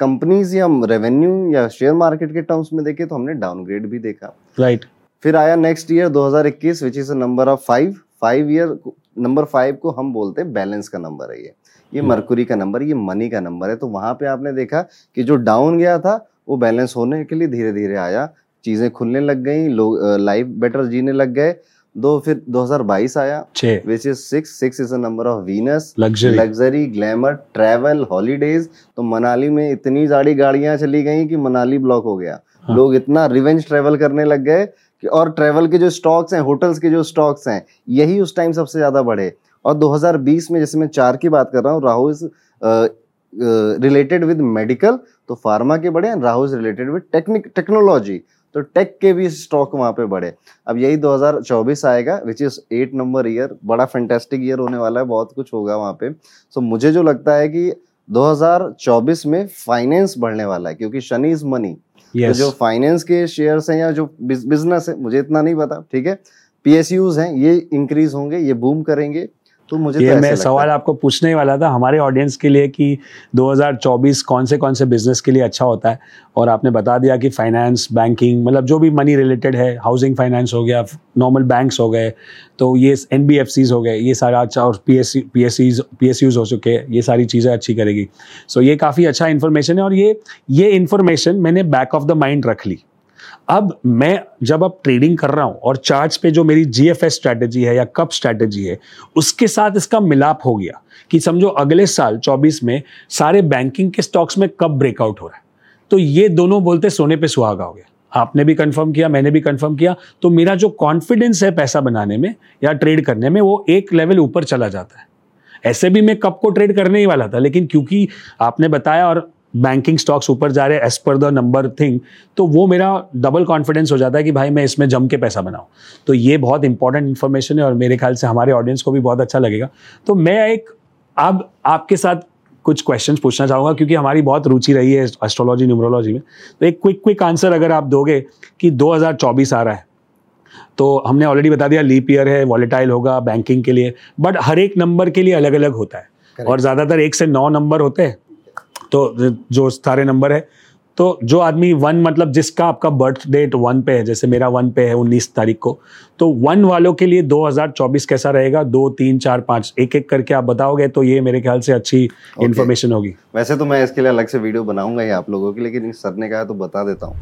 कंपनीज़ या रेवेन्यू या शेयर मार्केट के टर्म्स में देखे तो हमने डाउनग्रेड भी देखा राइट right. फिर आया next year 2021 which is number of five five year number five को हम बोलते हैं बैलेंस का नंबर है ये। ये मरकुरी hmm. का नंबर ये मनी का नंबर है। तो वहाँ पे आपने देखा कि जो डाउन गया था वो बैलेंस होने के लिए धीरे धीरे आया। चीज़ें खुलने लग गई लोग लाइफ बेटर जीने लग गए। दो फिर 2022 आया which is six six is a number of Venus luxury glamour travel holidays तो मनाली में इतनी सारी गाड़ियाँ चली गई कि मनाली ब्लॉक हो गया। हाँ। लोग इतना रिवेंज ट्रैवल करने लग गए और ट्रैवल के जो स्टॉक्स हैं होटल्स के जो स्टॉक्स हैं यही उस टाइम सबसे ज़्यादा बढ़े। और 2020 में जैसे मैं चार की बात कर रहा हूँ Rahu is related with medical तो फार्मा के बढ़े Rahu is related with technique technology तो टेक के भी स्टॉक वहाँ पे बढ़े। अब यही 2024 आएगा which is eight number year बड़ा फैंटेस्टिक ईयर होने वाला है बहुत कुछ होगा वहाँ पे। सो so, मुझे जो लगता है कि 2024 में फाइनेंस बढ़ने वाला है क्योंकि शनि इज़ मनी तो जो फाइनेंस के शेयर्स हैं या जो बिज़नेस है मुझे इतना नहीं पता ठीक है? पीएसयूज हैं ये इंक्रीज होंगे ये बूम करेंगे। तो मुझे तो ये ऐसे मैं सवाल आपको पूछने ही वाला था हमारे ऑडियंस के लिए कि 2024 कौन से कौन से बिज़नेस के लिए अच्छा होता है? और आपने बता दिया कि फाइनेंस बैंकिंग मतलब जो भी मनी रिलेटेड है हाउसिंग फाइनेंस हो गया नॉर्मल बैंक्स हो गए तो ये एन हो गए ये सारा अच्छा और P S P S P S use हो चुके हैं ये सारी चीज़ें अच्छी करेगी। सो so, ये काफ़ी अच्छा इन्फॉर्मेशन है और ये ये इन्फॉर्मेशन मैंने बैक ऑफ़ द माइंड रख ली। अब मैं जब अब ट्रेडिंग कर रहा हूँ और चार्ट्स पे जो मेरी जीएफएस स्ट्रैटेजी है या कप स्ट्रैटेजी है, उसके साथ इसका मिलाप हो गया कि समझो अगले साल 24 में सारे बैंकिंग के स्टॉक्स में कब ब्रेकआउट हो रहा है। तो ये दोनों बोलते सोने पे सुहागा हो गया। आपने भी कंफर्म किया, मैंने भी कंफर्म किया। तो मेरा जो कॉन्फिडेंस है पैसा बनाने में या ट्रेड करने में, वो एक लेवल ऊपर चला जाता है। ऐसे भी मैं कप को ट्रेड करने ही वाला था, लेकिन क्योंकि आपने बताया और बैंकिंग स्टॉक्स ऊपर जा रहे हैं as per the number thing तो वो मेरा डबल कॉन्फिडेंस हो जाता है कि भाई मैं इसमें जम के पैसा बनाऊँ। तो ये बहुत इंपॉर्टेंट इन्फॉर्मेशन है और मेरे ख्याल से हमारे ऑडियंस को भी बहुत अच्छा लगेगा। तो मैं एक अब आपके साथ कुछ क्वेश्चंस पूछना चाहूँगा क्योंकि हमारी बहुत रुचि रही है एस्ट्रोलॉजी न्यूमरोलॉजी में। तो एक क्विक क्विक आंसर अगर आप दोगे कि 2024 आ रहा है तो हमने ऑलरेडी बता दिया लीप ईयर है वॉलेटाइल होगा बैंकिंग के लिए बट हर एक नंबर के लिए अलग अलग होता है। Correct. और ज़्यादातर एक से नौ नंबर होते हैं। तो जो सारे नंबर है तो जो आदमी वन मतलब जिसका आपका बर्थ डेट वन पे है जैसे मेरा वन पे है उन्नीस तारीख को तो वन वालों के लिए 2024 कैसा रहेगा? दो तीन चार पाँच एक एक करके आप बताओगे तो ये मेरे ख्याल से अच्छी इन्फॉर्मेशन होगी। वैसे तो मैं इसके लिए अलग से वीडियो बनाऊँगा ही आप लोगों की लेकिन सर ने कहा तो बता देता हूँ।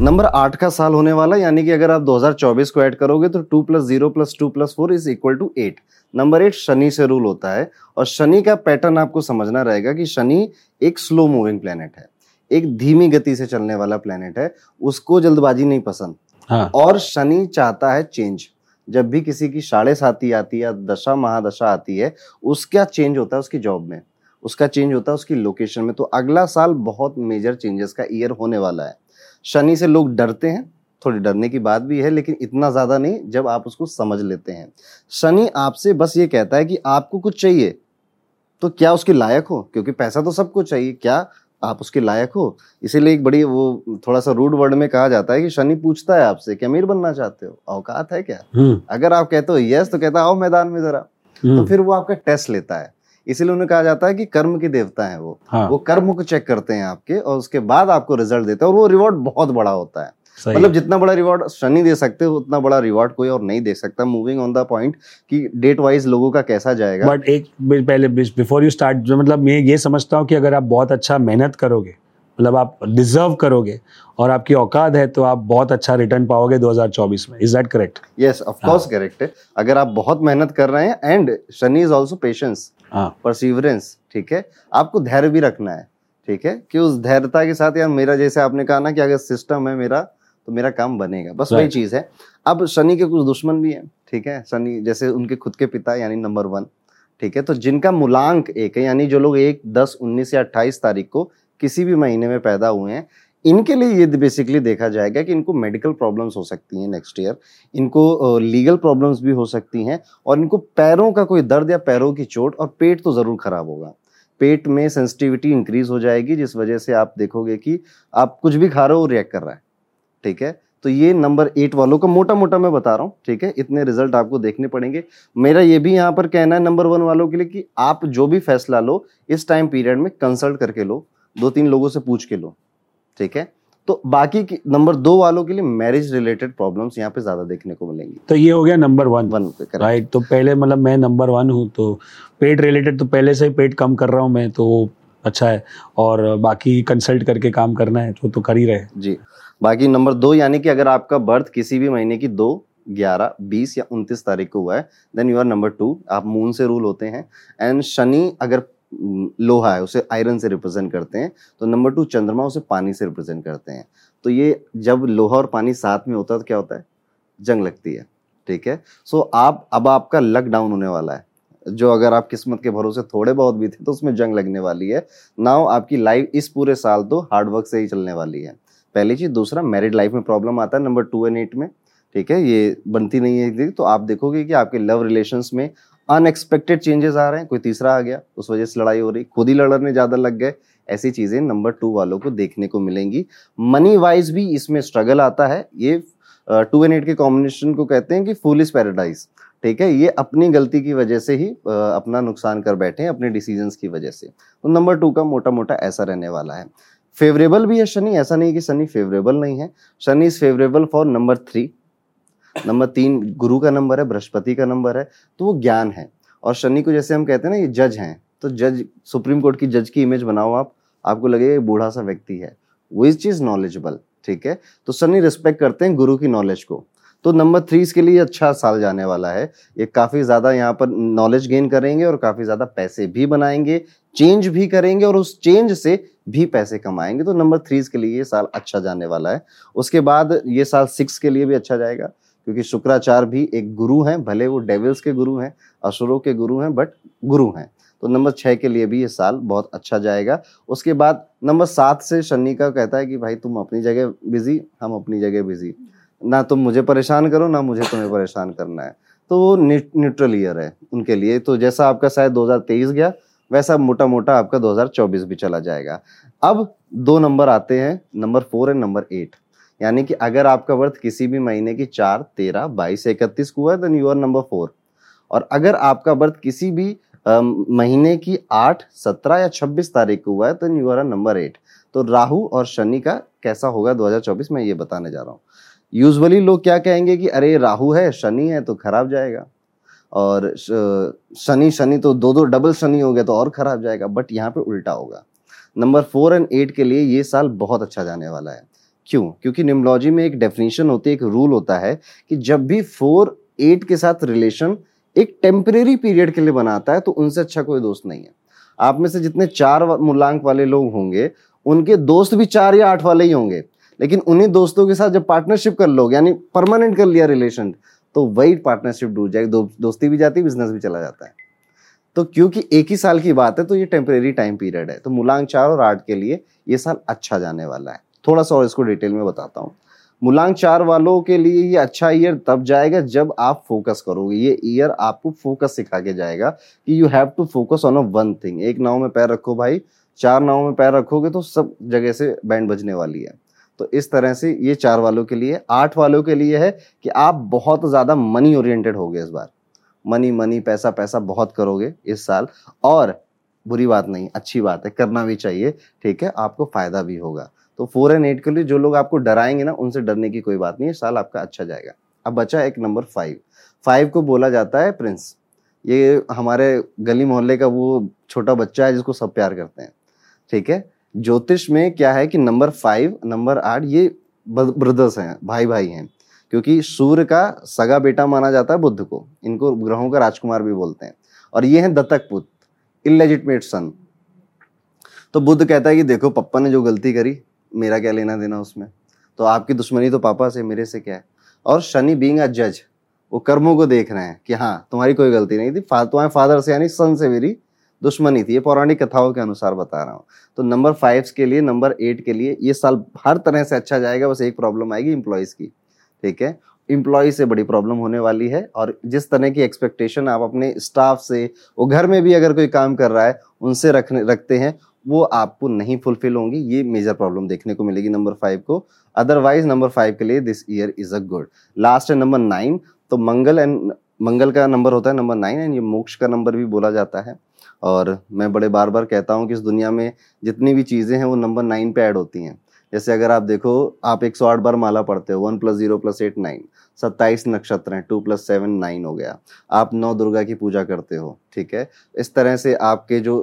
नंबर आठ का साल होने वाला यानी कि अगर आप 2024 को ऐड करोगे तो two plus zero plus two plus four is equal to eight number eight Shani से रूल होता है और शनि का पैटर्न आपको समझना रहेगा कि शनि एक स्लो मूविंग प्लेनेट है एक धीमी गति से चलने वाला प्लेनेट है उसको जल्दबाजी नहीं पसंद। हाँ। और शनि चाहता है चेंज जब भी किसी की साढ़े साथी आती है दशा महादशा आती है उसका चेंज होता है उसकी जॉब में। उसका चेंज होता है उसकी लोकेशन में। तो अगला साल बहुत मेजर चेंजेस का ईयर होने वाला है। शनि से लोग डरते हैं थोड़ी डरने की बात भी है लेकिन इतना ज़्यादा नहीं जब आप उसको समझ लेते हैं। शनि आपसे बस ये कहता है कि आपको कुछ चाहिए तो क्या उसके लायक हो? क्योंकि पैसा तो सबको चाहिए क्या आप उसके लायक हो? इसीलिए एक बड़ी वो थोड़ा सा रूड वर्ड में कहा जाता है कि शनि पूछता है आपसे कि अमीर बनना चाहते हो? औकात है क्या? हम्म। अगर आप कहते हो यस तो कहता है आओ मैदान में जरा। तो हम्म, फिर वो आपका टेस्ट लेता है। इसीलिए उन्हें कहा जाता है कि कर्म के देवता है वो। हाँ। वो कर्म को चेक करते हैं आपके और उसके बाद आपको रिज़ल्ट देते हैं और वो रिवॉर्ड बहुत बड़ा होता है। मतलब जितना बड़ा रिवॉर्ड शनि दे सकते हो उतना बड़ा रिवॉर्ड कोई और नहीं दे सकता। मूविंग ऑन द पॉइंट कि डेट वाइज लोगों का कैसा जाएगा। बट एक पहले बिफोर यू स्टार्ट जो मतलब मैं ये समझता हूँ कि अगर आप बहुत अच्छा मेहनत करोगे मतलब आप डिजर्व करोगे और आपकी औकात है तो आप बहुत अच्छा रिटर्न पाओगे 2024 में। Is that correct yes of course correct है। अगर आप बहुत मेहनत कर रहे हैं and Shani is also patience हाँ। परसिवरेंस ठीक है? आपको धैर्य भी रखना है ठीक है? कि उस धैर्यता के साथ यार मेरा जैसे आपने कहा ना कि अगर सिस्टम है मेरा तो मेरा काम बनेगा। बस वही चीज़ है। अब शनि के कुछ दुश्मन भी हैं ठीक है? शनि जैसे उनके खुद के पिता यानी नंबर वन ठीक है? तो जिनका मूलांक एक है यानी जो लोग एक दस उन्नीस या अट्ठाईस तारीख को किसी भी महीने में पैदा हुए हैं इनके लिए ये बेसिकली देखा जाएगा कि इनको मेडिकल प्रॉब्लम्स हो सकती हैं नेक्स्ट ईयर इनको लीगल प्रॉब्लम्स भी हो सकती हैं और इनको पैरों का कोई दर्द या पैरों की चोट और पेट तो ज़रूर खराब होगा। पेट में सेंसिटिविटी इंक्रीज हो जाएगी जिस वजह से आप देखोगे कि आप कुछ भी खा रहे हो रिएक्ट कर रहा है, ठीक है? तो ये नंबर एट वालों का मोटा मोटा मैं बता रहा हूँ, ठीक है? इतने रिज़ल्ट आपको देखने पड़ेंगे। मेरा ये भी यहाँ पर कहना है नंबर वन वालों के लिए कि आप जो भी फैसला लो, इस टाइम पीरियड में कंसल्ट करके लो दो तीन लोगों से पूछ के लो। ठीक है? तो बाकी नंबर दो वालों के लिए मैरिज रिलेटेड प्रॉब्लम्स यहाँ पे ज़्यादा देखने को मिलेंगी। तो ये हो गया नंबर वन वन राइट तो पहले मतलब मैं नंबर वन हूँ तो पेट रिलेटेड तो पहले से ही पेट कम कर रहा हूँ मैं तो अच्छा है। और बाकी कंसल्ट करके काम करना है तो तो कर ही रहे जी। बाकी नंबर दो यानी कि अगर आपका बर्थ किसी भी महीने की दो ग्यारह बीस या उनतीस तारीख को हुआ है then you are number two आप मून से रूल होते हैं। एंड शनि अगर लोहा है, उसे आयरन से रिप्रेजेंट करते हैं। तो नंबर टू चंद्रमा उसे पानी से रिप्रेजेंट करते हैं। तो ये जब लोहा और पानी साथ में होता है तो क्या होता है? जंग लगती है, ठीक है? सो आप, अब आपका लक डाउन होने वाला है। जो अगर आप किस्मत के भरोसे थोड़े बहुत भी थे तो उसमें जंग लगने वाली है। नाउ आपकी लाइफ इस पूरे साल तो हार्डवर्क से ही चलने वाली है। पहली चीज़, दूसरा मैरिड लाइफ में प्रॉब्लम आता है नंबर टू एंड एट में, ठीक है? ये बनती नहीं है तो आप देखोगे कि आपके लव रिलेशन में अनएक्सपेक्टेड चेंजेस आ रहे हैं, कोई तीसरा आ गया, उस वजह से लड़ाई हो रही, खुद ही लड़ने ज़्यादा लग गए, ऐसी चीज़ें नंबर टू वालों को देखने को मिलेंगी। मनी वाइज भी इसमें स्ट्रगल आता है, ये टू एंड एट के कॉम्बिनेशन को कहते हैं कि फुलिस पैराडाइज ठीक है, ये अपनी गलती की वजह से ही अपना नुकसान कर बैठे हैं, अपने डिसीजंस की वजह से। तो नंबर टू का मोटा मोटा ऐसा रहने वाला है। फेवरेबल भी है शनि, ऐसा नहीं है कि शनि फेवरेबल नहीं है, Shani is favourable for number three number तीन, गुरु का नंबर है, बृहस्पति का नंबर है तो वो ज्ञान है। और शनि को जैसे हम कहते हैं ना, ये जज हैं तो जज, सुप्रीम कोर्ट की जज की इमेज बनाओ आप, आपको लगेगा बूढ़ा सा व्यक्ति है, वो इज़ चीज़ नॉलेजेबल ठीक है? तो शनि रिस्पेक्ट करते हैं गुरु की नॉलेज को। तो नंबर थ्री इसके लिए अच्छा साल जाने वाला है, ये काफ़ी ज़्यादा यहाँ पर नॉलेज गेन करेंगे और काफ़ी ज़्यादा पैसे भी बनाएँगे चेंज भी करेंगे और उस चेंज से भी पैसे कमाएँगे। तो नंबर थ्री के लिए ये साल अच्छा जाने वाला है। उसके बाद ये साल सिक्स के लिए भी अच्छा जाएगा। क्योंकि शुक्राचार भी एक गुरु हैं, भले वो डेविल्स के गुरु हैं, असुरों के गुरु हैं बट गुरु हैं। तो नंबर छः के लिए भी ये साल बहुत अच्छा जाएगा। उसके बाद नंबर सात से शनि का कहता है कि भाई तुम अपनी जगह बिज़ी हम अपनी जगह बिज़ी ना तुम मुझे परेशान करो, ना मुझे तुम्हें परेशान करना है। तो वो न्यूट्रल ईयर है उनके लिए। तो जैसा आपका शायद 2023 गया, वैसा मोटा मोटा आपका 2024 भी चला जाएगा। अब दो नंबर आते हैं, number four and number eight यानी कि अगर आपका वर्थ किसी भी महीने की चार, तेरह, बाईस, इकतीस को हुआ है then you are number four और अगर आपका बर्थ किसी भी महीने की आठ, सत्रह या छब्बीस तारीख को हुआ है then you are number eight तो राहु और शनि का कैसा होगा 2024 में ये बताने जा रहा हूँ। यूजुअली लोग क्या कहेंगे कि अरे राहु है, शनि है तो खराब जाएगा। और शनि शनि तो दो दो डबल शनि हो गया तो और खराब जाएगा बट यहाँ पे उल्टा होगा। नंबर फोर एंड एट के लिए ये साल बहुत अच्छा जाने वाला है। क्यों? क्योंकि निम्बोलॉजी में एक डेफिनेशन होती है एक रूल होता है कि जब भी फोर एट के साथ रिलेशन एक टेम्परेरी पीरियड के लिए बनाता है तो उनसे अच्छा कोई दोस्त नहीं है। आप में से जितने चार मूलांक वाले लोग होंगे उनके दोस्त भी चार या आठ वाले ही होंगे। लेकिन उन्हीं दोस्तों के साथ जब पार्टनरशिप कर लोगे यानी परमानेंट कर लिया रिलेशन तो वही पार्टनरशिप डूब जाएगी दो, दोस्ती भी जाती बिज़नेस भी चला जाता है। तो क्योंकि एक ही साल की बात है तो ये टेम्परेरी टाइम पीरियड है। तो मूलांक चार और आठ के लिए ये साल अच्छा जाने वाला है। थोड़ा सा और इसको डिटेल में बताता हूँ। मुलांक चार वालों के लिए ये अच्छा ईयर तब जाएगा जब आप फोकस करोगे। ये ईयर आपको फोकस सिखा के जाएगा कि you have to focus on a one thing एक नाव में पैर रखो भाई, चार नाव में पैर रखोगे तो सब जगह से बैंड बजने वाली है। तो इस तरह से ये चार वालों के लिए, आठ वालों के लिए है कि आप बहुत ज़्यादा मनी ओरिएंटेड हो गए इस बार। मनी मनी पैसा पैसा बहुत करोगे इस साल। और बुरी बात नहीं, अच्छी बात है, करना भी चाहिए, ठीक है? आपको फ़ायदा भी होगा। तो फोर एंड एट के लिए जो लोग आपको डराएँगे ना, उनसे डरने की कोई बात नहीं है, साल आपका अच्छा जाएगा। अब बचा एक नंबर फाइव फाइव को बोला जाता है प्रिंस ये हमारे गली मोहल्ले का वो छोटा बच्चा है जिसको सब प्यार करते हैं। ठीक है? ज्योतिष में क्या है कि नंबर फाइव नंबर आठ, ये ब्रदर्स हैं भाई भाई हैं। क्योंकि सूर्य का सगा बेटा माना जाता है बुद्ध को। इनको ग्रहों का राजकुमार भी बोलते हैं। और ये हैं दत्तक पुत्र इलेजिटमेट सन तो बुद्ध कहता है कि देखो, पप्पा ने जो गलती करी मेरा क्या लेना देना उसमें? तो आपकी दुश्मनी तो पापा से, मेरे से क्या है? और शनि बींग अ जज वो कर्मों को देख रहे हैं कि हाँ तुम्हारी कोई गलती नहीं थी। तुम्हारे फादर से, यानी सन से मेरी दुश्मनी थी। ये पौराणिक कथाओं के अनुसार बता रहा हूँ। तो नंबर फाइव के लिए नंबर एट के लिए, ये साल हर तरह से अच्छा जाएगा, बस एक प्रॉब्लम आएगी इंप्लॉयज की। ठीक है? इम्प्लॉय से बड़ी प्रॉब्लम होने वाली है और जिस तरह की एक्सपेक्टेशन आप अपने स्टाफ से, वो घर में भी अगर कोई काम कर रहा है, उनसे रखने, रखते हैं वो आपको नहीं फुलफिल होंगी, ये मेजर प्रॉब्लम देखने को मिलेगी नंबर फाइव को। अदरवाइज़ नंबर फाइव के लिए this year is a good last है नंबर नाइन तो मंगल एंड मंगल का नंबर होता है नंबर नाइन एंड ये मोक्ष का नंबर भी बोला जाता है। और मैं बड़े बार बार कहता हूँ कि इस दुनिया में जितनी भी चीज़ें हैं, वो नंबर नाइन पे ऐड होती हैं। जैसे अगर आप देखो, आप एक सौ आठ बार माला पढ़ते हो one plus zero plus eight nine सत्ताईस नक्षत्र हैं टू प्लस सेवन नाइन हो गया। आप नौ दुर्गा की पूजा करते हो, ठीक है? इस तरह से आपके जो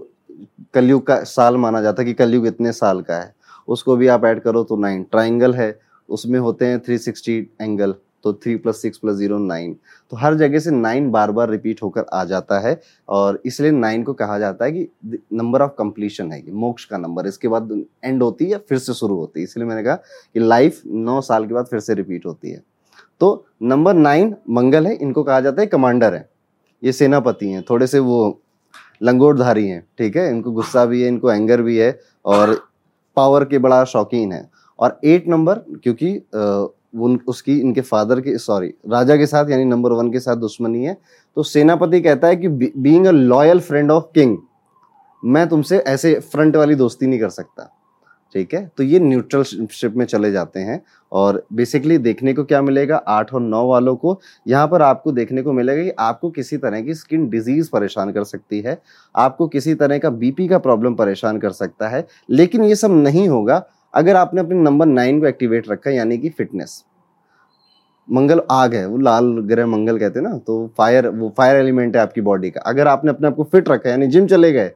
कलयुग का साल माना जाता है कि कलयुग इतने साल का है। उसको भी आप ऐड करो तो नाइन ट्राइंगल है, उसमें होते हैं थ्री सिक्सटी एंगल तो three plus six plus zero nine तो हर जगह से नाइन बार बार रिपीट होकर आ जाता है और इसलिए नाइन को कहा जाता है कि नंबर ऑफ़ कंप्लीशन है मोक्ष का नंबर इसके बाद एंड होती है फिर से शुरू होती है। इसलिए मैंने कहा कि लाइफ नौ साल के बाद फिर से रिपीट होती है। तो नंबर नाइन मंगल है, इनको कहा जाता है कमांडर है। ये सेनापति हैं, थोड़े से वो लंगोटधारी हैं, ठीक है? इनको गुस्सा भी है, इनको एंगर भी है और पावर के बड़ा शौकीन है। और एट नंबर क्योंकि उन, उसकी, इनके फादर के सॉरी राजा के साथ, यानी नंबर वन के साथ दुश्मनी है। तो सेनापति कहता है कि being a loyal friend of king मैं तुमसे ऐसे फ्रंट वाली दोस्ती नहीं कर सकता। ठीक है? तो ये न्यूट्रल शिप में चले जाते हैं और बेसिकली देखने को क्या मिलेगा? आठ और नौ वालों को यहाँ पर आपको देखने को मिलेगा कि आपको किसी तरह की स्किन डिज़ीज़ परेशान कर सकती है, आपको किसी तरह का बीपी का प्रॉब्लम परेशान कर सकता है, लेकिन ये सब नहीं होगा अगर आपने अपने नंबर नाइन को एक्टिवेट रखा यानी कि फिटनेस मंगल आग है, वो लाल ग्रह मंगल कहते हैं ना तो फायर वो फायर एलिमेंट है आपकी बॉडी का। अगर आपने अपने आप को फिट रखा यानी जिम चले गए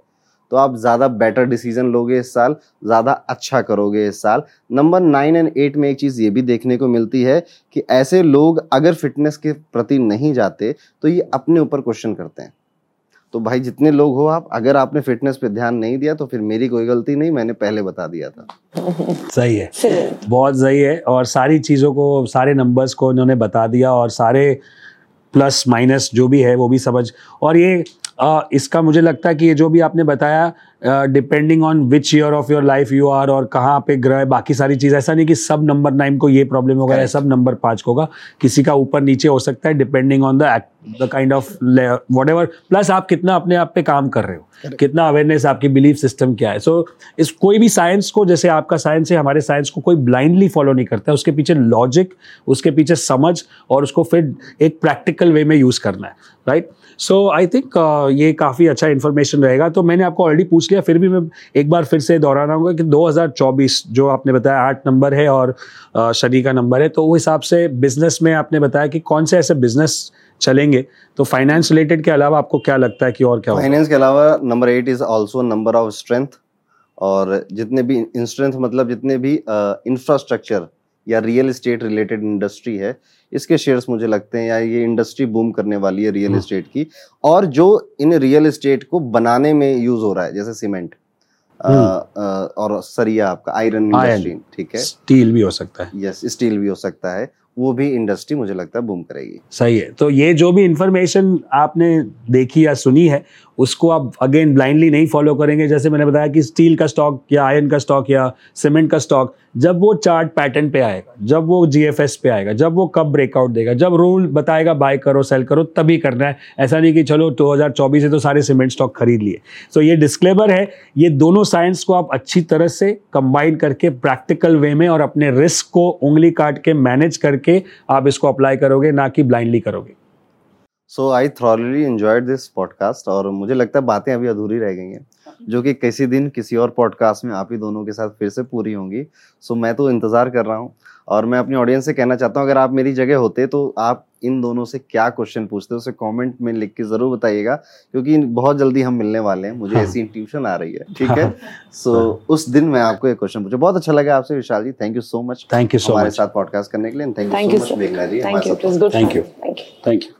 तो आप ज़्यादा बेटर डिसीज़न लोगे इस साल, ज़्यादा अच्छा करोगे इस साल। नंबर नाइन एंड एट में एक चीज़ ये भी देखने को मिलती है कि ऐसे लोग अगर फिटनेस के प्रति नहीं जाते तो ये अपने ऊपर क्वेश्चन करते हैं। तो भाई जितने लोग हो आप, अगर आपने फिटनेस पे ध्यान नहीं दिया तो फिर मेरी कोई गलती नहीं, मैंने पहले बता दिया था। सही है। बहुत सही है और सारी चीज़ों को, सारे नंबर्स को इन्होंने बता दिया और सारे प्लस माइनस जो भी है, वो भी समझ और ये आ, इसका मुझे लगता है कि ये जो भी आपने बताया depending on which year of your life you are और कहाँ पे ग्रह बाकी सारी चीज़ ऐसा नहीं कि सब नंबर नाइन को ये प्रॉब्लम होगा या सब नंबर पाँच को होगा किसी का ऊपर नीचे हो सकता है depending on the the kind of whatever plus आप कितना अपने आप पे काम कर रहे हो Correct. कितना अवेयरनेस आपकी बिलीफ सिस्टम क्या है। सो so, इस कोई भी साइंस को जैसे आपका साइंस है हमारे साइंस को कोई ब्लाइंडली फॉलो नहीं करता है उसके पीछे लॉजिक उसके पीछे समझ और उसको फिर एक प्रैक्टिकल वे में यूज़ करना है राइट सो आई थिंक ये काफ़ी अच्छा इन्फॉर्मेशन रहेगा। तो मैंने आपको ऑलरेडी पूछ लिया फिर भी मैं एक बार फिर से दोहराना होगा कि 2024 जो आपने बताया आठ नंबर है और uh, शनि का नंबर है तो वो हिसाब से बिज़नेस में आपने बताया कि कौन से ऐसे बिज़नेस चलेंगे। तो फाइनेंस रिलेटेड के अलावा आपको क्या लगता है कि और क्या फाइनेंस के अलावा number eight is also number of strength और जितने भी स्ट्रेंथ मतलब जितने भी इंफ्रास्ट्रक्चर uh, या रियल इस्टेट रिलेटेड इंडस्ट्री है इसके शेयर्स मुझे लगते हैं या ये इंडस्ट्री बूम करने वाली है रियल एस्टेट। की। और जो इन रियल एस्टेट को बनाने में यूज़ हो रहा है जैसे सीमेंट हम्म। और सरिया आपका आयरन इंडस्ट्री ठीक है? स्टील भी हो सकता है। यस स्टील भी हो सकता है। वो भी इंडस्ट्री मुझे लगता है बूम करेगी। सही है। तो ये जो भी इंफॉर्मेशन आपने देखी या सुनी है उसको आप अगेन ब्लाइंडली नहीं फॉलो करेंगे। जैसे मैंने बताया कि स्टील का स्टॉक या आयरन का स्टॉक या सीमेंट का स्टॉक जब वो चार्ट पैटर्न पे आएगा, जब वो जीएफएस पे आएगा, जब वो कब ब्रेकआउट देगा, जब रूल बताएगा बाय करो सेल करो, तभी करना है। ऐसा नहीं कि चलो 2024 से तो सारे सीमेंट स्टॉक खरीद लिए। सो so ये डिस्क्लेमर है, ये दोनों साइंस को आप अच्छी तरह से कंबाइन करके प्रैक्टिकल वे में और अपने रिस्क को उंगली काट के मैनेज करके आप इसको अप्लाई करोगे, ना कि ब्लाइंडली करोगे। So I thoroughly enjoyed this podcast और मुझे लगता है बातें अभी अधूरी रह गई हैं जो कि किसी दिन किसी और पॉडकास्ट में आप ही दोनों के साथ फिर से पूरी होंगी। सो so, मैं तो इंतज़ार कर रहा हूँ और मैं अपनी ऑडियंस से कहना चाहता हूँ अगर आप मेरी जगह होते तो आप इन दोनों से क्या क्वेश्चन पूछते उसे कमेंट में लिख के ज़रूर बताइएगा क्योंकि बहुत जल्दी हम मिलने वाले हैं मुझे हाँ। ऐसी ट्यूशन आ रही है ठीक है? सो हाँ। so, उस दिन मैं आपको एक क्वेश्चन पूछा। बहुत अच्छा लगा आपसे Vishal ji thank you so much thank you so हमारे साथ पॉडकास्ट करने के लिए thank you so much thank you thank you thank you